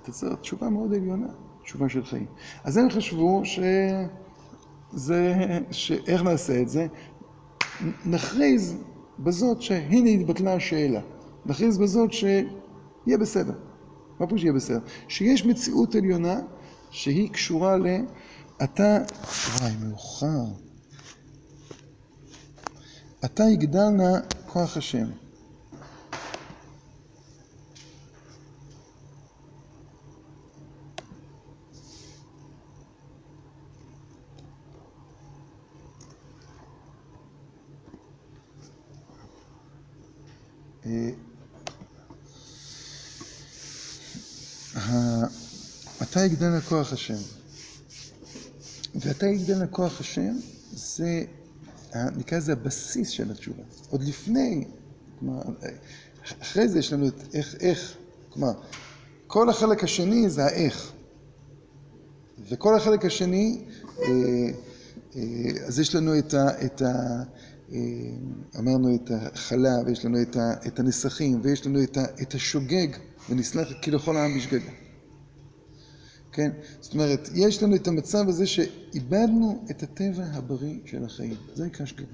אתה צריך תשובה מאוד עליונה, תשובה של חיים. אז הם חשבו שזה... שאיך נעשה את זה? נכריז בזאת שהנה התבטלה השאלה. נכריז בזאת שיהיה בסדר. מה פה שיהיה בסדר? שיש מציאות עליונה שהיא קשורה ל... אתה... וואי, מאוחר. אתה יגדל נא כוח השם. אתה יגדל לכוח השם. ואתה יגדל לכוח השם, זה, נקרא לזה הבסיס של התשובה. עוד לפני, כלומר, אחרי זה יש לנו את איך, איך, כלומר, כל החלק השני זה האיך. וכל החלק השני, אז יש לנו את ה... את ה אמרנו את החלה, ויש לנו את, ה, את הנסחים, ויש לנו את, ה, את השוגג, ונסלח כי לכל העם בשגגה. כן? זאת אומרת, יש לנו את המצב הזה שאיבדנו את הטבע הבריא של החיים. זה נקרא שגגה.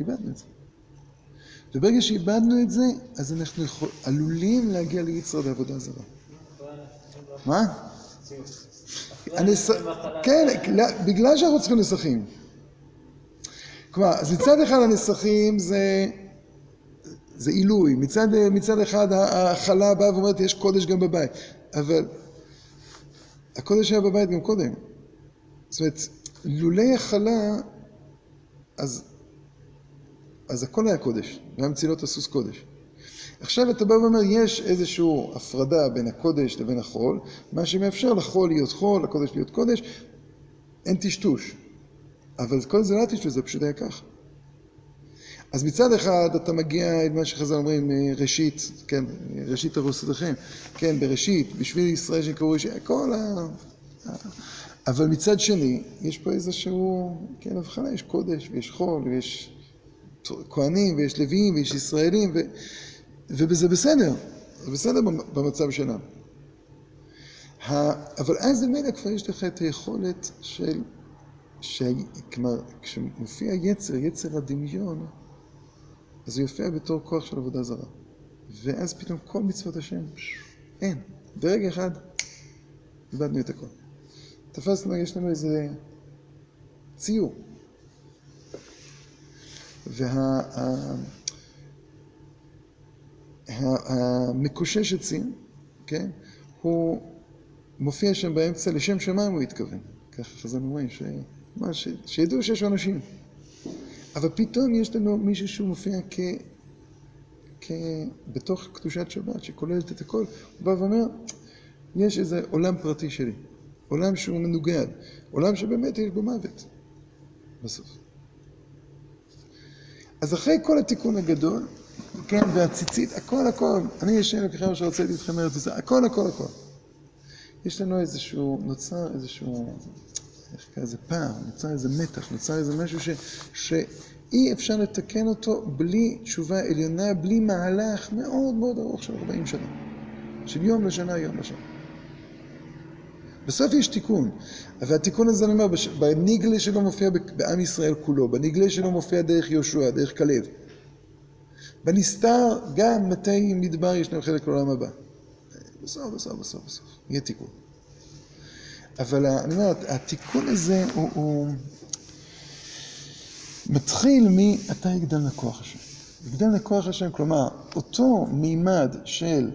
איבדנו את זה. וברגע שאיבדנו את זה, אז אנחנו יכול, עלולים להגיע ליצר לעבודה זרה. מה? כן, בגלל שאנחנו צריכים נסחים. כלומר, אז מצד אחד הנסחים זה, זה עילוי, מצד, מצד אחד ההכלה באה ואומרת יש קודש גם בבית, אבל הקודש היה בבית גם קודם. זאת אומרת, לולי הכלה, אז, אז הכל היה קודש, גם מצילות הסוס קודש. עכשיו אתה בא ואומר, יש איזושהי הפרדה בין הקודש לבין החול, מה שמאפשר לחול להיות חול, לקודש להיות קודש, אין טשטוש. אבל כל זה לא טשטוש, זה פשוט היה ככה. אז מצד אחד אתה מגיע אל מה שחז"ל אומרים, ראשית, כן, ראשית ארוסותיכם, כן, בראשית, בשביל ישראל שנקראו ראשית, כל ה... אבל מצד שני, יש פה איזשהו, כן, הבחנה, יש קודש ויש חול ויש כהנים ויש לוויים ויש ישראלים, ו, ובזה בסדר, זה בסדר במצב שלנו. אבל אז במילא כבר יש לך את היכולת של כלומר, כשמופיע יצר, יצר הדמיון, אז הוא יופיע בתור כוח של עבודה זרה. ואז פתאום כל מצוות השם, אין. ברגע אחד איבדנו את הכל. תפסנו, יש לנו איזה ציור. והמקושש עצים, כן, הוא מופיע שם באמצע, לשם שמיים הוא התכוון. ככה חז"ל אומרים, שידעו שיש אנשים. אבל פתאום יש לנו מישהו שהוא מופיע כ... כ... בתוך קדושת שבת, שכוללת את הכל, הוא בא ואומר, יש איזה עולם פרטי שלי, עולם שהוא מנוגד, עולם שבאמת יש בו מוות, בסוף. אז אחרי כל התיקון הגדול, כן, והציצית, הכל הכל, אני ישן לקחם שרוצה להתחמר את זה, הכל הכל הכל. יש לנו איזשהו, נוצר איזשהו, קרה איזה פער, נוצר איזה מתח, נוצר איזה משהו ש, שאי אפשר לתקן אותו בלי תשובה עליונה, בלי מהלך מאוד מאוד ארוך של 40 שנה. של יום לשנה, יום לשנה. בסוף יש תיקון, והתיקון הזה, אני אומר, בניגלה שלו מופיע בעם ישראל כולו, בניגלה שלו מופיע דרך יהושע, דרך כלב. בנסתר, גם מתי מדבר יש להם חלק לעולם הבא. בסוף, בסוף, בסוף, בסוף, יהיה תיקון. אבל אני אומר, התיקון הזה הוא, הוא מתחיל מ"אתה יגדל לכוח השם". יגדל לכוח השם, כלומר, אותו מימד של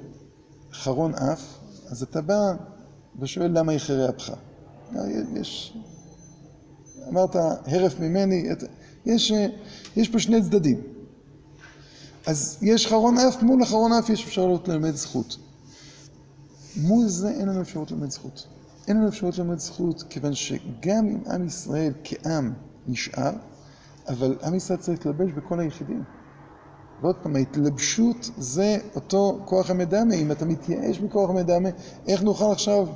חרון אף, אז אתה בא ושואל למה יחרה אפך. יש, אמרת, הרף ממני, יש, יש פה שני צדדים. אז יש חרון אף, מול החרון אף יש אפשרות ללמד זכות. מול זה אין לנו אפשרות ללמד זכות. אין לנו אפשרות ללמד זכות, כיוון שגם אם עם ישראל כעם נשאר, אבל עם ישראל צריך להתלבש בכל היחידים. ועוד פעם, ההתלבשות זה אותו כוח המדמה. אם אתה מתייאש מכוח המדמה, איך נוכל עכשיו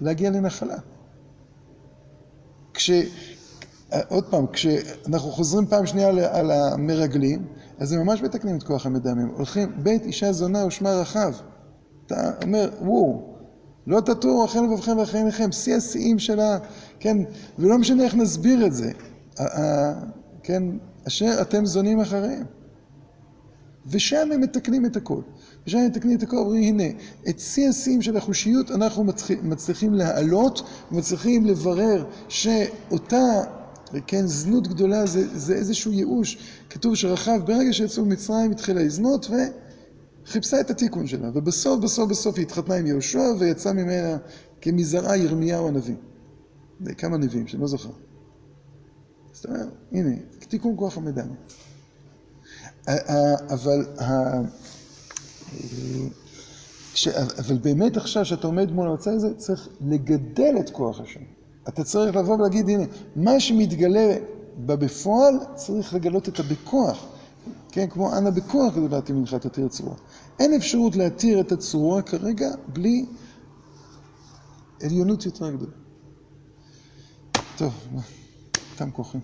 להגיע לנחלה? כש... עוד פעם, כשאנחנו חוזרים פעם שנייה על המרגלים, אז הם ממש מתקנים את כוח המדמם. הולכים, בית אישה זונה ושמה רחב. אתה אומר, וואו, לא תטורו אחרי לבבכם ואחרי עיניכם, שיא השיאים של ה... כן, ולא משנה איך נסביר את זה, כן, אשר אתם זונים אחריהם. ושם הם מתקנים את הכל. ושם הם מתקנים את הכל, אומרים, הנה, את שיא השיאים של החושיות אנחנו מצליחים להעלות, מצליחים לברר שאותה, כן, זנות גדולה זה, זה איזשהו ייאוש. כתוב שרחב ברגע שיצאו ממצרים התחילה לזנות וחיפשה את התיקון שלה. ובסוף, בסוף, בסוף היא התחתנה עם יהושע ויצאה ממנה כמזרעה ירמיהו הנביא. כמה נביאים, שאני לא זוכר. אז אתה אומר, הנה, תיקון כוח המדמה. אבל, ש... אבל באמת עכשיו, כשאתה עומד מול המצב הזה, צריך לגדל את כוח השם. אתה צריך לבוא ולהגיד, הנה, מה שמתגלה בפועל, צריך לגלות את הבכוח. כן, כמו אנא בכוח גדולתי ממך תתיר צרורה. אין אפשרות להתיר את הצרורה כרגע בלי עליונות יותר גדולה. טוב, תם כוחי.